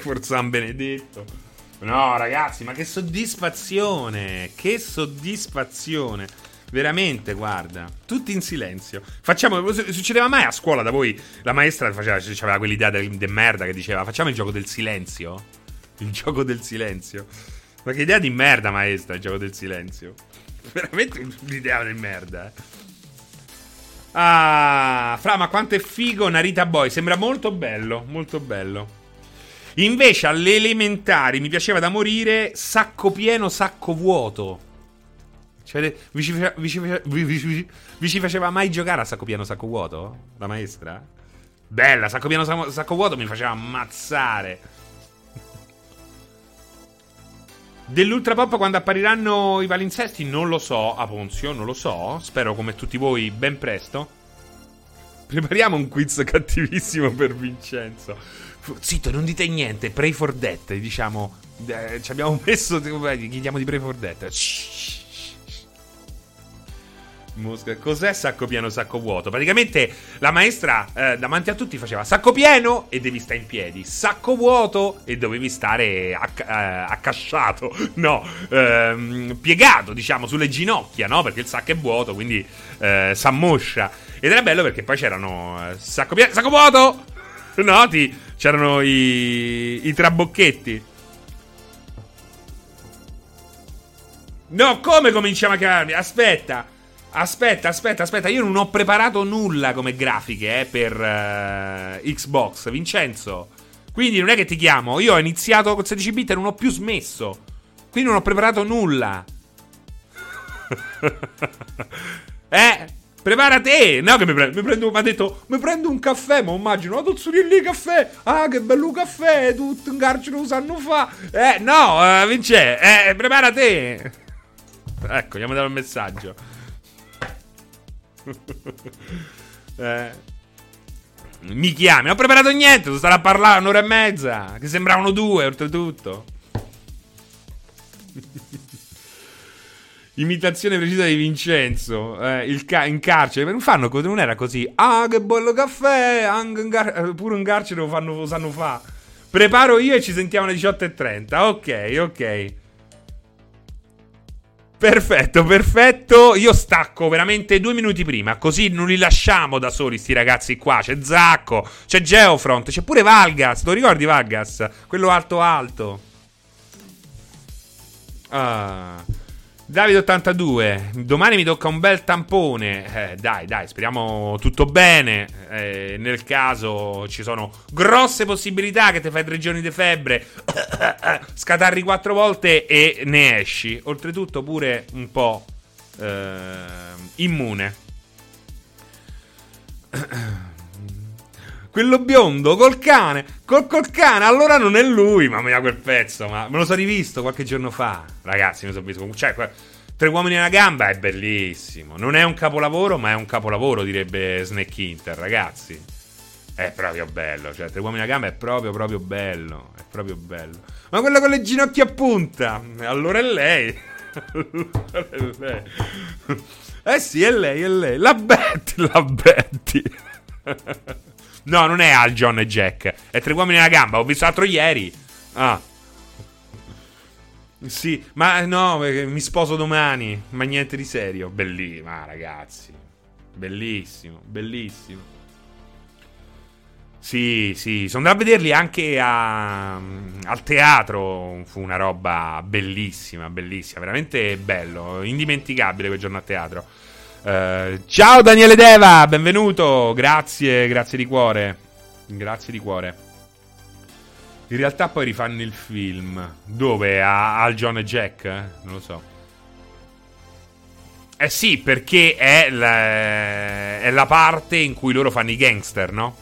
For San Benedetto. No, ragazzi, ma che soddisfazione! Che soddisfazione! Veramente, guarda, tutti in silenzio. Facciamo. Succedeva mai a scuola da voi? La maestra faceva, aveva quell'idea de merda che diceva: Facciamo il gioco del silenzio? Il gioco del silenzio. Ma che idea di merda, maestra, il gioco del silenzio. Veramente un'idea di merda. Eh. Ah, fra, ma quanto è figo Narita Boy. Sembra molto bello, molto bello. Invece alle elementari mi piaceva da morire sacco pieno, sacco vuoto. Cioè, vi ci, faceva, vi, ci faceva, vi, vi, ci faceva mai giocare a sacco pieno, sacco vuoto? La maestra? Bella, sacco pieno, sacco vuoto mi faceva ammazzare. Dell'Ultra Pop quando appariranno i palinsesti non lo so, Aponzio, non lo so. Spero come tutti voi ben presto. Prepariamo un quiz cattivissimo per Vincenzo. Zitto, non dite niente, Pray for Death, diciamo. Eh, ci abbiamo messo, chiediamo di Pray for Death. Shh. Mosca. Cos'è sacco pieno, sacco vuoto? Praticamente la maestra eh, davanti a tutti faceva sacco pieno e devi stare in piedi, sacco vuoto e dovevi stare acc- eh, accasciato, no, ehm, piegato diciamo sulle ginocchia, no? Perché il sacco è vuoto, quindi eh, s'ammoscia. Ed era bello perché poi c'erano eh, sacco pieno, sacco vuoto, noti? C'erano i, i trabocchetti. No, come cominciamo a chiamarmi? Aspetta. Aspetta, aspetta, aspetta, io non ho preparato nulla come grafiche eh, per uh, Xbox, Vincenzo. Quindi non è che ti chiamo, io ho iniziato con 16 bit e non ho più smesso. Quindi non ho preparato nulla. eh, prepara te. No che mi prendo, mi prendo, mi ha detto, mi prendo un caffè, ma immagino, oh, lì caffè. Ah, che bello caffè, tutto un carcere lo sanno fa. Eh, no, uh, Vince, eh, prepara te. Ecco, gli dare un messaggio. eh. Mi chiami, ho preparato niente, devo stare a parlare un'ora e mezza. Che sembravano due, oltretutto. Imitazione precisa di Vincenzo eh, ca- in carcere. Non fanno così, non era così. Ah, che bello caffè! Car- eh, pure in carcere lo, fanno, lo sanno fa. Preparo io e ci sentiamo alle 18.30. Ok, ok. Perfetto, perfetto. Io stacco veramente due minuti prima, così non li lasciamo da soli sti ragazzi qua. C'è Zacco, c'è Geofront, c'è pure Valgas. Lo ricordi Valgas? Quello alto alto. Ah. Davide82, domani mi tocca un bel tampone. Eh, dai, dai, speriamo tutto bene. Eh, nel caso ci sono grosse possibilità che ti fai tre giorni di febbre, scatarri quattro volte e ne esci. Oltretutto, pure un po' eh, immune. Quello biondo col cane, col, col cane, allora non è lui, mamma mia quel pezzo, ma me lo sono rivisto qualche giorno fa. Ragazzi, mi sono visto, cioè, Tre uomini e una gamba è bellissimo. Non è un capolavoro, ma è un capolavoro, direbbe Snake Inter, ragazzi. È proprio bello, cioè Tre uomini e una gamba è proprio, proprio bello, è proprio bello. Ma quello con le ginocchia a punta, allora è lei. allora è lei. Eh sì, è lei, è lei. La Betty, la Betty. No, non è Al John e Jack. È tre uomini una gamba. Ho visto l'altro ieri. Ah. Sì, ma no, mi sposo domani. Ma niente di serio. Bellissimo, ah, ragazzi. Bellissimo, bellissimo. Sì, sì, sono andato a vederli anche a, al teatro. Fu una roba bellissima, bellissima. Veramente bello, indimenticabile quel giorno a teatro. Uh, ciao Daniele Deva, benvenuto. Grazie, grazie di cuore. Grazie di cuore. In realtà poi rifanno il film. Dove? A, al John e Jack? Eh? Non lo so. Eh sì, perché è la, è la parte in cui loro fanno i gangster, no?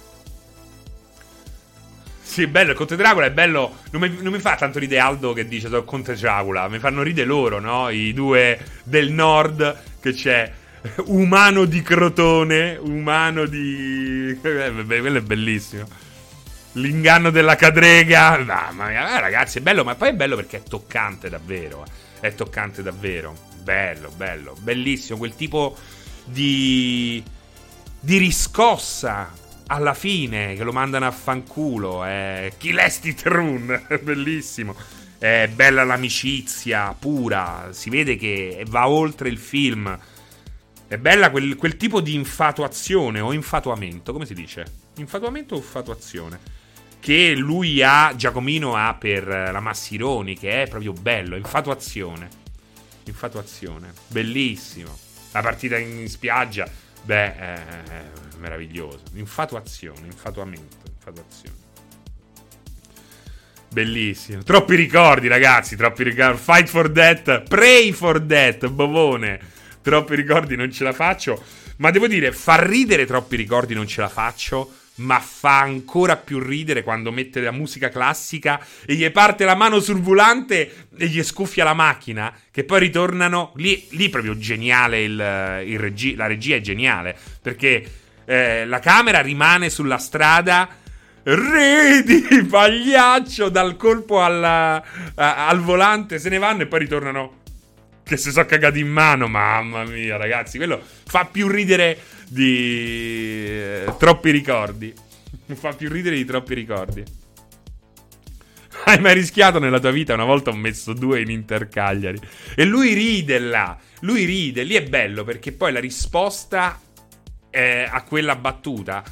Sì, bello, il Conte Dracula è bello. Non mi, non mi fa tanto ridere Aldo che dice Conte Dracula. Mi fanno ridere loro, no? I due del nord che c'è umano di Crotone, umano di... Eh, quello è bellissimo. L'inganno della cadrega. Mamma mia, eh, ragazzi, è bello, ma poi è bello perché è toccante davvero. Eh. È toccante davvero. Bello, bello, bellissimo. Quel tipo di, di riscossa alla fine che lo mandano a fanculo. È Kill Estit Run, bellissimo. È bella l'amicizia pura. Si vede che va oltre il film. È bella quel, quel tipo di infatuazione o infatuamento, come si dice? Infatuamento o infatuazione? Che lui ha, Giacomino ha per la Massironi, che è proprio bello. Infatuazione. Infatuazione. Bellissimo. La partita in spiaggia, beh, è meraviglioso. Infatuazione, infatuamento, infatuazione. Bellissimo. Troppi ricordi, ragazzi. Troppi ricordi. Fight for that. Pray for that. Bovone. Troppi ricordi, non ce la faccio. Ma devo dire, far ridere troppi ricordi, non ce la faccio. Ma fa ancora più ridere quando mette la musica classica e gli parte la mano sul volante e gli scuffia la macchina. Che poi ritornano. Lì, lì proprio geniale il, il regi- la regia è geniale. Perché eh, la camera rimane sulla strada ridi, pagliaccio, dal colpo alla, a, al volante, se ne vanno e poi ritornano che si sono cagati in mano, mamma mia ragazzi, quello fa più ridere di eh, troppi ricordi, fa più ridere di troppi ricordi. Hai mai rischiato nella tua vita? Una volta ho messo due in Inter Cagliari. E lui ride là. Lui ride. Lì è bello perché poi la risposta eh, a quella battuta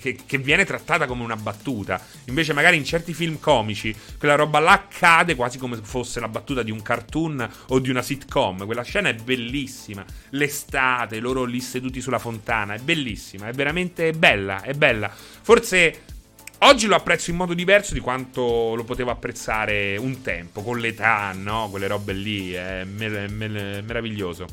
che, che, viene trattata come una battuta. Invece, magari in certi film comici, quella roba là accade quasi come fosse la battuta di un cartoon o di una sitcom. Quella scena è bellissima. L'estate, loro lì seduti sulla fontana, è bellissima, è veramente bella, è bella. Forse. Oggi lo apprezzo in modo diverso di quanto lo potevo apprezzare un tempo, con l'età, no? Quelle robe lì, è mer- mer- meraviglioso.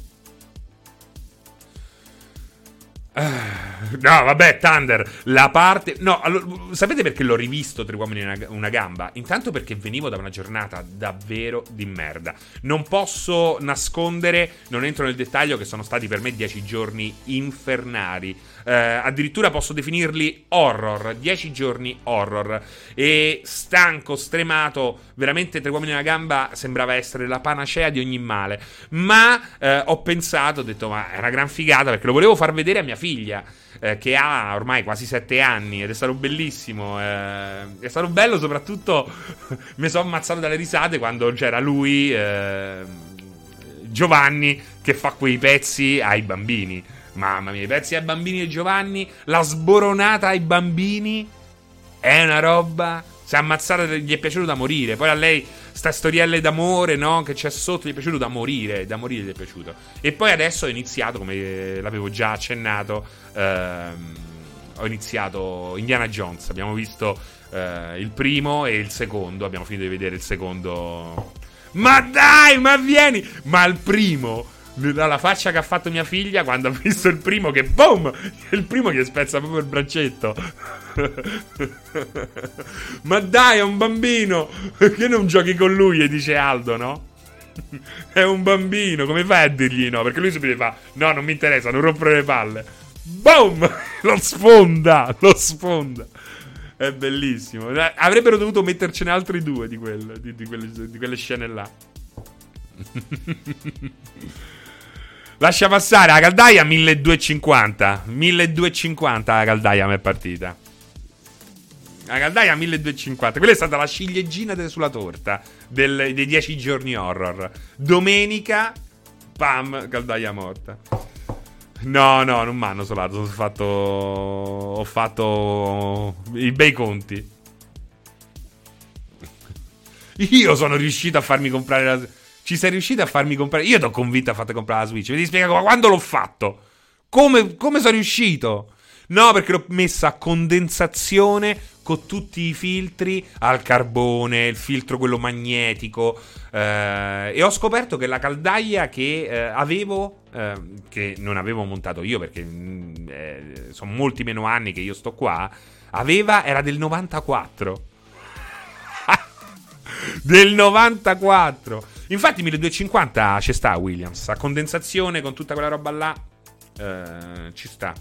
No, vabbè, Thunder, la parte... No, allora, sapete perché l'ho rivisto Tre uomini e una, una, gamba? Intanto perché venivo da una giornata davvero di merda. Non posso nascondere, non entro nel dettaglio, che sono stati per me dieci giorni infernali. Eh, addirittura posso definirli horror, dieci giorni horror. E stanco, stremato, veramente Tre uomini e una gamba sembrava essere la panacea di ogni male. Ma eh, ho pensato, ho detto, ma è una gran figata perché lo volevo far vedere a mia figlia. Eh, che ha ormai quasi sette anni ed è stato bellissimo. Eh, è stato bello, soprattutto mi sono ammazzato dalle risate quando c'era lui, eh, Giovanni, che fa quei pezzi ai bambini. Mamma mia, i pezzi ai bambini e Giovanni, la sboronata ai bambini è una roba. Si è ammazzata, gli è piaciuto da morire. Poi a lei, sta storielle d'amore, no? Che c'è sotto, gli è piaciuto da morire. Da morire gli è piaciuto. E poi adesso ho iniziato, come l'avevo già accennato, ehm, ho iniziato Indiana Jones. Abbiamo visto eh, il primo e il secondo. Abbiamo finito di vedere il secondo. Ma dai, ma vieni! Ma il primo la faccia che ha fatto mia figlia quando ha visto il primo che boom! Il primo che spezza proprio il braccetto. Ma dai, è un bambino! Che non giochi con lui? E dice Aldo, no? È un bambino, come fai a dirgli no? Perché lui subito fa: No, non mi interessa, non rompere le palle. Boom! Lo sfonda! Lo sfonda! È bellissimo. Avrebbero dovuto mettercene altri due di quelle, di, di quelle, di quelle scene là. Lascia passare la caldaia 1250. 1250 la caldaia mi è partita. La caldaia 1250. Quella è stata la ciliegina sulla torta del, dei 10 giorni horror. Domenica, pam, caldaia morta. No, no, non mi hanno solato. Ho fatto. Ho fatto. i bei conti. Io sono riuscito a farmi comprare la. Ci sei riuscito a farmi comprare. Io ti ho convinto a farti comprare la Switch. Mi devi spiegare quando l'ho fatto. Come, come sono riuscito? No, perché l'ho messa a condensazione con tutti i filtri al carbone, il filtro quello magnetico. Eh, e ho scoperto che la caldaia che eh, avevo, eh, che non avevo montato io perché mm, eh, sono molti meno anni che io sto qua, aveva, era del 94. del 94. Infatti 1250 ci sta Williams, a condensazione con tutta quella roba là, eh, ci sta.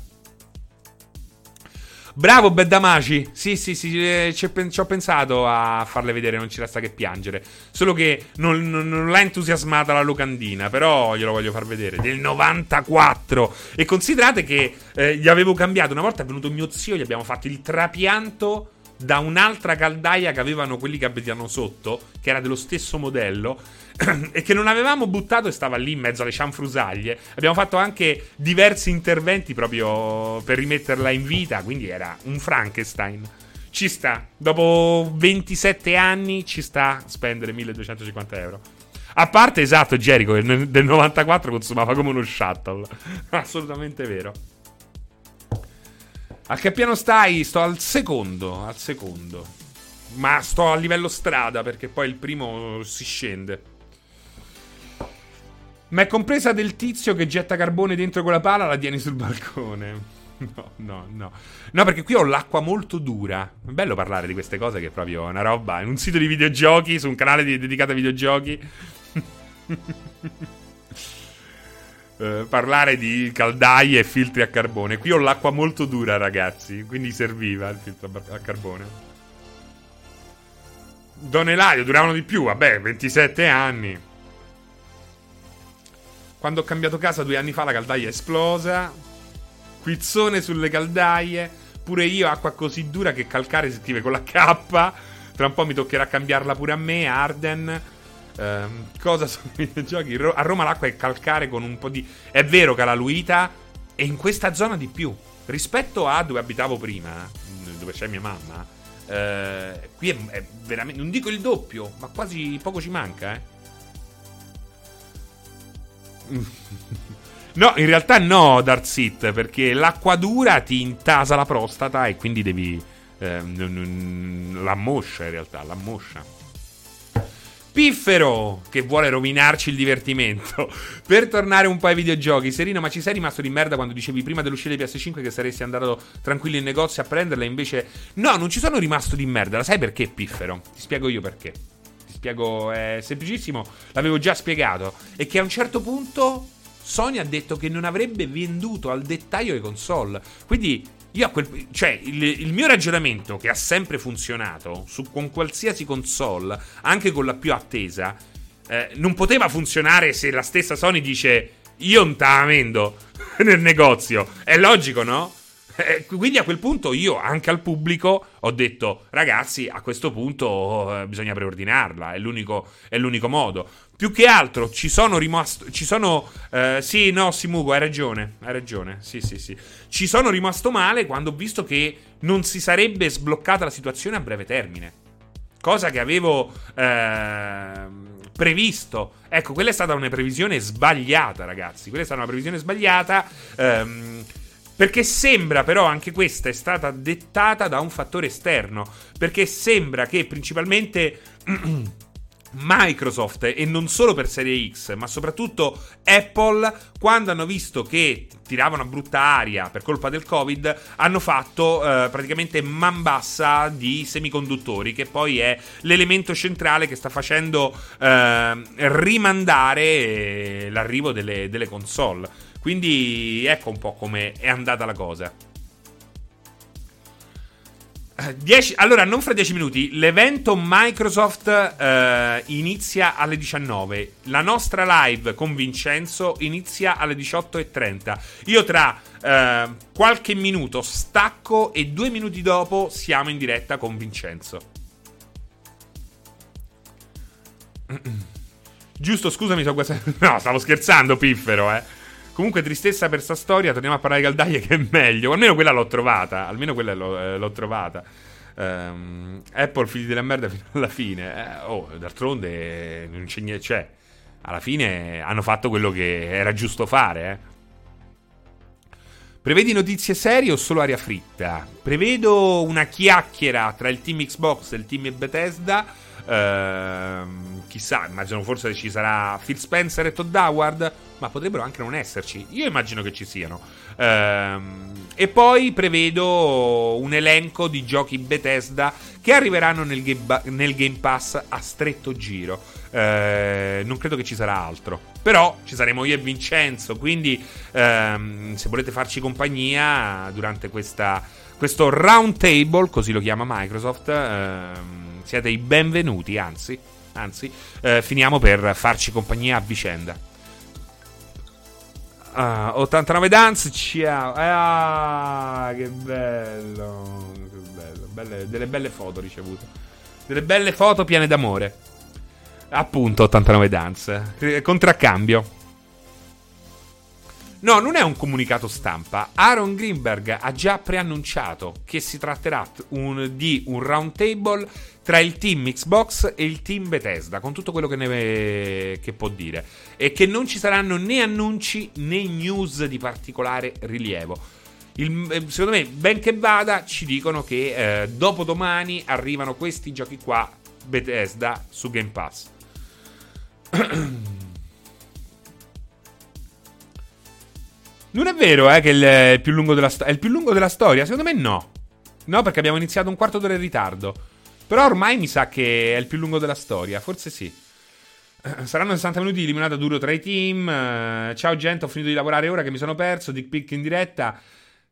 Bravo Beddamaci. Sì, sì, sì, eh, ci, ho pensato a farle vedere, non ci resta che piangere. Solo che non, non, non l'ha entusiasmata la locandina, però glielo voglio far vedere. Del 94. E considerate che eh, gli avevo cambiato. Una volta è venuto mio zio, gli abbiamo fatto il trapianto da un'altra caldaia che avevano quelli che abitano sotto, che era dello stesso modello, e che non avevamo buttato e stava lì in mezzo alle cianfrusaglie. Abbiamo fatto anche diversi interventi proprio per rimetterla in vita, quindi era un Frankenstein. Ci sta, dopo 27 anni ci sta a spendere 1250 euro. A parte, esatto, Jericho, che del 94 consumava come uno shuttle. Assolutamente vero. A che piano stai? Sto al secondo, al secondo. Ma sto a livello strada perché poi il primo si scende. Ma è compresa del tizio che getta carbone dentro quella pala la tieni sul balcone. No, no, no. No, perché qui ho l'acqua molto dura. È bello parlare di queste cose che è proprio una roba. In un sito di videogiochi, su un canale dedicato ai videogiochi. Eh, parlare di caldaie e filtri a carbone. Qui ho l'acqua molto dura, ragazzi. Quindi serviva il filtro a carbone. Don Eladio duravano di più, vabbè, 27 anni. Quando ho cambiato casa due anni fa la caldaia è esplosa. Quizzone sulle caldaie. Pure io acqua così dura che calcare si scrive con la K. Tra un po' mi toccherà cambiarla pure a me, Arden. Ehm, cosa sono i videogiochi? A Roma l'acqua è calcare con un po' di. È vero, che la Luita. E in questa zona di più. Rispetto a dove abitavo prima, dove c'è mia mamma. Eh, qui è, è, veramente. Non dico il doppio, ma quasi poco ci manca, eh. No, in realtà no, Darkseid, perché l'acqua dura ti intasa la prostata e quindi devi. Eh, l'ammoscia in realtà, l'ammoscia. Piffero che vuole rovinarci il divertimento. per tornare un po' ai videogiochi, Serino, ma ci sei rimasto di merda quando dicevi prima dell'uscita di PS5 che saresti andato tranquillo in negozio a prenderla? Invece, no, non ci sono rimasto di merda. La sai perché, Piffero? Ti spiego io perché. Ti spiego, è semplicissimo. L'avevo già spiegato. E che a un certo punto Sony ha detto che non avrebbe venduto al dettaglio le console. Quindi io a quel, cioè, il, il, mio ragionamento che ha sempre funzionato su, con qualsiasi console, anche con la più attesa, eh, non poteva funzionare se la stessa Sony dice io non te la vendo nel negozio. È logico, no? Eh, quindi a quel punto io, anche al pubblico, ho detto, ragazzi, a questo punto eh, bisogna preordinarla, è l'unico, è l'unico modo. Più che altro ci sono rimasto. Ci sono. Eh, sì, no, Simugo, hai ragione. Hai ragione. Sì, sì, sì. Ci sono rimasto male quando ho visto che non si sarebbe sbloccata la situazione a breve termine. Cosa che avevo eh, previsto. Ecco, quella è stata una previsione sbagliata, ragazzi. Quella è stata una previsione sbagliata. Ehm, perché sembra però anche questa è stata dettata da un fattore esterno. Perché sembra che principalmente. Microsoft e non solo per Serie X, ma soprattutto Apple, quando hanno visto che tiravano a brutta aria per colpa del Covid, hanno fatto eh, praticamente man bassa di semiconduttori, che poi è l'elemento centrale che sta facendo eh, rimandare eh, l'arrivo delle, delle console. Quindi ecco un po' come è andata la cosa. 10, allora, non fra 10 minuti. L'evento Microsoft eh, inizia alle 19. La nostra live con Vincenzo inizia alle 18.30. Io tra eh, qualche minuto stacco e due minuti dopo siamo in diretta con Vincenzo. Giusto, scusami, so questa... No, stavo scherzando, piffero, eh. Comunque, tristezza per sta storia. Torniamo a parlare di caldaie, che è meglio. Almeno quella l'ho trovata. Almeno quella l'ho, eh, l'ho trovata. Um, Apple, figli della merda fino alla fine. Eh, oh, d'altronde non c'è niente. Cioè, alla fine hanno fatto quello che era giusto fare. Eh. Prevedi notizie serie o solo aria fritta? Prevedo una chiacchiera tra il team Xbox e il team Bethesda Ehm, chissà, immagino forse ci sarà Phil Spencer e Todd Howard, ma potrebbero anche non esserci. Io immagino che ci siano. Ehm, e poi prevedo un elenco di giochi Bethesda che arriveranno nel Game, nel game Pass a stretto giro. Eh, non credo che ci sarà altro. Però ci saremo io e Vincenzo. Quindi, ehm, se volete farci compagnia durante questa, questo round table, così lo chiama Microsoft, ehm, siete i benvenuti. Anzi, anzi eh, finiamo per farci compagnia a vicenda. Ah, 89 Dance, ciao. Ah, che bello. Che bello. Belle, delle belle foto ricevute. Delle belle foto piene d'amore. Appunto, 89 Dance. Contraccambio. No, non è un comunicato stampa. Aaron Greenberg ha già preannunciato che si tratterà un, di un roundtable tra il team Xbox e il team Bethesda, con tutto quello che, ne, che può dire. E che non ci saranno né annunci né news di particolare rilievo. Il, eh, secondo me, ben che vada, ci dicono che eh, dopo domani arrivano questi giochi qua, Bethesda, su Game Pass. Non è vero, eh, che è il più lungo della storia. È il più lungo della storia? Secondo me no. No, perché abbiamo iniziato un quarto d'ora in ritardo. Però ormai mi sa che è il più lungo della storia. Forse sì. Eh, saranno 60 minuti di limonata duro tra i team. Eh, ciao gente, ho finito di lavorare ora che mi sono perso. Dick pic in diretta.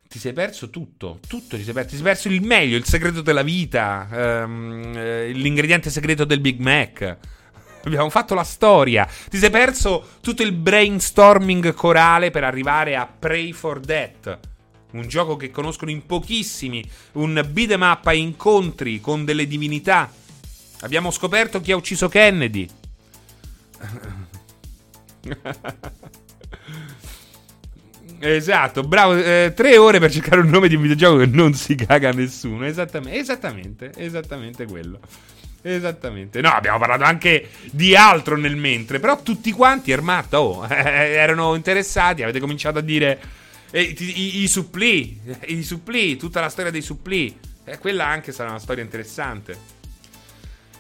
Ti sei perso tutto, tutto ti sei perso. Ti sei perso il meglio, il segreto della vita, ehm, l'ingrediente segreto del Big Mac. Abbiamo fatto la storia. Ti sei perso tutto il brainstorming corale per arrivare a Pray for Death. Un gioco che conoscono in pochissimi. Un beat'em up a incontri con delle divinità. Abbiamo scoperto chi ha ucciso Kennedy. esatto, bravo. Eh, tre ore per cercare un nome di un videogioco che non si caga nessuno. Esattamente, esattamente, esattamente quello. Esattamente. No, abbiamo parlato anche di altro nel mentre. Però tutti quanti, Ermatta, oh, erano interessati. Avete cominciato a dire eh, i, i, i suppli. I suppli, tutta la storia dei suppli. Eh, quella anche sarà una storia interessante.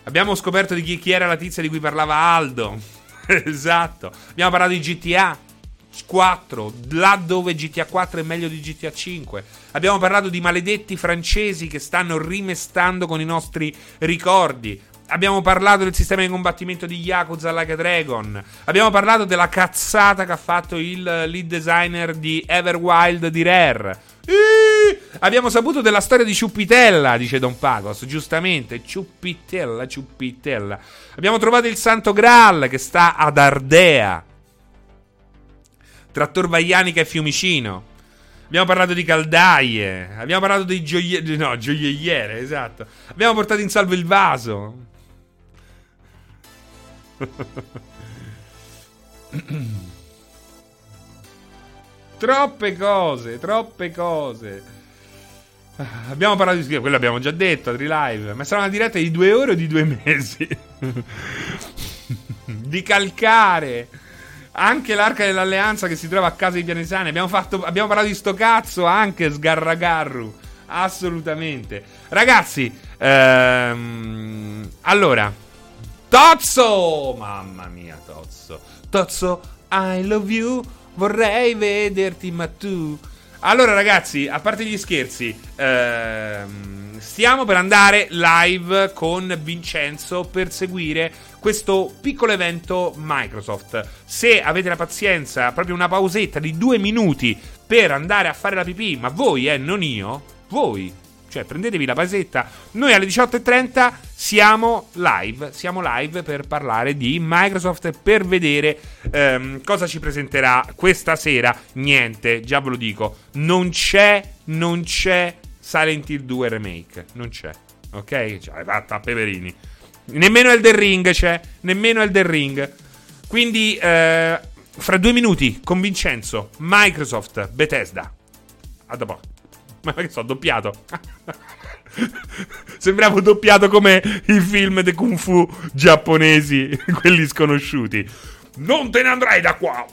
Abbiamo scoperto di chi, chi era la tizia di cui parlava Aldo. esatto. Abbiamo parlato di GTA. 4, là dove GTA 4 è meglio di GTA 5. Abbiamo parlato di maledetti francesi che stanno rimestando con i nostri ricordi. Abbiamo parlato del sistema di combattimento di Yakuza Like Dragon. Abbiamo parlato della cazzata che ha fatto il lead designer di Everwild di Rare. Eeeh! Abbiamo saputo della storia di Ciuppitella, dice Don Pagos, giustamente. Ciuppitella, Ciuppitella. Abbiamo trovato il Santo Graal che sta ad Ardea tra Torvaianica e Fiumicino. Abbiamo parlato di caldaie. Abbiamo parlato di gioielliere. No, gioielliere, esatto. Abbiamo portato in salvo il vaso. troppe cose, troppe cose. Abbiamo parlato di quello abbiamo già detto, Adri Live. Ma sarà una diretta di due ore o di due mesi? di calcare. Anche l'arca dell'alleanza che si trova a casa di Pianesani. Abbiamo, fatto, abbiamo parlato di sto cazzo anche Sgarragarru. Assolutamente. Ragazzi, ehm, allora, Tozzo! Mamma mia, Tozzo. Tozzo, I love you. Vorrei vederti, ma tu. Allora, ragazzi, a parte gli scherzi, ehm, stiamo per andare live con Vincenzo per seguire questo piccolo evento Microsoft. Se avete la pazienza, proprio una pausetta di due minuti per andare a fare la pipì, ma voi, eh, non io, voi, cioè prendetevi la pausetta. Noi alle 18.30 siamo live, siamo live per parlare di Microsoft per vedere ehm, cosa ci presenterà questa sera. Niente, già ve lo dico, non c'è, non c'è Silent Hill 2 Remake, non c'è. Ok? Cioè, fatta a Peverini. Nemmeno Elden Ring c'è. Nemmeno Elden Ring. Quindi, eh, fra due minuti, con Vincenzo, Microsoft, Bethesda. A dopo. Ma che so, doppiato. Sembrava doppiato come i film dei kung fu giapponesi, quelli sconosciuti. Non te ne andrai da qua!